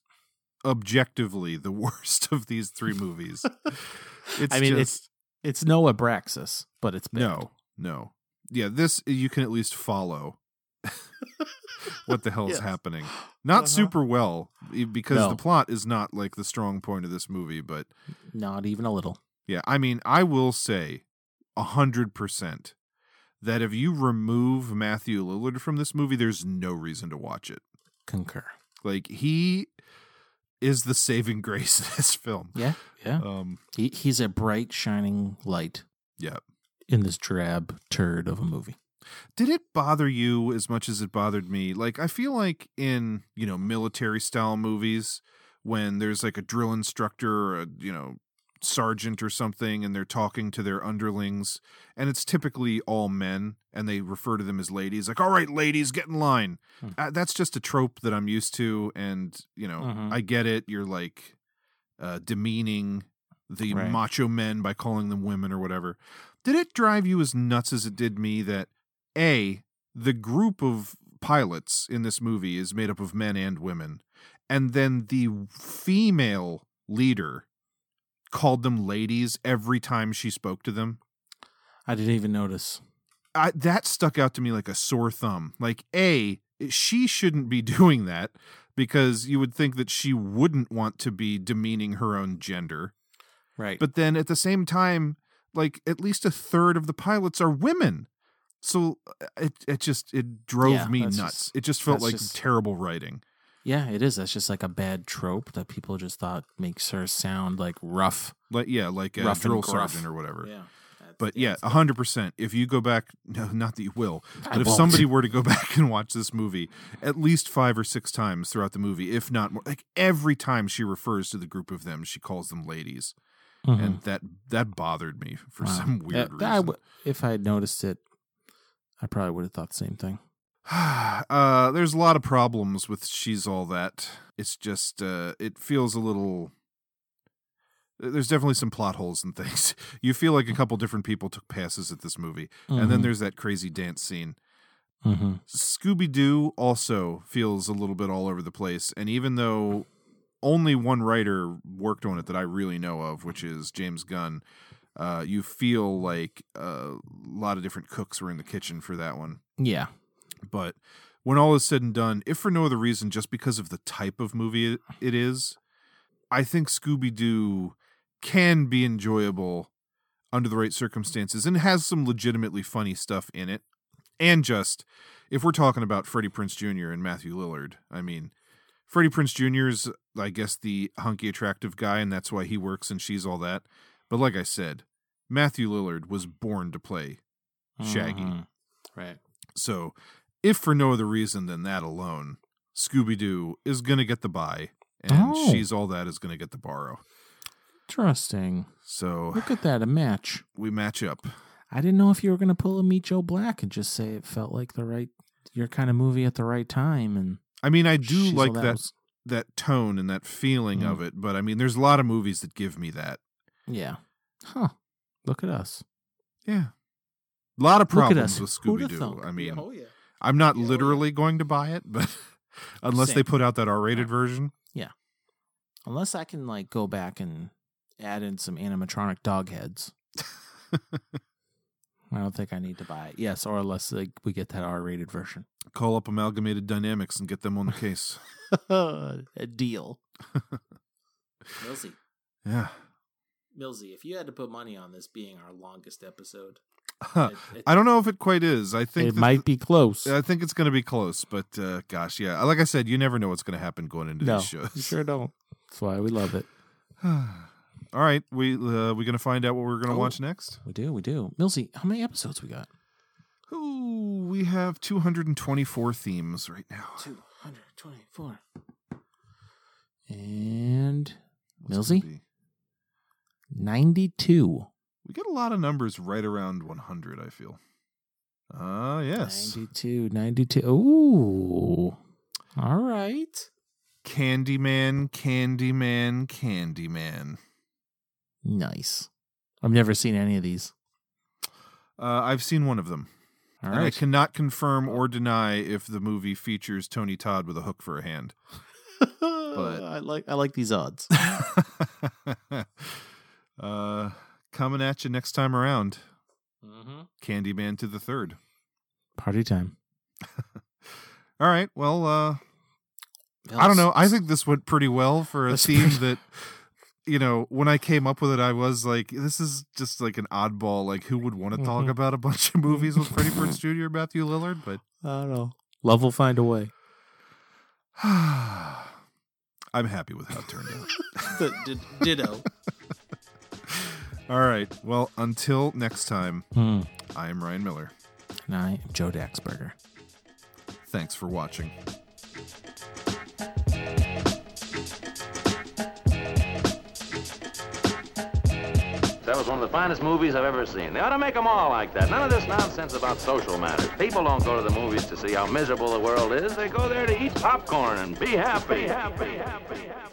objectively the worst of these three movies. It's I mean, just, it's it's no Abraxas, but it's bad. no, no. Yeah, this you can at least follow what the hell is Yes. happening. Not Uh-huh. super well because No. the plot is not like the strong point of this movie, but Not even a little. yeah, I mean, I will say a hundred percent that if you remove Matthew Lillard from this movie, there's no reason to watch it. Concur. Like he is the saving grace of this film. Yeah, yeah. Um, he he's a bright shining light. Yeah. In this drab turd of a movie. Did it bother you as much as it bothered me? Like I feel like in, you know, military style movies when there's like a drill instructor or a, you know, sergeant or something and they're talking to their underlings and it's typically all men and they refer to them as ladies like all right ladies get in line Hmm. uh, that's just a trope that i'm used to and you know Mhm. i get it you're like uh, demeaning the Right. macho men by calling them women or whatever did it drive you as nuts as it did me that a the group of pilots in this movie is made up of men and women and then the female leader called them ladies every time she spoke to them I didn't even notice. I, that stuck out to me like a sore thumb like a she shouldn't be doing that because you would think that she wouldn't want to be demeaning her own gender Right. but then at the same time like at least a third of the pilots are women so uh, it it just it drove Yeah, me nuts just- it just felt like just- terrible writing yeah, it is. That's just like a bad trope that people just thought makes her sound like rough. like yeah like a drill sergeant or whatever Yeah. but yeah, a hundred percent. If you go back, no, not that you will, I but if won't. somebody were to go back and watch this movie at least five or six times throughout the movie, if not more, like every time she refers to the group of them, she calls them ladies, Mhm. and that that bothered me for Wow. some weird Uh, reason. I if I had noticed it, I probably would have thought the same thing. uh, there's a lot of problems with she's all that. It's just uh, it feels a little. There's definitely some plot holes and things. You feel like a couple different people took passes at this movie, and then Mhm. there's that crazy dance scene. Mm-hmm. Scooby Doo also feels a little bit all over the place, and even though only one writer worked on it that I really know of, which is James Gunn, uh, you feel like a lot of different cooks were in the kitchen for that one. Yeah. But when all is said and done, if for no other reason, just because of the type of movie it, it is, I think Scooby Doo can be enjoyable under the right circumstances and has some legitimately funny stuff in it. And just, if we're talking about Freddie Prinze Jr. and Matthew Lillard, I mean, Freddie Prinze Jr. is, I guess, the hunky, attractive guy, and that's why he works and she's all that. But like I said, Matthew Lillard was born to play Shaggy. Mhm. Right. So, if for no other reason than that alone, Scooby Doo is going to get the buy, and Oh. She's All That is going to get the borrow. Interesting. So, Look at that, a match. we match up. I didn't know if you were going to pull a Meet Joe Black and just say it felt like the right, your kind of movie at the right time. And I mean, I do like That that. was- that tone and that feeling of it. But I mean, there's a lot of movies that give me that. Yeah. Huh. Look at us. Yeah. A lot of Look problems with Scooby Doo. I mean, oh, yeah. I'm not oh, literally going to buy it, but unless they put out that R-rated version. Yeah. Unless I can like go back and add in some animatronic dog heads. I don't think I need to buy it. Yes, or unless like, we get that R-rated version. Call up Amalgamated Dynamics and get them on the case. A deal. Millsy. yeah. Millsy, if you had to put money on this being our longest episode, Huh. It- it- I don't know if it quite is. I think it that might be close. I think it's going to be close, but uh, gosh, yeah. Like I said, you never know what's going to happen going into no, these shows. you sure don't. That's why we love it. All right, we uh, we going to find out what we're going to Oh. watch next. We do, we do. Millsy, how many episodes we got? Ooh, we have 224 themes right now. 224. And What's Millsy? Be? 92. We get a lot of numbers right around 100. I feel. Ah, yes. 92, 92. Ooh. All right. Candyman, Candyman, Candyman. Nice. I've never seen any of these. Uh, I've seen one of them. All and I cannot confirm or deny if the movie features Tony Todd with a hook for a hand. but I like I like these odds. uh, coming at you next time around. Mhm. Candyman to the third. Party time. All right. Well, uh, I don't know. I think this went pretty well for a That's theme pretty- that, you know, when I came up with it, I was like, this is just like an oddball. Like, who would want to talk Mhm. about a bunch of movies with Freddie Prinze Jr. and Matthew Lillard? But I don't know. Love will find a way. I'm happy with how it turned out. Ditto. All right. Well, until next time, Hmm. I am Ryan Miller. And I am Joe Daxberger. Thanks for watching. That was one of the finest movies I've ever seen. They ought to make them all like that. None of this nonsense about social matters. People don't go to the movies to see how miserable the world is. They go there to eat popcorn and be happy. happy, happy, happy.